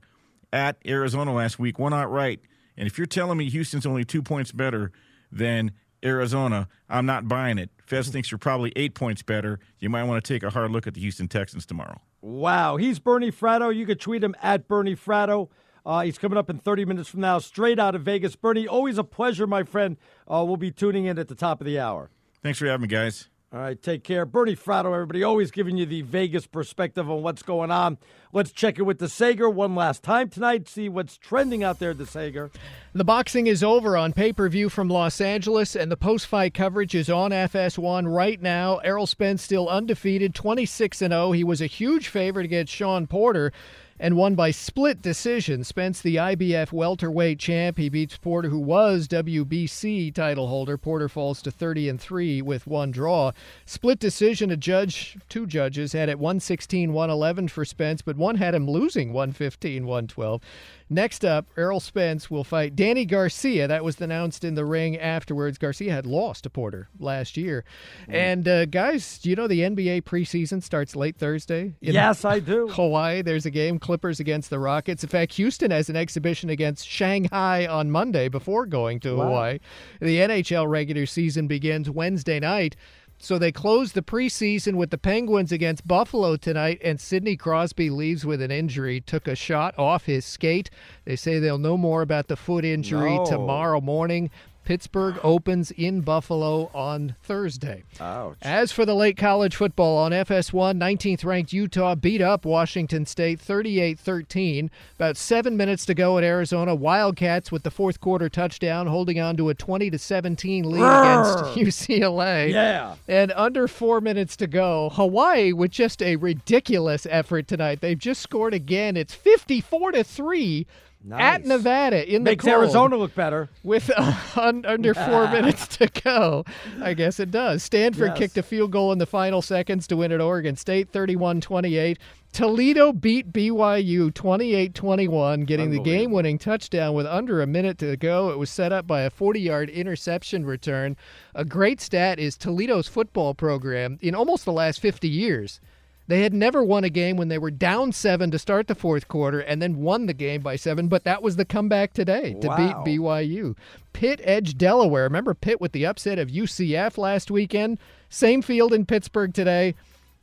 at Arizona last week, one outright. And if you're telling me Houston's only two points better than Arizona, I'm not buying it. Fez hmm. thinks you're probably eight points better. You might want to take a hard look at the Houston Texans tomorrow. Wow. He's Bernie Fratto. You could tweet him at Bernie Fratto. Uh, he's coming up in 30 minutes from now, straight out of Vegas. Bernie, always a pleasure, my friend. Uh, we'll be tuning in at the top of the hour. Thanks for having me, guys. All right, take care. Bernie Fratto, everybody, always giving you the Vegas perspective on what's going on. Let's check it with the Sager one last time tonight, see what's trending out there, the Sager. The boxing is over on pay per view from Los Angeles, and the post fight coverage is on FS1 right now. Errol Spence still undefeated, 26 0. He was a huge favorite against Shawn Porter and won by split decision. Spence, the IBF welterweight champ, he beats Porter, who was WBC title holder. Porter falls to 30 and 3 with one draw. Split decision, a judge, two judges had it 116 111 for Spence, but one had him losing 115 112. Next up, Errol Spence will fight Danny Garcia. That was announced in the ring afterwards. Garcia had lost to Porter last year. Mm. And uh, guys, do you know the NBA preseason starts late Thursday? yes, I do. Hawaii, there's a game Clippers against the Rockets. In fact, Houston has an exhibition against Shanghai on Monday before going to wow. Hawaii. The NHL regular season begins Wednesday night. So they close the preseason with the Penguins against Buffalo tonight, and Sidney Crosby leaves with an injury. Took a shot off his skate. They say they'll know more about the foot injury no. tomorrow morning. Pittsburgh opens in Buffalo on Thursday. Ouch. As for the late college football on FS1, 19th ranked Utah beat up Washington State 38 13. About seven minutes to go at Arizona. Wildcats with the fourth quarter touchdown, holding on to a 20 17 lead against UCLA. Yeah. And under four minutes to go, Hawaii with just a ridiculous effort tonight. They've just scored again. It's 54 to 3 Nice. at Nevada in Makes the cold Arizona look better. with uh, un, under four minutes to go. I guess it does. Stanford Yes. kicked a field goal in the final seconds to win at Oregon State 31 28. Toledo beat BYU 28 21, getting the game winning touchdown with under a minute to go. It was set up by a 40 yard interception return. A great stat is Toledo's football program in almost the last 50 years. They had never won a game when they were down seven to start the fourth quarter and then won the game by seven, but that was the comeback today to Wow. beat BYU. Pitt edged Delaware. Remember Pitt with the upset of UCF last weekend? Same field in Pittsburgh today.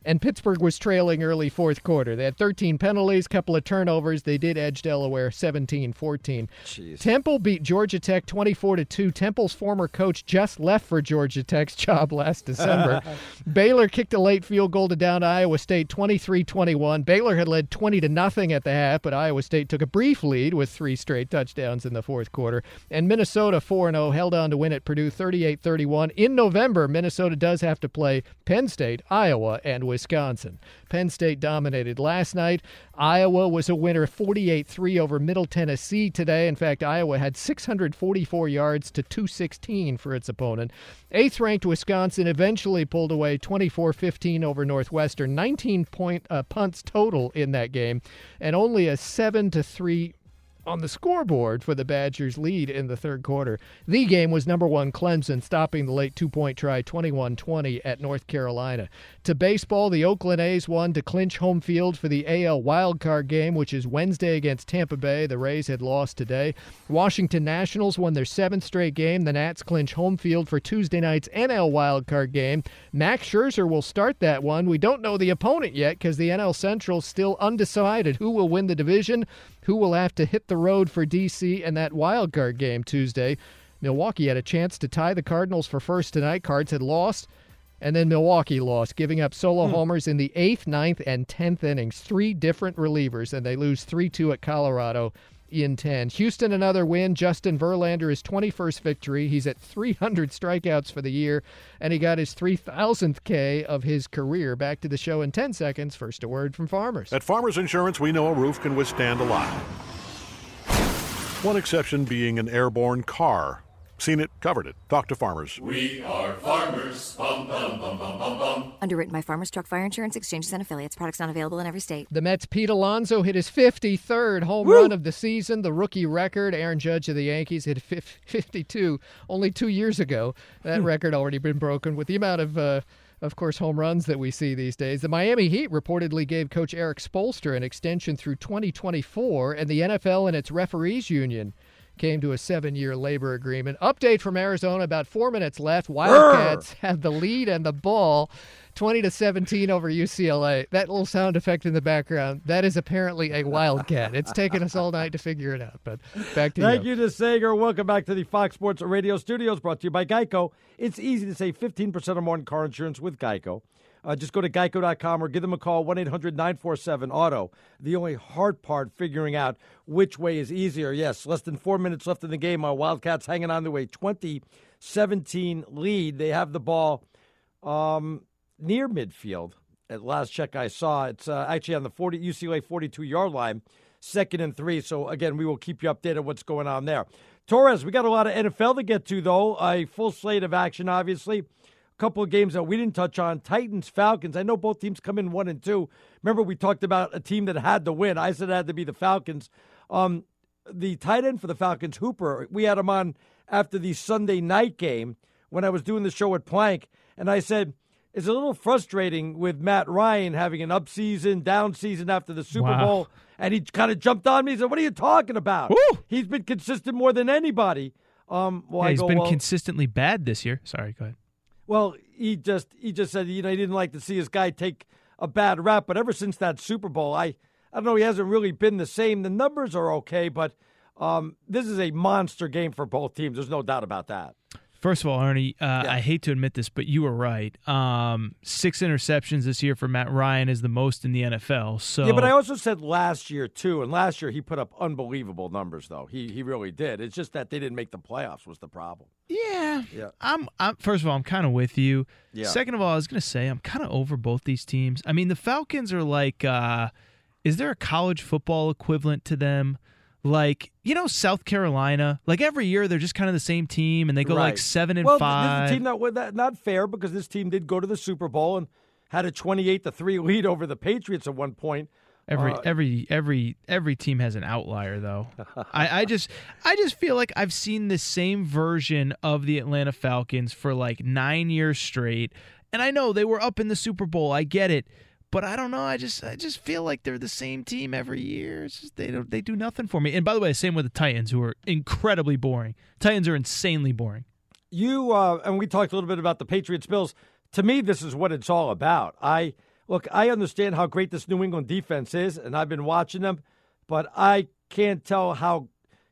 And Pittsburgh was trailing early fourth quarter. They had 13 penalties, couple of turnovers. They did edge Delaware 17-14. Temple beat Georgia Tech 24 to 2. Temple's former coach just left for Georgia Tech's job last December. Baylor kicked a late field goal to down Iowa State 23-21. Baylor had led 20 to nothing at the half, but Iowa State took a brief lead with three straight touchdowns in the fourth quarter. And Minnesota 4-0 held on to win at Purdue 38-31. In November, Minnesota does have to play Penn State, Iowa, and Wisconsin. Penn State dominated last night. Iowa was a winner 48-3 over Middle Tennessee today. In fact, Iowa had 644 yards to 216 for its opponent. Eighth ranked Wisconsin eventually pulled away 24 15 over Northwestern. 19 point uh, punts total in that game, and only a 7 to 3 on the scoreboard for the Badgers' lead in the third quarter. The game was number one Clemson, stopping the late two point try 21 20 at North Carolina. To baseball, the Oakland A's won to clinch home field for the AL wildcard game, which is Wednesday against Tampa Bay. The Rays had lost today. Washington Nationals won their seventh straight game. The Nats clinch home field for Tuesday night's NL wildcard game. Max Scherzer will start that one. We don't know the opponent yet because the NL Central's still undecided who will win the division, who will have to hit the road for DC and that wild card game Tuesday. Milwaukee had a chance to tie the Cardinals for first tonight. Cards had lost, and then Milwaukee lost, giving up solo hmm. homers in the eighth, ninth, and tenth innings. Three different relievers, and they lose 3 2 at Colorado in 10. Houston, another win. Justin Verlander, his 21st victory. He's at 300 strikeouts for the year, and he got his 3,000th K of his career. Back to the show in 10 seconds. First, a word from Farmers. At Farmers Insurance, we know a roof can withstand a lot. One exception being an airborne car. Seen it, covered it, talked to farmers. We are farmers. Bum, bum, bum, bum, bum, bum. Underwritten by Farmers Truck Fire Insurance Exchanges and Affiliates. Products not available in every state. The Mets' Pete Alonso hit his 53rd home run of the season, the rookie record. Aaron Judge of the Yankees hit 52 only two years ago. That record already been broken with the amount of. Uh, of course, home runs that we see these days. The Miami Heat reportedly gave coach Erik Spoelstra an extension through 2024, and the NFL and its referees union came to a seven year labor agreement. Update from Arizona about four minutes left. Wildcats have the lead and the ball 20 to 17 over UCLA. That little sound effect in the background, that is apparently a Wildcat. It's taken us all night to figure it out, but back to Thank you. you to Sager. Welcome back to the Fox Sports Radio studios brought to you by Geico. It's easy to save 15% or more on car insurance with Geico. Uh, just go to geico.com or give them a call, 1 800 947 Auto. The only hard part figuring out which way is easier. Yes, less than four minutes left in the game. Our Wildcats hanging on to a 20 17 lead. They have the ball um, near midfield. At last check I saw, it's uh, actually on the 40 UCLA 42 yard line, second and three. So, again, we will keep you updated on what's going on there. Torres, we got a lot of NFL to get to, though. A full slate of action, obviously. A couple of games that we didn't touch on Titans, Falcons. I know both teams come in one and two. Remember, we talked about a team that had to win. I said it had to be the Falcons. Um, the tight end for the Falcons, Hooper, we had him on after the Sunday night game when I was doing the show at Plank. And I said, it's a little frustrating with Matt Ryan having an up season, down season after the Super Wow. Bowl. And he kind of jumped on me. He said, What are you talking about? He's been consistent more than anybody. Um, well, Yeah, he's go, been well, consistently bad this year. Sorry, go ahead. Well, he just he just said you know he didn't like to see his guy take a bad rap, but ever since that Super Bowl, I I don't know he hasn't really been the same. The numbers are okay, but um, this is a monster game for both teams. There's no doubt about that. First of all, Arnie, uh, I hate to admit this, but you were right. Um, six interceptions this year for Matt Ryan is the most in the NFL. So Yeah, but I also said last year too, and last year he put up unbelievable numbers. Though he he really did. It's just that they didn't make the playoffs was the problem. Yeah. Yeah. I'm, I'm first of all, I'm kind of with you. Yeah. Second of all, I was gonna say I'm kind of over both these teams. I mean, the Falcons are like, uh, is there a college football equivalent to them? Like, you know, South Carolina. Like every year, they're just kind of the same team, and they go like seven and well, five. This is a team that, that not fair because this team did go to the Super Bowl and had a twenty-eight to three lead over the Patriots at one point. Every Uh, every every every team has an outlier though. I, I just I just feel like I've seen the same version of the Atlanta Falcons for like nine years straight. And I know they were up in the Super Bowl. I get it. But I don't know. I just I just feel like they're the same team every year. Just they don't they do nothing for me. And by the way, same with the Titans, who are incredibly boring. Titans are insanely boring. you uh, and we talked a little bit about the Patriots Bills. To me, this is what it's all about. I look, I understand how great this New England defense is, and I've been watching them, but I can't tell how,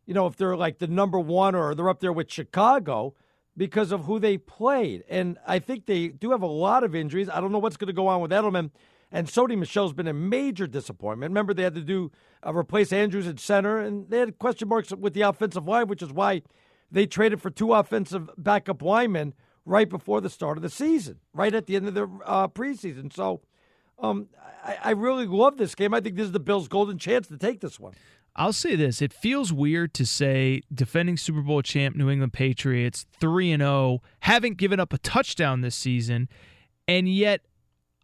you know, if they're like the number one or they're up there with Chicago because of who they played. And I think they do have a lot of injuries. I don't know what's going to go on with Edelman. And Sony Michel's been a major disappointment. Remember, they had to do uh, replace Andrews at center, and they had question marks with the offensive line, which is why they traded for two offensive backup linemen right before the start of the season, right at the end of the uh, preseason. So um, I, I really love this game. I think this is the Bills' golden chance to take this one. I'll say this: it feels weird to say defending Super Bowl champ New England Patriots three and zero haven't given up a touchdown this season, and yet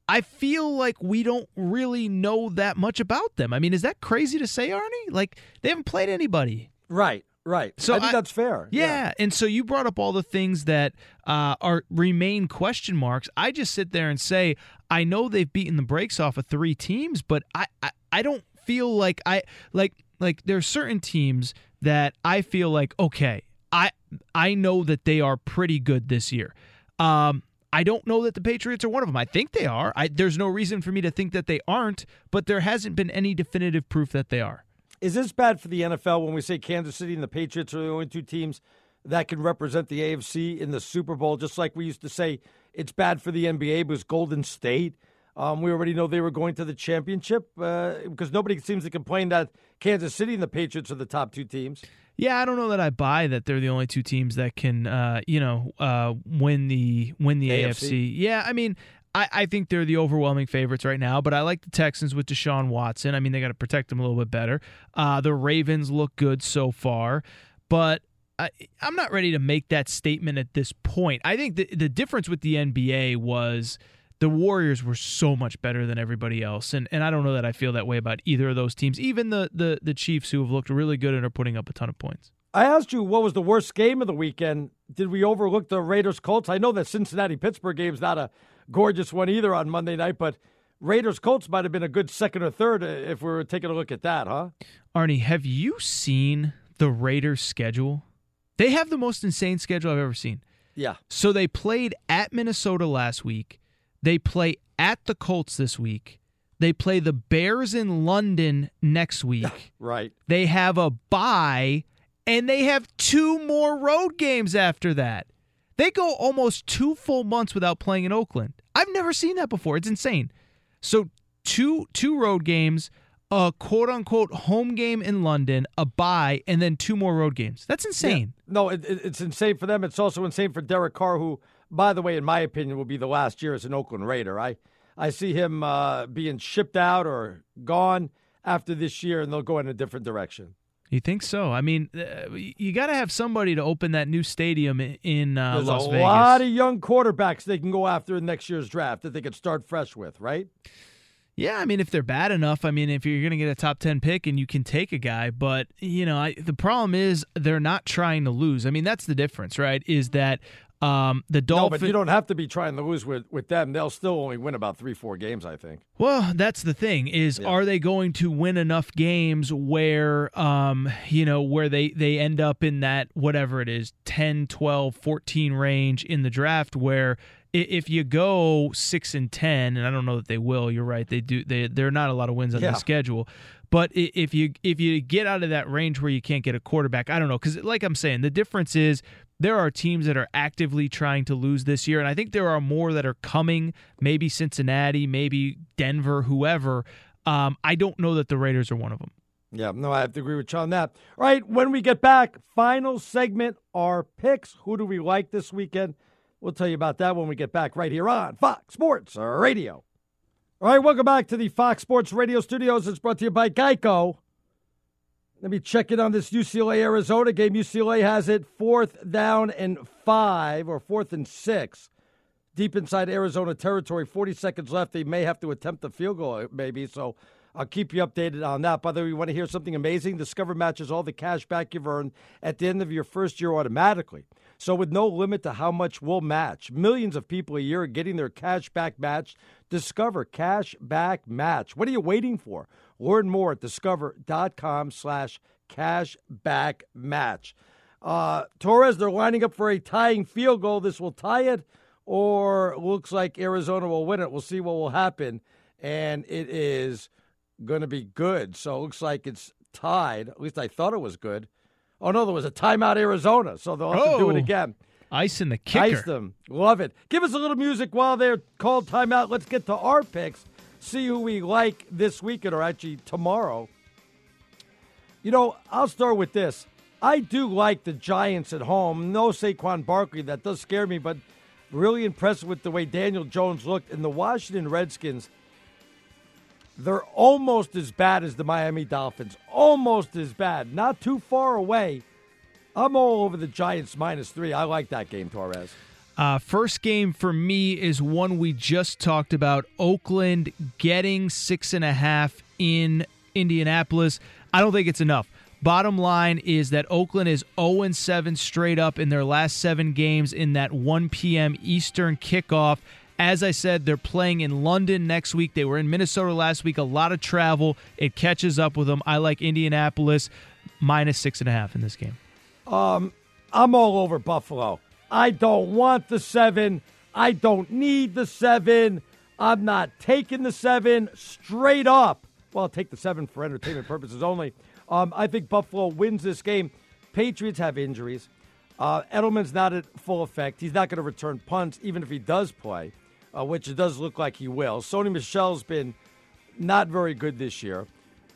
I feel like we don't really know that much about them. I mean, is that crazy to say, Arnie? Like they haven't played anybody. Right, right. So I think I- that's fair. Yeah. and so you brought up all the things that uh, are remain question marks. I just sit there and say I know they've beaten the brakes off of three teams, but I, I I don't feel like I like like there are certain teams that I feel like okay, I I know that they are pretty good this year. Um, I don't know that the Patriots are one of them. I think they are. I, there's no reason for me to think that they aren't, but there hasn't been any definitive proof that they are. Is this bad for the NFL when we say Kansas City and the Patriots are the only two teams that can represent the AFC in the Super Bowl? Just like we used to say it's bad for the NBA because Golden State. Um, we already know they were going to the championship uh, because nobody seems to complain that Kansas City and the Patriots are the top two teams. Yeah, I don't know that I buy that they're the only two teams that can, uh, you know, uh, win the win the AFC. AFC. Yeah, I mean, I, I think they're the overwhelming favorites right now, but I like the Texans with Deshaun Watson. I mean, they got to protect them a little bit better. Uh, the Ravens look good so far, but I, I'm not ready to make that statement at this point. I think the the difference with the NBA was the Warriors were so much better than everybody else, and and I don't know that I feel that way about either of those teams. Even the the the Chiefs, who have looked really good and are putting up a ton of points. I asked you what was the worst game of the weekend. Did we overlook the Raiders Colts? I know that Cincinnati Pittsburgh game's not a gorgeous one either on Monday night, but Raiders Colts might have been a good second or third uh, if we were taking a look at that, huh? Arnie, have you seen the Raiders schedule? They have the most insane schedule I've ever seen. Yeah. So they played at Minnesota last week. They play at the Colts this week. They play the Bears in London next week. right. They have a bye and they have two more road games after that. They go almost two full months without playing in Oakland. I've never seen that before. It's insane. So two two road games, a quote unquote home game in London, a bye, and then two more road games. That's insane. Yeah. No, it, it, it's insane for them. It's also insane for Derek Carr, who, by the way, in my opinion, will be the last year as an Oakland Raider. I I see him uh, being shipped out or gone after this year, and they'll go in a different direction. You think so? I mean, uh, you got to have somebody to open that new stadium in uh, There's a lot of young quarterbacks they can go after in next year's draft that they could start fresh with, right? Yeah, I mean, if they're bad enough, I mean, if you're going to get a top 10 pick and you can take a guy, but, you know, I, the problem is they're not trying to lose. I mean, that's the difference, right? Is that um, the Dolphins. No, but you don't have to be trying to lose with, with them. They'll still only win about three, four games, I think. Well, that's the thing is, Yeah. are they going to win enough games where, um, you know, where they, they end up in that, whatever it is, 10, 12, 14 range in the draft where if you go six and 10, and I don't know that they will, you're right. They do, they, there are not a lot of wins on Yeah. the schedule. But if you if you get out of that range where you can't get a quarterback, I don't know because like I'm saying, the difference is there are teams that are actively trying to lose this year, and I think there are more that are coming. Maybe Cincinnati, maybe Denver, whoever. Um, I don't know that the Raiders are one of them. Yeah, no, I have to agree with you on that. All right, when we get back, final segment, our picks. Who do we like this weekend? We'll tell you about that when we get back right here on Fox Sports Radio. All right, welcome back to the Fox Sports Radio studios. It's brought to you by Geico. Let me check in on this UCLA Arizona game. UCLA has it fourth down and five or fourth and six, deep inside Arizona territory. 40 seconds left. They may have to attempt the field goal, maybe. So I'll keep you updated on that. By the way, you want to hear something amazing? Discover matches all the cash back you've earned at the end of your first year automatically. So, with no limit to how much we'll match, millions of people a year are getting their cash back matched. Discover Cash Back Match. What are you waiting for? Learn more at discover.com slash cashback match. Uh, Torres, they're lining up for a tying field goal. This will tie it, or looks like Arizona will win it. We'll see what will happen. And it is going to be good. So it looks like it's tied. At least I thought it was good. Oh, no, there was a timeout Arizona. So they'll have to do it Oh. again. Ice in the kicker. Ice them. Love it. Give us a little music while they're called timeout. Let's get to our picks. See who we like this weekend or actually tomorrow. You know, I'll start with this. I do like the Giants at home. No Saquon Barkley. That does scare me, but really impressed with the way Daniel Jones looked. And the Washington Redskins, they're almost as bad as the Miami Dolphins. Almost as bad. Not too far away. I'm all over the Giants minus three. I like that game, Torres. Uh, first game for me is one we just talked about Oakland getting six and a half in Indianapolis. I don't think it's enough. Bottom line is that Oakland is 0 7 straight up in their last seven games in that 1 p.m. Eastern kickoff. As I said, they're playing in London next week. They were in Minnesota last week. A lot of travel. It catches up with them. I like Indianapolis minus six and a half in this game. Um, I'm all over Buffalo. I don't want the seven. I don't need the seven. I'm not taking the seven straight up. Well, I'll take the seven for entertainment purposes only. Um, I think Buffalo wins this game. Patriots have injuries. Uh, Edelman's not at full effect. He's not going to return punts, even if he does play, uh, which it does look like he will. Sony Michel's been not very good this year.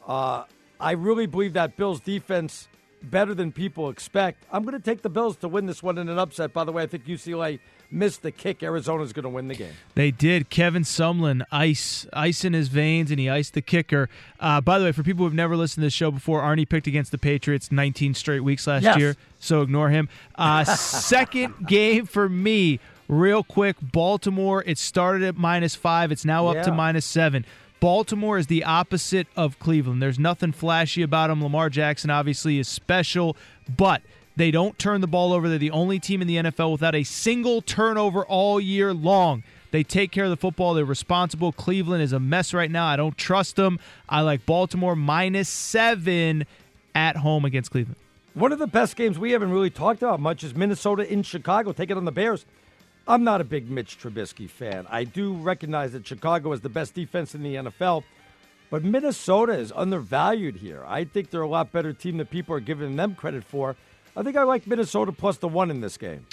Uh, I really believe that Bills defense better than people expect. I'm going to take the Bills to win this one in an upset. By the way, I think UCLA missed the kick. Arizona's going to win the game. They did. Kevin Sumlin, ice, ice in his veins, and he iced the kicker. Uh, by the way, for people who've never listened to this show before, Arnie picked against the Patriots 19 straight weeks last Yes. year, so ignore him. Uh, second game for me, real quick. Baltimore. It started at minus five. It's now up to minus seven. Baltimore is the opposite of Cleveland. There's nothing flashy about them. Lamar Jackson obviously is special, but they don't turn the ball over. They're the only team in the NFL without a single turnover all year long. They take care of the football. They're responsible. Cleveland is a mess right now. I don't trust them. I like Baltimore minus seven at home against Cleveland. One of the best games we haven't really talked about much is Minnesota in Chicago, taking on the Bears. I'm not a big Mitch Trubisky fan. I do recognize that Chicago is the best defense in the NFL, but Minnesota is undervalued here. I think they're a lot better team than people are giving them credit for. I think I like Minnesota plus the one in this game.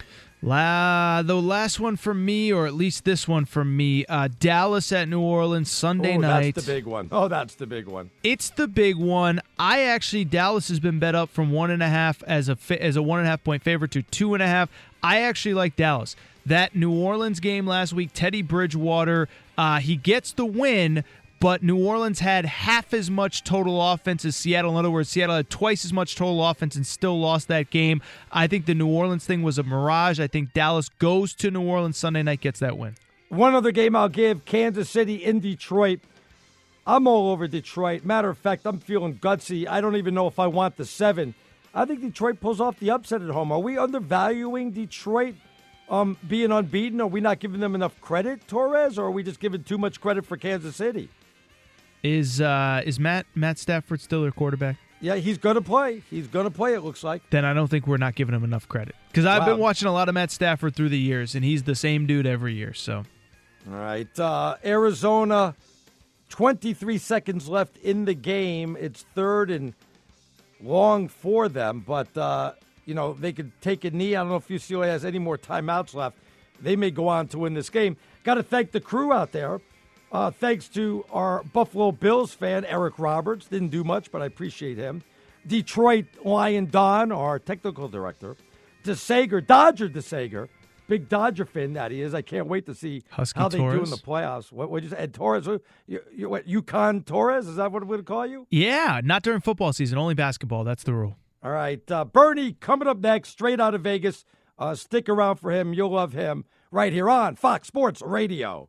La, the last one for me, or at least this one for me, uh, Dallas at New Orleans Sunday oh, night. That's the big one. Oh, that's the big one. It's the big one. I actually Dallas has been bet up from one and a half as a as a one and a half point favorite to two and a half. I actually like Dallas. That New Orleans game last week, Teddy Bridgewater, uh, he gets the win, but New Orleans had half as much total offense as Seattle. In other words, Seattle had twice as much total offense and still lost that game. I think the New Orleans thing was a mirage. I think Dallas goes to New Orleans Sunday night, gets that win. One other game I'll give Kansas City in Detroit. I'm all over Detroit. Matter of fact, I'm feeling gutsy. I don't even know if I want the seven. I think Detroit pulls off the upset at home. Are we undervaluing Detroit um, being unbeaten? Are we not giving them enough credit, Torres, or are we just giving too much credit for Kansas City? Is uh, is Matt Matt Stafford still their quarterback? Yeah, he's going to play. He's going to play, it looks like. then I don't think we're not giving him enough credit. Because I've been watching a lot of Matt Stafford through the years, and he's the same dude every year. So All right. Uh, Arizona, 23 seconds left in the game. It's third and long for them, but, uh, you know, they could take a knee. I don't know if UCLA has any more timeouts left. They may go on to win this game. Got to thank the crew out there. Uh, thanks to our Buffalo Bills fan, Eric Roberts. Didn't do much, but I appreciate him. Detroit Lion Don, our technical director. DeSager, Dodger DeSager. Big Dodger fan that he is. I can't wait to see Husky how they do in the playoffs. What would you say? Ed Torres? You, you, what, UConn Torres? Is that what we're going to call you? yeah, not during football season, only basketball. That's the rule. All right. Uh, Bernie coming up next, straight out of Vegas. Uh, stick around for him. You'll love him right here on Fox Sports Radio.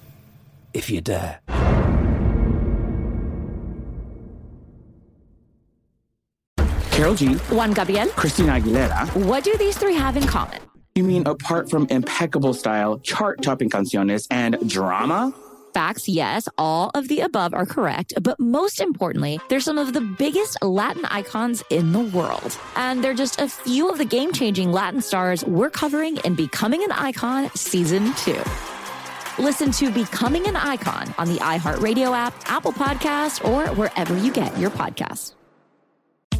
if you dare. Karol G, Juan Gabriel. Christina Aguilera. What do these three have in common? You mean apart from impeccable style, chart topping canciones, and drama? Facts, yes, all of the above are correct, but most importantly, they're some of the biggest Latin icons in the world. And they're just a few of the game changing Latin stars we're covering in Becoming an Icon Season 2. Listen to Becoming an Icon on the iHeartRadio app, Apple Podcast, or wherever you get your podcasts.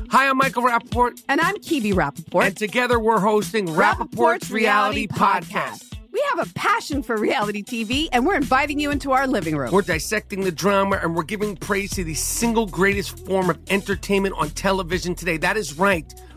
Hi, I'm Michael Rapaport. And I'm Kibi Rapaport. And together we're hosting Rapaport's Reality Podcast. We have a passion for reality TV, and we're inviting you into our living room. We're dissecting the drama and we're giving praise to the single greatest form of entertainment on television today. That is right.